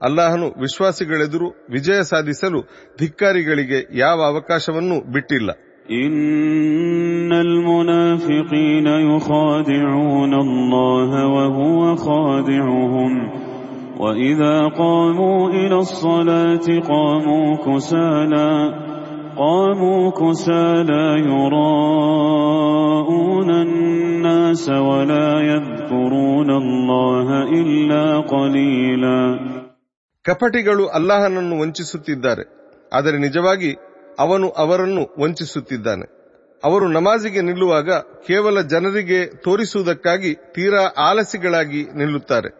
ಅಲ್ಲಾಹನು ವಿಶ್ವಾಸಿಗಳೆದುರು ವಿಜಯ ಸಾಧಿಸಲು ಧಿಕ್ಕಾರಿಗಳಿಗೆ ಯಾವ ಅವಕಾಶವನ್ನೂ ಬಿಟ್ಟಿಲ್ಲ إن المنافقين يخادعون الله وهو خادعهم وإذا قاموا إلى الصلاة قاموا كسالى قاموا كسالى يراءون الناس ولا يذكرون الله إلا قليلا ಕಪಟಿಗಳು ಅಲ್ಲಾಹನನ್ನು ವಂಚಿಸುತ್ತಿದ್ದಾರೆ ಆದರೆ ನಿಜವಾಗಿ ಅವನು ಅವರನ್ನು ವಂಚಿಸುತ್ತಿದ್ದಾನೆ ಅವರು ನಮಾಜಿಗೆ ನಿಲ್ಲುವಾಗ ಕೇವಲ ಜನರಿಗೆ ತೋರಿಸುವುದಕ್ಕಾಗಿ ತೀರಾ ಆಲಸಿಗಳಾಗಿ ನಿಲ್ಲುತ್ತಾರೆ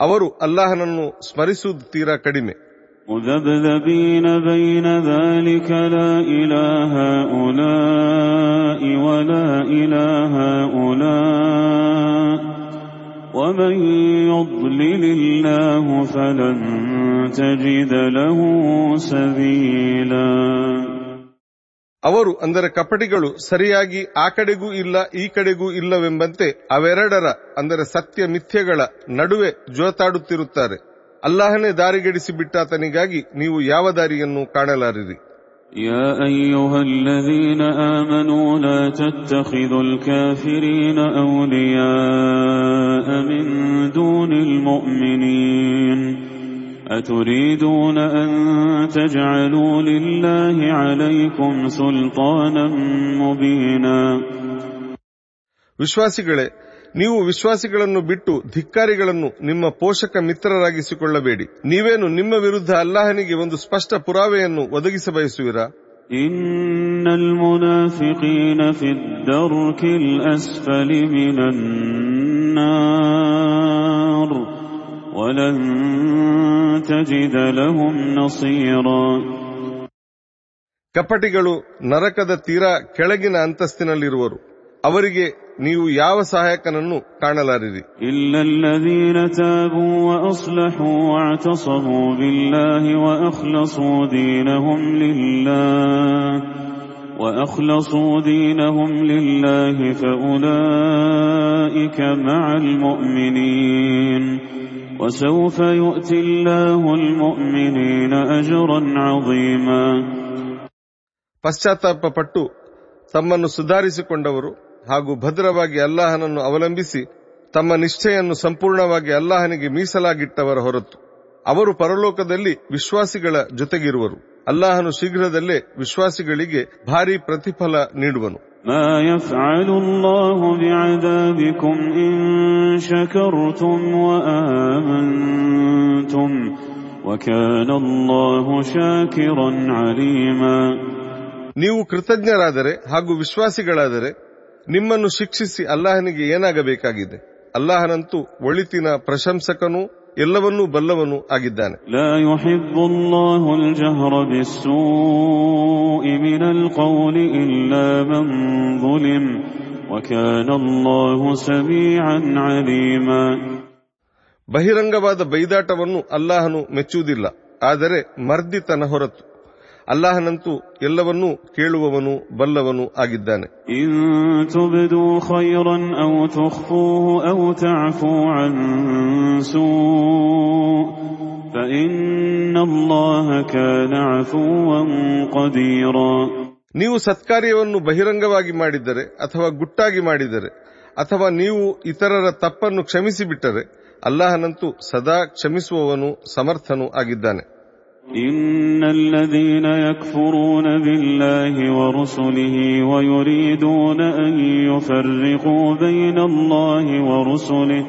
ಅವರು ಅಲ್ಲಾಹನನ್ನು ಸ್ಮರಿಸುವುದು ತೀರಾ ಕಡಿಮೆ مذبذبين بين ذلك لا إله هؤلاء ولا إله هؤلاء ومن يضلل الله فلن تجد له سبيلا ಅವರು ಅಂದರೆ ಕಪಟಿಗಳು ಸರಿಯಾಗಿ ಆ ಕಡೆಗೂ ಇಲ್ಲ ಈ ಕಡೆಗೂ ಇಲ್ಲವೆಂಬಂತೆ ಅವೆರಡರ ಅಂದರೆ ಸತ್ಯ ಮಿಥ್ಯಗಳ ನಡುವೆ ಜೋತಾಡುತ್ತಿರುತ್ತಾರೆ ಅಲ್ಲಾಹನೇ ದಾರಿಗೆಡಿಸಿ ಬಿಟ್ಟಾತನಿಗಾಗಿ ನೀವು ಯಾವ ದಾರಿಯನ್ನು ಕಾಣಲಾರಿರಿ يا أيها الذين آمنوا لا تتخذوا الكافرين أولياء من دون المؤمنين أتريدون أن تجعلوا لله عليكم سلطانا مبينا ವಿಶ್ವಾಸಿಗಳೇ ನೀವು ವಿಶ್ವಾಸಿಗಳನ್ನು ಬಿಟ್ಟು ಧಿಕ್ಕಾರಿಗಳನ್ನು ನಿಮ್ಮ ಪೋಷಕ ಮಿತ್ರರಾಗಿಸಿಕೊಳ್ಳಬೇಡಿ ನೀವೇನು ನಿಮ್ಮ ವಿರುದ್ಧ ಅಲ್ಲಾಹನಿಗೆ ಒಂದು ಸ್ಪಷ್ಟ ಪುರಾವೆಯನ್ನು ಒದಗಿಸ ಬಯಸುವಿರಾ إن المنافقين في الدرك الأسفل من النار ولن تجد لهم نصيرا ಕಪಟಿಗಳು ನರಕದ ತೀರಾ ಕೆಳಗಿನ ಅಂತಸ್ತಿನಲ್ಲಿರುವರು ಅವರಿಗೆ ನೀವು ಯಾವ ಸಹಾಯಕನನ್ನು ಕಾಣಲಾರಿರಿ إلا الذين تابوا وأصلحوا واعتصموا بالله وأخلصوا دينهم لله وأخلصوا دينهم لله فأولئك مع المؤمنين وسوف يؤتي الله المؤمنين أجرا عظيما ಪಶ್ಚಾತ್ತಾಪ ಪಟ್ಟು ತಮ್ಮನ್ನು ಸುಧಾರಿಸಿಕೊಂಡವರು ಹಾಗೂ ಭದ್ರವಾಗಿ ಅಲ್ಲಾಹನನ್ನು ಅವಲಂಬಿಸಿ ತಮ್ಮ ನಿಷ್ಠೆಯನ್ನು ಸಂಪೂರ್ಣವಾಗಿ ಅಲ್ಲಾಹನಿಗೆ ಮೀಸಲಾಗಿಟ್ಟವರ ಹೊರತು. ಅವರು ಪರಲೋಕದಲ್ಲಿ ವಿಶ್ವಾಸಿಗಳ ಜೊತೆಗಿರುವರು. ಅಲ್ಲಾಹನು ಶೀಘ್ರದಲ್ಲೇ ವಿಶ್ವಾಸಿಗಳಿಗೆ ಭಾರಿ ಪ್ರತಿಫಲ ನೀಡುವನು. ನೀವು ಕೃತಜ್ಞರಾದರೆ ಹಾಗೂ ವಿಶ್ವಾಸಿಗಳಾದರೆ ನಿಮ್ಮನ್ನು ಶಿಕ್ಷಿಸಿ ಅಲ್ಲಾಹನಿಗೆ ಏನಾಗಬೇಕಾಗಿದೆ? ಅಲ್ಲಾಹನಂತೂ ಒಳಿತಿನ ಪ್ರಶಂಸಕನು ಎಲ್ಲವನ್ನೂ ಬಲ್ಲವನು ಆಗಿದ್ದಾನೆ. ಬಹಿರಂಗವಾದ ಬೈದಾಟವನ್ನು ಅಲ್ಲಾಹನು ಮೆಚ್ಚುವುದಿಲ್ಲ. ಆದರೆ ಮರ್ದಿತನ ಹೊರತು. ಅಲ್ಲಾಹನಂತೂ ಎಲ್ಲವನ್ನೂ ಕೇಳುವವನು ಬಲ್ಲವನು ಆಗಿದ್ದಾನೆ. ನೀವು ಸತ್ಕಾರ್ಯವನ್ನು ಬಹಿರಂಗವಾಗಿ ಮಾಡಿದರೆ ಅಥವಾ ಗುಟ್ಟಾಗಿ ಮಾಡಿದರೆ ಅಥವಾ ನೀವು ಇತರರ ತಪ್ಪನ್ನು ಕ್ಷಮಿಸಿಬಿಟ್ಟರೆ ಅಲ್ಲಾಹನಂತೂ ಸದಾ ಕ್ಷಮಿಸುವವನು ಸಮರ್ಥನು ಆಗಿದ್ದಾನೆ. إن الذين يكفرون بالله ورسله ويريدون أن يفرقوا بين الله ورسله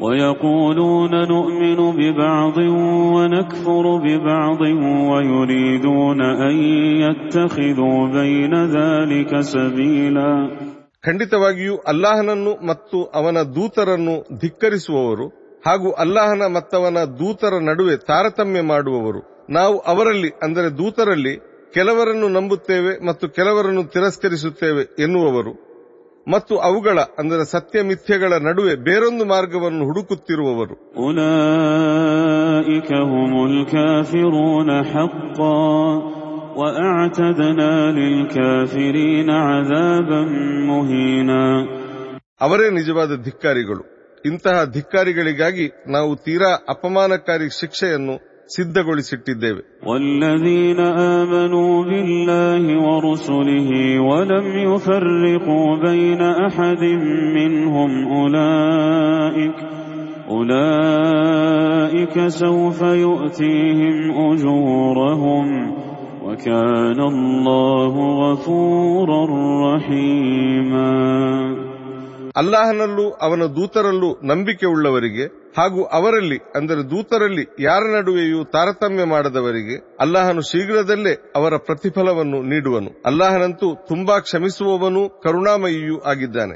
ويقولون نؤمن ببعض ونكفر ببعض ويريدون أن يتخذوا بين ذلك سبيلا ಖಂಡಿತವಾಗಿಯೂ ಅಲ್ಲಾಹನನ್ನು ಮತ್ತು ಅವನ ದೂತರನ್ನು ಧಿಕ್ಕರಿಸುವವರು ಹಾಗೂ ಅಲ್ಲಾಹನ ಮತ್ತವನ ದೂತರ ನಡುವೆ ತಾರತಮ್ಯ ಮಾಡುವವರು ನಾವು ಅವರಲ್ಲಿ ಅಂದರೆ ದೂತರಲ್ಲಿ ಕೆಲವರನ್ನು ನಂಬುತ್ತೇವೆ ಮತ್ತು ಕೆಲವರನ್ನು ತಿರಸ್ಕರಿಸುತ್ತೇವೆ ಎನ್ನುವವರು. ಮತ್ತು ಅವುಗಳ ಅಂದರೆ ಸತ್ಯ ಮಿಥ್ಯಗಳ ನಡುವೆ ಬೇರೊಂದು ಮಾರ್ಗವನ್ನು ಹುಡುಕುತ್ತಿರುವವರು. ಅವರೇ ನಿಜವಾದ ಧಿಕ್ಕಾರಿಗಳು. ಇಂತಹ ಧಿಕ್ಕಾರಿಗಳಿಗಾಗಿ ನಾವು ತೀರಾ ಅಪಮಾನಕಾರಿ ಶಿಕ್ಷೆಯನ್ನು ಸಿದ್ಧಗೊಳಿಸಿಟ್ಟಿದ್ದೇವೆ والذين آمنوا بالله ورسله ولم يفرقوا بين أحد منهم أولئك أولئك سوف يؤتيهم أجورهم وكان الله غفورا رحيما ಅಲ್ಲಾಹನಲ್ಲೂ ಅವನ ದೂತರಲ್ಲೂ ನಂಬಿಕೆ ಉಳ್ಳವರಿಗೆ ಹಾಗೂ ಅವರಲ್ಲಿ, ಅಂದರೆ ದೂತರಲ್ಲಿ ಯಾರ ನಡುವೆಯೂ ತಾರತಮ್ಯ ಮಾಡದವರಿಗೆ ಅಲ್ಲಾಹನು ಶೀಘ್ರದಲ್ಲೇ ಅವರ ಪ್ರತಿಫಲವನ್ನು ನೀಡುವನು. ಅಲ್ಲಾಹನಂತೂ ತುಂಬಾ ಕ್ಷಮಿಸುವವನು ಕರುಣಾಮಯಿಯೂ ಆಗಿದ್ದಾನೆ.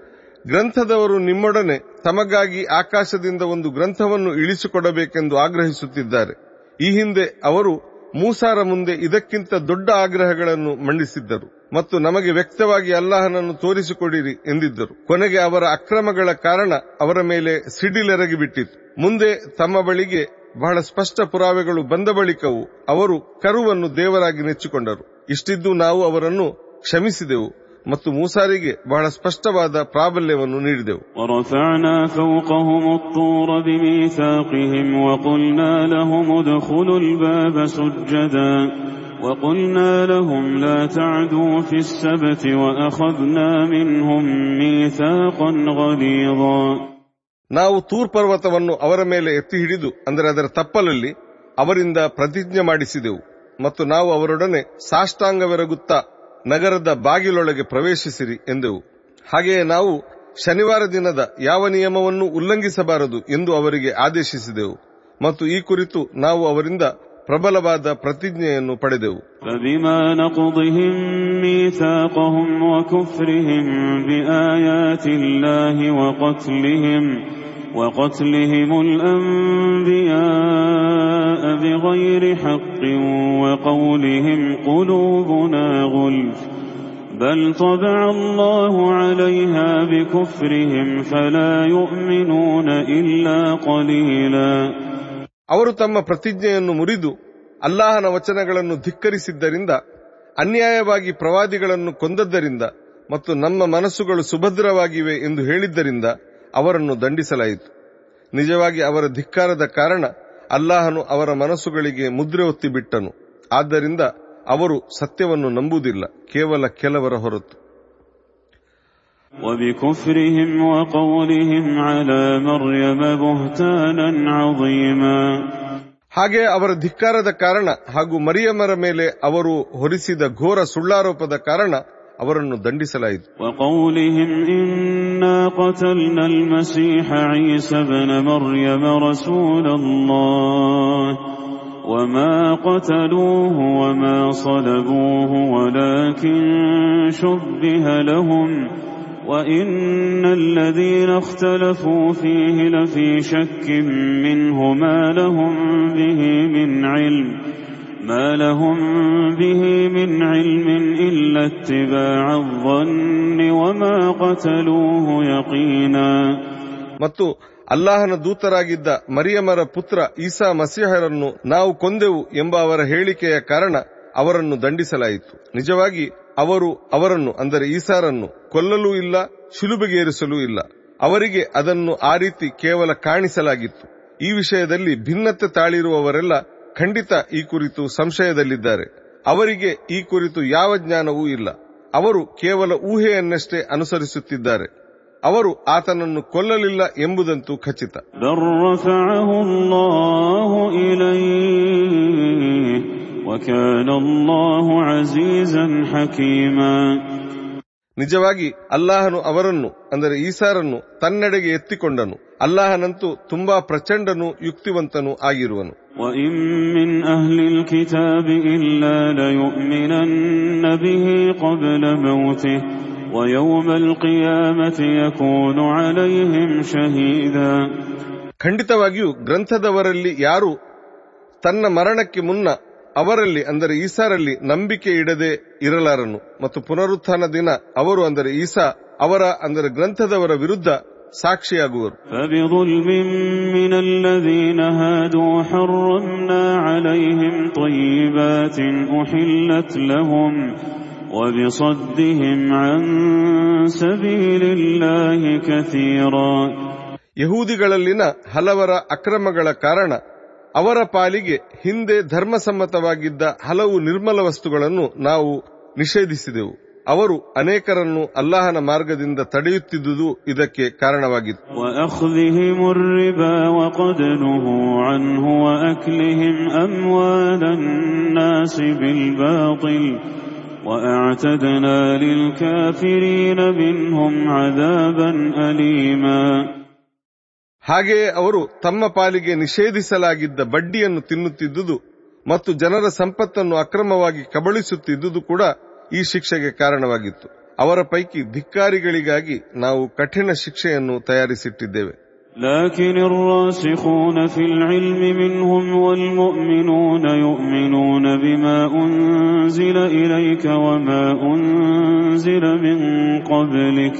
ಗ್ರಂಥದವರು ನಿಮ್ಮೊಡನೆ ತಮಗಾಗಿ ಆಕಾಶದಿಂದ ಒಂದು ಗ್ರಂಥವನ್ನು ಇಳಿಸಿಕೊಡಬೇಕೆಂದು ಆಗ್ರಹಿಸುತ್ತಿದ್ದಾರೆ. ಈ ಹಿಂದೆ ಅವರು ಮೂಸಾರ ಮುಂದೆ ಇದಕ್ಕಿಂತ ದೊಡ್ಡ ಆಗ್ರಹಗಳನ್ನು ಮಂಡಿಸಿದ್ದರು ಮತ್ತು ನಮಗೆ ವ್ಯಕ್ತವಾಗಿ ಅಲ್ಲಾಹನನ್ನು ತೋರಿಸಿಕೊಡಿರಿ ಎಂದಿದ್ದರು. ಕೊನೆಗೆ ಅವರ ಅಕ್ರಮಗಳ ಕಾರಣ ಅವರ ಮೇಲೆ ಸಿಡಿಲೆರಗಿ ಬಿಟ್ಟಿತು. ಮುಂದೆ ತಮ್ಮ ಬಳಿಗೆ ಬಹಳ ಸ್ಪಷ್ಟ ಪುರಾವೆಗಳು ಬಂದ ಬಳಿಕವೂ ಅವರು ಕರುವನ್ನು ದೇವರಾಗಿ ನೆಚ್ಚಿಕೊಂಡರು. ಇಷ್ಟಿದ್ದು ನಾವು ಅವರನ್ನು ಕ್ಷಮಿಸಿದೆವು. ಮತ್ತು ಮೂಸಾರಿಗೆ ಬಹಳ ಸ್ಪಷ್ಟವಾದ ಪ್ರಾಬಲ್ಯವನ್ನು ನೀಡಿದೆವು ورفعنا فوقهم الطور بميثاقهم وقلنا لهم ادخلوا الباب سجدا وقلنا لهم لا تعدوا في السبت وأخذنا منهم ميثاقا غليظا ನಾವು ತೂರ್ ಪರ್ವತವನ್ನು ಅವರ ಮೇಲೆ ಎತ್ತಿ ಹಿಡಿದು ಅಂದರೆ ಅದರ ತಪ್ಪಲಲ್ಲಿ ಅವರಿಂದ ಪ್ರತಿಜ್ಞೆ ಮಾಡಿಸಿದೆವು ಮತ್ತು ನಾವು ಅವರೊಡನೆ ಸಾಷ್ಟಾಂಗವೆರಗುತ್ತಾ ನಗರದ ಬಾಗಿಲೊಳಗೆ ಪ್ರವೇಶಿಸಿರಿ ಎಂದೆವು ಹಾಗೆಯೇ ನಾವು ಶನಿವಾರ ದಿನದ ಯಾವ ನಿಯಮವನ್ನು ಉಲ್ಲಂಘಿಸಬಾರದು ಎಂದು ಅವರಿಗೆ ಆದೇಶಿಸಿದೆವು ಮತ್ತು ಈ ಕುರಿತು ನಾವು ಅವರಿಂದ ಪ್ರಬಲವಾದ ಪ್ರತಿಜ್ಞೆಯನ್ನು ಪಡೆದೆವು فبما نقضهم ميثاقهم وكفرهم بآيات الله وقتلهم وقتلهم الأنبياء بغير حق وقولهم قلوبنا غلف بل طبع الله عليها بكفرهم فلا يؤمنون إلا قليلا ಅವರು ತಮ್ಮ ಪ್ರತಿಜ್ಞೆಯನ್ನು ಮುರಿದು ಅಲ್ಲಾಹನ ವಚನಗಳನ್ನು ಧಿಕ್ಕರಿಸಿದ್ದರಿಂದ ಅನ್ಯಾಯವಾಗಿ ಪ್ರವಾದಿಗಳನ್ನು ಕೊಂದದ್ದರಿಂದ ಮತ್ತು ನಮ್ಮ ಮನಸ್ಸುಗಳು ಸುಭದ್ರವಾಗಿವೆ ಎಂದು ಹೇಳಿದ್ದರಿಂದ ಅವರನ್ನು ದಂಡಿಸಲಾಯಿತು. ನಿಜವಾಗಿ ಅವರ ಧಿಕ್ಕಾರದ ಕಾರಣ ಅಲ್ಲಾಹನು ಅವರ ಮನಸ್ಸುಗಳಿಗೆ ಮುದ್ರೆ ಒತ್ತಿಬಿಟ್ಟನು ಆದ್ದರಿಂದ ಅವರು ಸತ್ಯವನ್ನು ನಂಬುವುದಿಲ್ಲ ಕೇವಲ ಕೆಲವರ ಹೊರತು. ಹಾಗೆ ಅವರ ಧಿಕ್ಕಾರದ ಕಾರಣ ಹಾಗೂ ಮರಿಯಮರ ಮೇಲೆ ಅವರು ಹೊರಿಸಿದ ಘೋರ ಸುಳ್ಳಾರೋಪದ ಕಾರಣ ಅವರನ್ನು ದಂಡಿಸಲಾಯಿತು وقولهم إنا قتلنا المسيح عيسى ابن مريم رسول الله وما قتلوه وما صلبوه ولكن شبه لهم وإن الذين اختلفوا فيه لفي شك منه ما لهم به من علم ما لهم به من علم إلا اتباع الظن وما قتلوه يقينا ಮತ್ತು ಅಲ್ಲಾಹನ ದೂತರಾಗಿದ್ದ ಮರಿಯಮರ ಪುತ್ರ ಈಸಾ ಮಸೀಹರನ್ನು ನಾವು ಕೊಂದೆವು ಎಂಬ ಅವರ ಹೇಳಿಕೆಯ ಕಾರಣ ಅವರನ್ನು ದಂಡಿಸಲಾಯಿತು ನಿಜವಾಗಿ ಅವರು ಅವರನ್ನು ಅಂದರೆ ಈಸಾರನ್ನು ಕೊಲ್ಲಲೂ ಇಲ್ಲ ಶಿಲುಬೆಗೇರಿಸಲೂ ಇಲ್ಲ ಅವರಿಗೆ ಅದನ್ನು ಆ ರೀತಿ ಕೇವಲ ಕಾಣಿಸಲಾಗಿತ್ತು ಈ ವಿಷಯದಲ್ಲಿ ಭಿನ್ನತೆ ತಾಳಿರುವವರೆಲ್ಲ ಖಂಡಿತ ಈ ಕುರಿತು ಸಂಶಯದಲ್ಲಿದ್ದಾರೆ. ಅವರಿಗೆ ಈ ಕುರಿತು ಯಾವ ಜ್ಞಾನವೂ ಇಲ್ಲ. ಅವರು ಕೇವಲ ಊಹೆಯನ್ನಷ್ಟೇ ಅನುಸರಿಸುತ್ತಿದ್ದಾರೆ. ಅವರು ಆತನನ್ನು ಕೊಲ್ಲಲಿಲ್ಲ ಎಂಬುದಂತೂ ಖಚಿತ. ನಿಜವಾಗಿ ಅಲ್ಲಾಹನು ಅವರನ್ನು ಅಂದರೆ ಈಸಾರನ್ನು ತನ್ನೆಡೆಗೆ ಎತ್ತಿಕೊಂಡನು. ಅಲ್ಲಾಹನಂತೂ ತುಂಬಾ ಪ್ರಚಂಡನು ಯುಕ್ತಿವಂತನೂ ಆಗಿರುವನು. وإن من أهل الكتاب إلا ليؤمنن به قبل موته ويوم القيامة يكون عليهم شهيدا ಖಂಡಿತವಾಗಿಯೂ ಗ್ರಂಥದವರಲ್ಲಿ ಯಾರು ತನ್ನ ಮರಣಕ್ಕೆ ಮುನ್ನ ಅವರಲ್ಲಿ ಅಂದರೆ ಈಸಾರಲ್ಲಿ ನಂಬಿಕೆ ಇಡದೆ ಇರಲಾರನು ಮತ್ತು ಪುನರುತ್ಥಾನ ದಿನ ಅವರು ಅಂದರೆ ಈಸಾ ಅವರ ಅಂದರೆ ಗ್ರಂಥದವರ ವಿರುದ್ಧ ಸಾಕ್ಷಿಯಾಗುವರು. ಯಹೂದಿಗಳಲ್ಲಿನ ಹಲವರ ಅಕ್ರಮಗಳ ಕಾರಣ ಅವರ ಪಾಲಿಗೆ ಹಿಂದೆ ಧರ್ಮಸಮ್ಮತವಾಗಿದ್ದ ಹಲವು ನಿರ್ಮಲ ವಸ್ತುಗಳನ್ನು ನಾವು ನಿಷೇಧಿಸಿದೆವು. ಅವರು ಅನೇಕರನ್ನು ಅಲ್ಲಾಹನ ಮಾರ್ಗದಿಂದ ತಡೆಯುತ್ತಿದ್ದುದು ಇದಕ್ಕೆ ಕಾರಣವಾಗಿತ್ತು. وأعتدنا ಹಾಗೆಯೇ ಅವರು ತಮ್ಮ ಪಾಲಿಗೆ ನಿಷೇಧಿಸಲಾಗಿದ್ದ ಬಡ್ಡಿಯನ್ನು ತಿನ್ನುತ್ತಿದ್ದುದು ಮತ್ತು ಜನರ ಸಂಪತ್ತನ್ನು ಅಕ್ರಮವಾಗಿ ಕಬಳಿಸುತ್ತಿದ್ದುದು ಕೂಡ ಈ ಶಿಕ್ಷೆಗೆ ಕಾರಣವಾಗಿತ್ತು ಅವರ ಪೈಕಿ ಧಿಕ್ಕಾರಿಗಳಿಗಾಗಿ ನಾವು ಕಠಿಣ ಶಿಕ್ಷೆಯನ್ನು ತಯಾರಿಸಿಟ್ಟಿದ್ದೇವೆ لكن الراسخون في العلم منهم والمؤمنون يؤمنون بما أنزل إليك وما أنزل من قبلك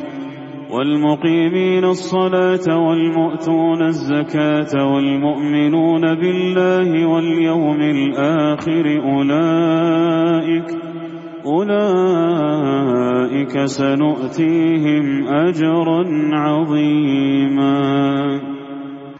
والمقيمين الصلاة والمؤتون الزكاة والمؤمنون بالله واليوم الآخر أولئك أولئك سنؤتيهم أجرا عظيما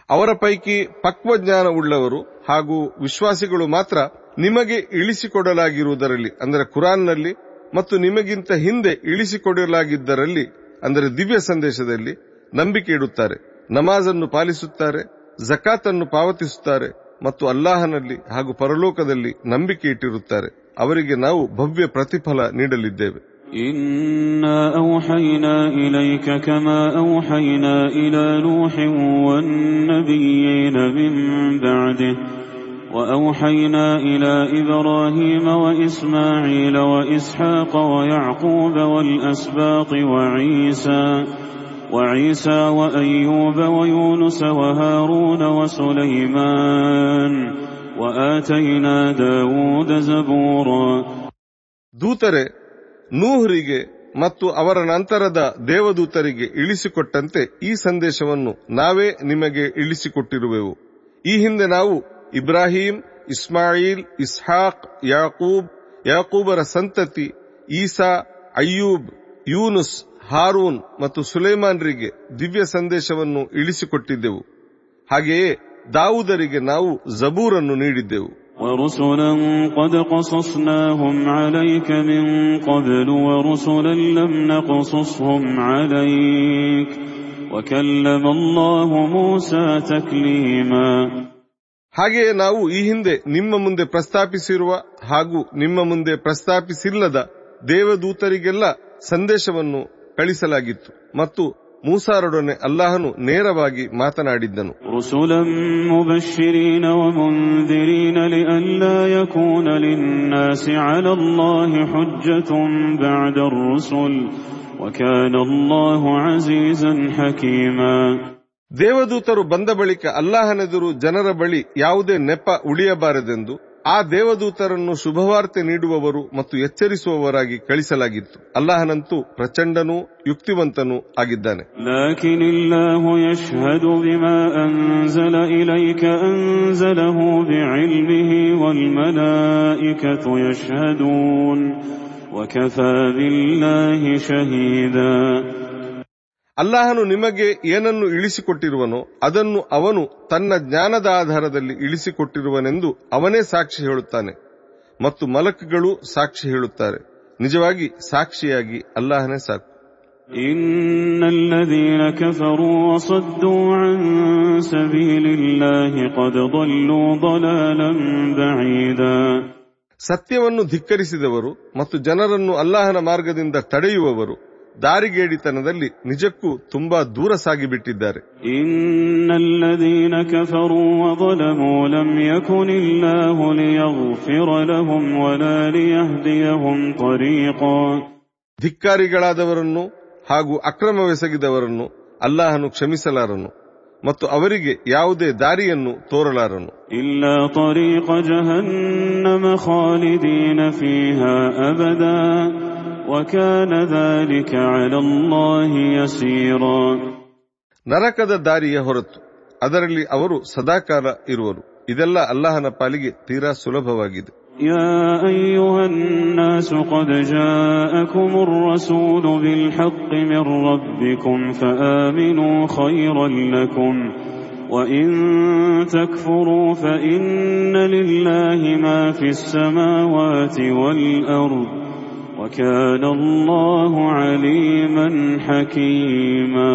ಅವರ ಪೈಕಿ ಪಕ್ವಜ್ಞಾನವುಳ್ಳವರು ಹಾಗೂ ವಿಶ್ವಾಸಿಗಳು ಮಾತ್ರ ನಿಮಗೆ ಇಳಿಸಿಕೊಡಲಾಗಿರುವುದರಲ್ಲಿ ಅಂದರೆ ಕುರಾನ್ನಲ್ಲಿ ಮತ್ತು ನಿಮಗಿಂತ ಹಿಂದೆ ಇಳಿಸಿಕೊಡಲಾಗಿದ್ದರಲ್ಲಿ ಅಂದರೆ ದಿವ್ಯ ಸಂದೇಶದಲ್ಲಿ ನಂಬಿಕೆ ಇಡುತ್ತಾರೆ ನಮಾಜನ್ನು ಪಾಲಿಸುತ್ತಾರೆ ಜಕಾತನ್ನು ಪಾವತಿಸುತ್ತಾರೆ ಮತ್ತು ಅಲ್ಲಾಹನಲ್ಲಿ ಹಾಗೂ ಪರಲೋಕದಲ್ಲಿ ನಂಬಿಕೆ ಇಟ್ಟಿರುತ್ತಾರೆ ಅವರಿಗೆ ನಾವು ಭವ್ಯ ಪ್ರತಿಫಲ ನೀಡಲಿದ್ದೇವೆ إنا أوحينا إليك كما أوحينا إلى نوح والنبيين من بعده وأوحينا إلى إبراهيم وإسماعيل وإسحاق ويعقوب والأسباط وعيسى وعيسى وأيوب ويونس وهارون وسليمان وآتينا داود زبورا ದೂತರೆ, ನೂಹರಿಗೆ ಮತ್ತು ಅವರ ನಂತರದ ದೇವದೂತರಿಗೆ ಇಳಿಸಿಕೊಟ್ಟಂತೆ ಈ ಸಂದೇಶವನ್ನು ನಾವೇ ನಿಮಗೆ ಇಳಿಸಿಕೊಟ್ಟಿರುವೆವು. ಈ ಹಿಂದೆ ನಾವು ಇಬ್ರಾಹಿಂ, ಇಸ್ಮಾಯಿಲ್, ಇಸ್ಹಾಕ್, ಯಾಕೂಬ್, ಯಾಕೂಬರ ಸಂತತಿ, ಈಸಾ, ಅಯ್ಯೂಬ್, ಯೂನುಸ್, ಹಾರೂನ್ ಮತ್ತು ಸುಲೇಮಾನ್ರಿಗೆ ದಿವ್ಯ ಸಂದೇಶವನ್ನು ಇಳಿಸಿಕೊಟ್ಟಿದ್ದೆವು. ಹಾಗೆಯೇ ದಾವುದರಿಗೆ ನಾವು ಜಬೂರನ್ನು ನೀಡಿದ್ದೆವು ورسلا قد قصصناهم عليك من قبل ورسلا لم نقصصهم عليك وكلم الله موسى تكليما [laughs] ಹಾಗೆಯೇ ನಾವು ಈ ಹಿಂದೆ ನಿಮ್ಮ ಮುಂದೆ ಪ್ರಸ್ತಾಪಿಸಿರುವ ಹಾಗೂ ನಿಮ್ಮ ಮುಂದೆ ಪ್ರಸ್ತಾಪಿಸಿಲ್ಲದ ದೇವದೂತರಿಗೆಲ್ಲ ಸಂದೇಶವನ್ನು ಕಳಿಸಲಾಗಿತ್ತು ಮತ್ತು ಮೂಸಾರೊಡನೆ ಅಲ್ಲಾಹನು ನೇರವಾಗಿ ಮಾತನಾಡಿದ್ದನು. ದೇವದೂತರು ಬಂದ ಬಳಿಕ ಅಲ್ಲಾಹನೆದುರು ಜನರ ಬಳಿ ಯಾವುದೇ ನೆಪ ಉಳಿಯಬಾರದೆಂದು ಆ ದೇವದೂತರನ್ನು ಶುಭವಾರ್ತೆ ನೀಡುವವರು ಮತ್ತು ಎಚ್ಚರಿಸುವವರಾಗಿ ಕಳಿಸಲಾಗಿತ್ತು. ಅಲ್ಲಾಹನಂತೂ ಪ್ರಚಂಡನೂ ಯುಕ್ತಿವಂತನೂ ಆಗಿದ್ದಾನೆ. ಶಹೀದ. ಅಲ್ಲಾಹನು ನಿಮಗೆ ಏನನ್ನು ಇಳಿಸಿಕೊಟ್ಟಿರುವನೋ ಅದನ್ನು ಅವನು ತನ್ನ ಜ್ಞಾನದ ಆಧಾರದಲ್ಲಿ ಇಳಿಸಿಕೊಟ್ಟಿರುವನೆಂದು ಅವನೇ ಸಾಕ್ಷಿ ಹೇಳುತ್ತಾನೆ ಮತ್ತು ಮಲಕ್ಗಳು ಸಾಕ್ಷಿ ಹೇಳುತ್ತಾರೆ ನಿಜವಾಗಿ ಸಾಕ್ಷಿಯಾಗಿ ಅಲ್ಲಾಹನೇ ಸಾಕು إن الذين كفروا وصدوا عن سبيل الله قد ضلوا ضلالا بعيدا ಸತ್ಯವನ್ನು ಧಿಕ್ಕರಿಸಿದವರು ಮತ್ತು ಜನರನ್ನು ಅಲ್ಲಾಹನ ಮಾರ್ಗದಿಂದ ತಡೆಯುವವರು ದಾರಿಗೇಡಿತನದಲ್ಲಿ ನಿಜಕ್ಕೂ ತುಂಬಾ ದೂರ ಸಾಗಿಬಿಟ್ಟಿದ್ದಾರೆ. ಧಿಕ್ಕಾರಿಗಳಾದವರನ್ನು ಹಾಗೂ ಅಕ್ರಮವೆಸಗಿದವರನ್ನು ಅಲ್ಲಾಹನು ಕ್ಷಮಿಸಲಾರನು ಮತ್ತು ಅವರಿಗೆ ಯಾವುದೇ ದಾರಿಯನ್ನು ತೋರಲಾರನು. ಇಲ್ಲ ತರೀಕ ಜಹನ್ನಮ ಖಾಲಿದೀನ ಫೀಹಾ ಅಬದಾ. وكان ذلك على الله يسيرا ನರಕದ ದಾರಿಯ ಹೊರತು ಅದರಲ್ಲಿ ಅವರು ಸದಾಕಾಲ ಇರುವರು ಇದೆಲ್ಲ ಅಲ್ಲಾಹನ ಪಾಲಿಗೆ ತೀರಾ ಸುಲಭವಾಗಿದೆ يا أيها الناس قد جاءكم الرسول بالحق من ربكم فآمنوا خيرا لكم وإن تكفروا فإن لله ما في السماوات والأرض وكان الله عليما حكيما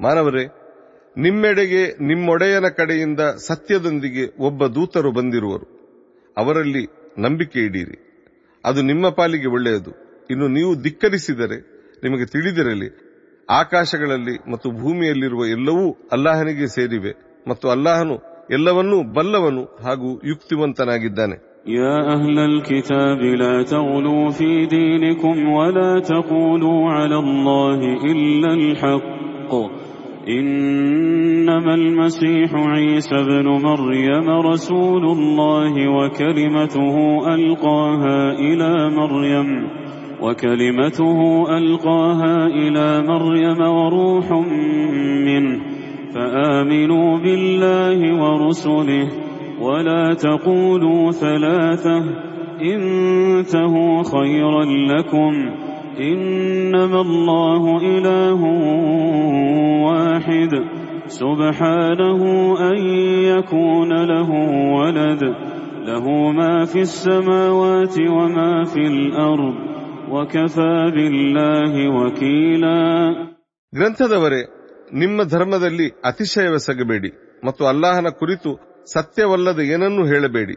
ಮಾನವರೇ ನಿಮ್ಮೆಡೆಗೆ ನಿಮ್ಮೊಡೆಯನ ಕಡೆಯಿಂದ ಸತ್ಯದೊಂದಿಗೆ ಒಬ್ಬ ದೂತರು ಬಂದಿರುವರು ಅವರಲ್ಲಿ ನಂಬಿಕೆ ಇಡೀರಿ ಅದು ನಿಮ್ಮ ಪಾಲಿಗೆ ಒಳ್ಳೆಯದು ಇನ್ನು ನೀವು ಧಿಕ್ಕರಿಸಿದರೆ ನಿಮಗೆ ತಿಳಿದಿರಲಿ ಆಕಾಶಗಳಲ್ಲಿ ಮತ್ತು ಭೂಮಿಯಲ್ಲಿರುವ ಎಲ್ಲವೂ ಅಲ್ಲಾಹನಿಗೆ ಸೇರಿವೆ ಮತ್ತು ಅಲ್ಲಾಹನು ಎಲ್ಲವನ್ನೂ ಬಲ್ಲವನು ಹಾಗೂ ಯುಕ್ತಿವಂತನಾಗಿದ್ದಾನೆ يا أهل الكتاب لا تغلوا في دينكم ولا تقولوا على الله إلا الحق. إنما المسيح عيسى بن مريم رسول الله وكلمته ألقاها إلى مريم وكلمته ألقاها إلى مريم وروح منه فآمنوا بالله ورسله ولا تقولوا ثلاثة انتهوا خيرا لكم إنما الله إله واحد سبحانه أن يكون له ولد له ما في السماوات وما في الأرض وكفى بالله وكيلا ಗ್ರಂಥದವರೇ ನಿಮ್ಮ ಧರ್ಮದಲ್ಲಿ ಅತಿಶಯವೆಸಗಬೇಡಿ ಮತ್ತು ಅಲ್ಲಾಹನ ಕುರಿತು ಸತ್ಯವಲ್ಲದ ಏನನ್ನೂ ಹೇಳಬೇಡಿ.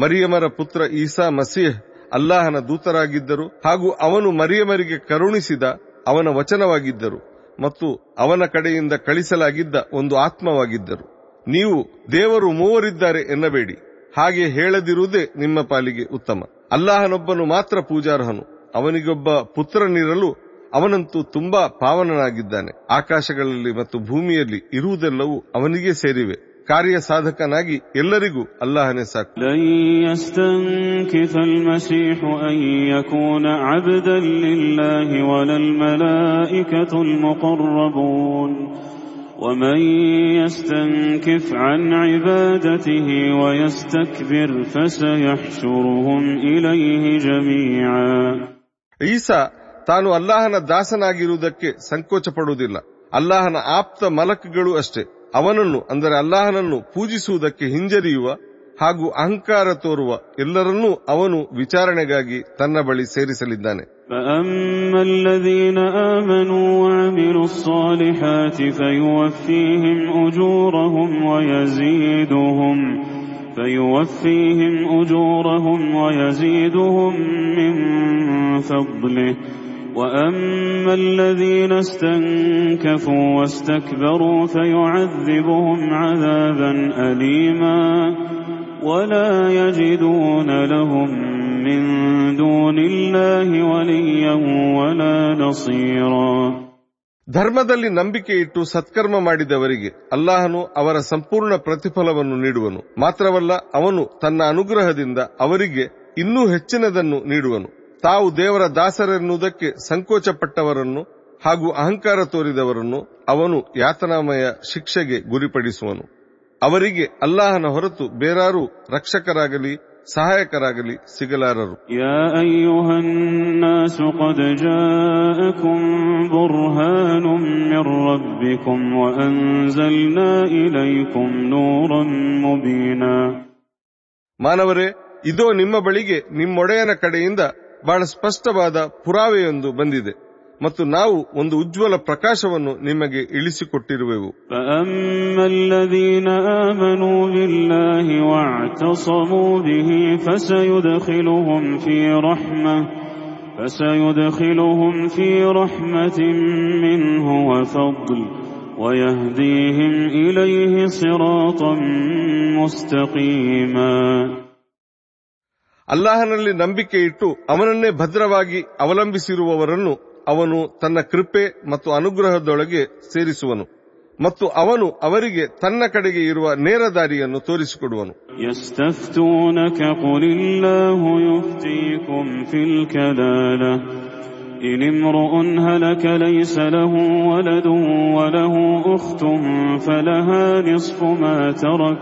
ಮರಿಯಮರ ಪುತ್ರ ಈಸಾ ಮಸೀಹ್ ಅಲ್ಲಾಹನ ದೂತರಾಗಿದ್ದರು ಹಾಗೂ ಅವನು ಮರಿಯಮರಿಗೆ ಕರುಣಿಸಿದ ಅವನ ವಚನವಾಗಿದ್ದರು ಮತ್ತು ಅವನ ಕಡೆಯಿಂದ ಕಳಿಸಲಾಗಿದ್ದ ಒಂದು ಆತ್ಮವಾಗಿದ್ದರು. ನೀವು ದೇವರು ಮೂವರಿದ್ದಾರೆ ಎನ್ನಬೇಡಿ. ಹಾಗೆ ಹೇಳದಿರುವುದೇ ನಿಮ್ಮ ಪಾಲಿಗೆ ಉತ್ತಮ. ಅಲ್ಲಾಹನೊಬ್ಬನು ಮಾತ್ರ ಪೂಜಾರ್ಹನು. ಅವನಿಗೊಬ್ಬ ಪುತ್ರನಿರಲು ಅವನಂತೂ ತುಂಬಾ ಪಾವನನಾಗಿದ್ದಾನೆ. ಆಕಾಶಗಳಲ್ಲಿ ಮತ್ತು ಭೂಮಿಯಲ್ಲಿ ಇರುವುದೆಲ್ಲವೂ ಅವನಿಗೆ ಸೇರಿವೆ. ಕಾರ್ಯ ಸಾಧಕನಾಗಿ ಎಲ್ಲರಿಗೂ ಅಲ್ಲಾಹನೇ ಸಾಕು لن يستنكف المسيح أن يكون عبدا لله ولا الملائكة المقربون ومن يستنكف عن عبادته ويستكبر فسيحشرهم إليه جميعا ಈಸಾ ತಾನು ಅಲ್ಲಾಹನ ದಾಸನಾಗಿರುವುದಕ್ಕೆ ಸಂಕೋಚ ಪಡುವುದಿಲ್ಲ ಅಲ್ಲಾಹನ ಆಪ್ತ ಮಲಕ್ಗಳು ಅಷ್ಟೇ ಅವನನ್ನು ಅಂದರೆ ಅಲ್ಲಾಹನನ್ನು ಪೂಜಿಸುವುದಕ್ಕೆ ಹಿಂಜರಿಯುವ ಹಾಗೂ ಅಹಂಕಾರ ತೋರುವ ಎಲ್ಲರನ್ನೂ ಅವನು ವಿಚಾರಣೆಗಾಗಿ ತನ್ನ ಬಳಿ ಸೇರಿಸಲಿದ್ದಾನೆ فأما الذين آمنوا وعملوا الصالحات فيوفيهم أجورهم ويزيدهم فيوفيهم أجورهم ويزيدهم من فضله وأما الذين استنكفوا واستكبروا فيعذبهم عذابا أليما ولا يجدون لهم من دون الله وليا ولا نصيرا ಧರ್ಮದಲ್ಲಿ ನಂಬಿಕೆ ಇಟ್ಟು ಸತ್ಕರ್ಮ ಮಾಡಿದವರಿಗೆ ಅಲ್ಲಾಹನು ಅವರ ಸಂಪೂರ್ಣ ಪ್ರತಿಫಲವನ್ನು ನೀಡುವನು ಮಾತ್ರವಲ್ಲ ಅವನು ತನ್ನ ಅನುಗ್ರಹದಿಂದ ಅವರಿಗೆ ಇನ್ನೂ ಹೆಚ್ಚಿನದನ್ನು ನೀಡುವನು ತಾವು ದೇವರ ದಾಸರೆನ್ನುವುದಕ್ಕೆ ಸಂಕೋಚಪಟ್ಟವರನ್ನು ಹಾಗೂ ಅಹಂಕಾರ ತೋರಿದವರನ್ನು ಅವನು ಯಾತನಾಮಯ ಶಿಕ್ಷೆಗೆ ಗುರಿಪಡಿಸುವನು ಅವರಿಗೆ ಅಲ್ಲಾಹನ ಹೊರತು ಬೇರಾರು ರಕ್ಷಕರಾಗಲಿ ಸಹಾಯಕರಾಗಲಿ ಸಿಗಲಾರರು يا أيها الناس قد جاءكم برهان من ربكم وأنزلنا إليكم نورا مبينا ಮಾನವರೇ ಇದೋ ನಿಮ್ಮ ಬಳಿಗೆ ನಿಮ್ಮೊಡೆಯನ ಕಡೆಯಿಂದ ಬಹಳ ಸ್ಪಷ್ಟವಾದ ಪುರಾವೆಯೊಂದು ಬಂದಿದೆ ಮತ್ತು ನಾವು ಒಂದು ಉಜ್ವಲ ಪ್ರಕಾಶವನ್ನು ನಿಮಗೆ ಇಳಿಸಿಕೊಟ್ಟಿರುವೆವು فأما الذين آمنوا بالله واعتصموا به فسيدخلهم في رحمة فسيدخلهم في رحمة منه وفضل ويهديهم إليه صراطا مستقيما ಅಲ್ಲಾಹನಲ್ಲಿ ನಂಬಿಕೆ ಇಟ್ಟು ಅವನನ್ನೇ ಭದ್ರವಾಗಿ ಅವಲಂಬಿಸಿರುವವರನ್ನು ಅವನು ತನ್ನ ಕೃಪೆ ಮತ್ತು ಅನುಗ್ರಹದೊಳಗೆ ಸೇರಿಸುವನು ಮತ್ತು ಅವನು ಅವರಿಗೆ ತನ್ನ ಕಡೆಗೆ ಇರುವ ನೇರ ದಾರಿಯನ್ನು ತೋರಿಸಿಕೊಡುವನು يستفتونك قل الله يفتيكم في الكلالة إن امرؤ هلك ليس له ولد وله أخت فلها نصف ما ترك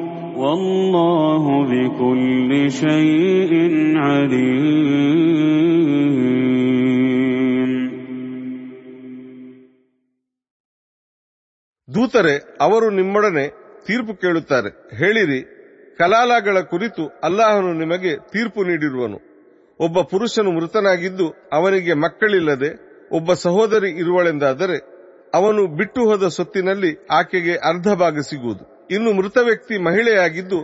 والله بكل شيء عليم ದೂತರೆ ಅವರು ನಿಮ್ಮೊಡನೆ ತೀರ್ಪು ಕೇಳುತ್ತಾರೆ ಹೇಳಿರಿ ಕಲಾಲಗಳ ಕುರಿತು ಅಲ್ಲಾಹನು ನಿಮಗೆ ತೀರ್ಪು ನೀಡಿರುವನು ಒಬ್ಬ ಪುರುಷನು ಮೃತನಾಗಿದ್ದು ಅವನಿಗೆ ಮಕ್ಕಳಿಲ್ಲದೆ ಒಬ್ಬ ಸಹೋದರಿ ಇರುವಳೆಂದಾದರೆ ಅವನು ಬಿಟ್ಟು ಹೋದ ಸೊತ್ತಿನಲ್ಲಿ ಆಕೆಗೆ ಅರ್ಧ ಭಾಗ ಸಿಗುವುದು ಇನ್ನು ಮೃತ ವ್ಯಕ್ತಿ ಮಹಿಳೆಯಾಗಿದ್ದು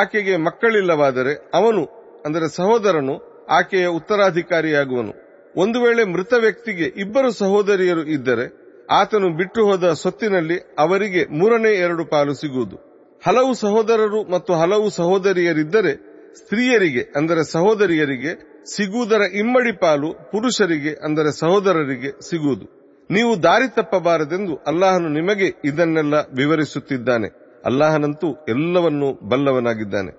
ಆಕೆಗೆ ಮಕ್ಕಳಿಲ್ಲವಾದರೆ ಅವನು, ಅಂದರೆ ಸಹೋದರನು, ಆಕೆಯ ಉತ್ತರಾಧಿಕಾರಿಯಾಗುವನು. ಒಂದು ವೇಳೆ ಮೃತ ವ್ಯಕ್ತಿಗೆ ಇಬ್ಬರು ಸಹೋದರಿಯರು ಇದ್ದರೆ ಆತನು ಬಿಟ್ಟು ಹೋದ ಸೊತ್ತಿನಲ್ಲಿ ಅವರಿಗೆ ಮೂರನೇ ಎರಡು ಪಾಲು ಸಿಗುವುದು. ಹಲವು ಸಹೋದರರು ಮತ್ತು ಹಲವು ಸಹೋದರಿಯರಿದ್ದರೆ ಸ್ತ್ರೀಯರಿಗೆ, ಅಂದರೆ ಸಹೋದರಿಯರಿಗೆ ಸಿಗುವುದರ ಇಮ್ಮಡಿ ಪಾಲು ಪುರುಷರಿಗೆ, ಅಂದರೆ ಸಹೋದರರಿಗೆ ಸಿಗುವುದು. ನೀವು ದಾರಿ ತಪ್ಪಬಾರದೆಂದು ಅಲ್ಲಾಹನು ನಿಮಗೆ ಇದನ್ನೆಲ್ಲ ವಿವರಿಸುತ್ತಿದ್ದಾನೆ. ಅಲ್ಲಾಹನಂತೂ ಎಲ್ಲವನ್ನೂ ಬಲ್ಲವನಾಗಿದ್ದಾನೆ.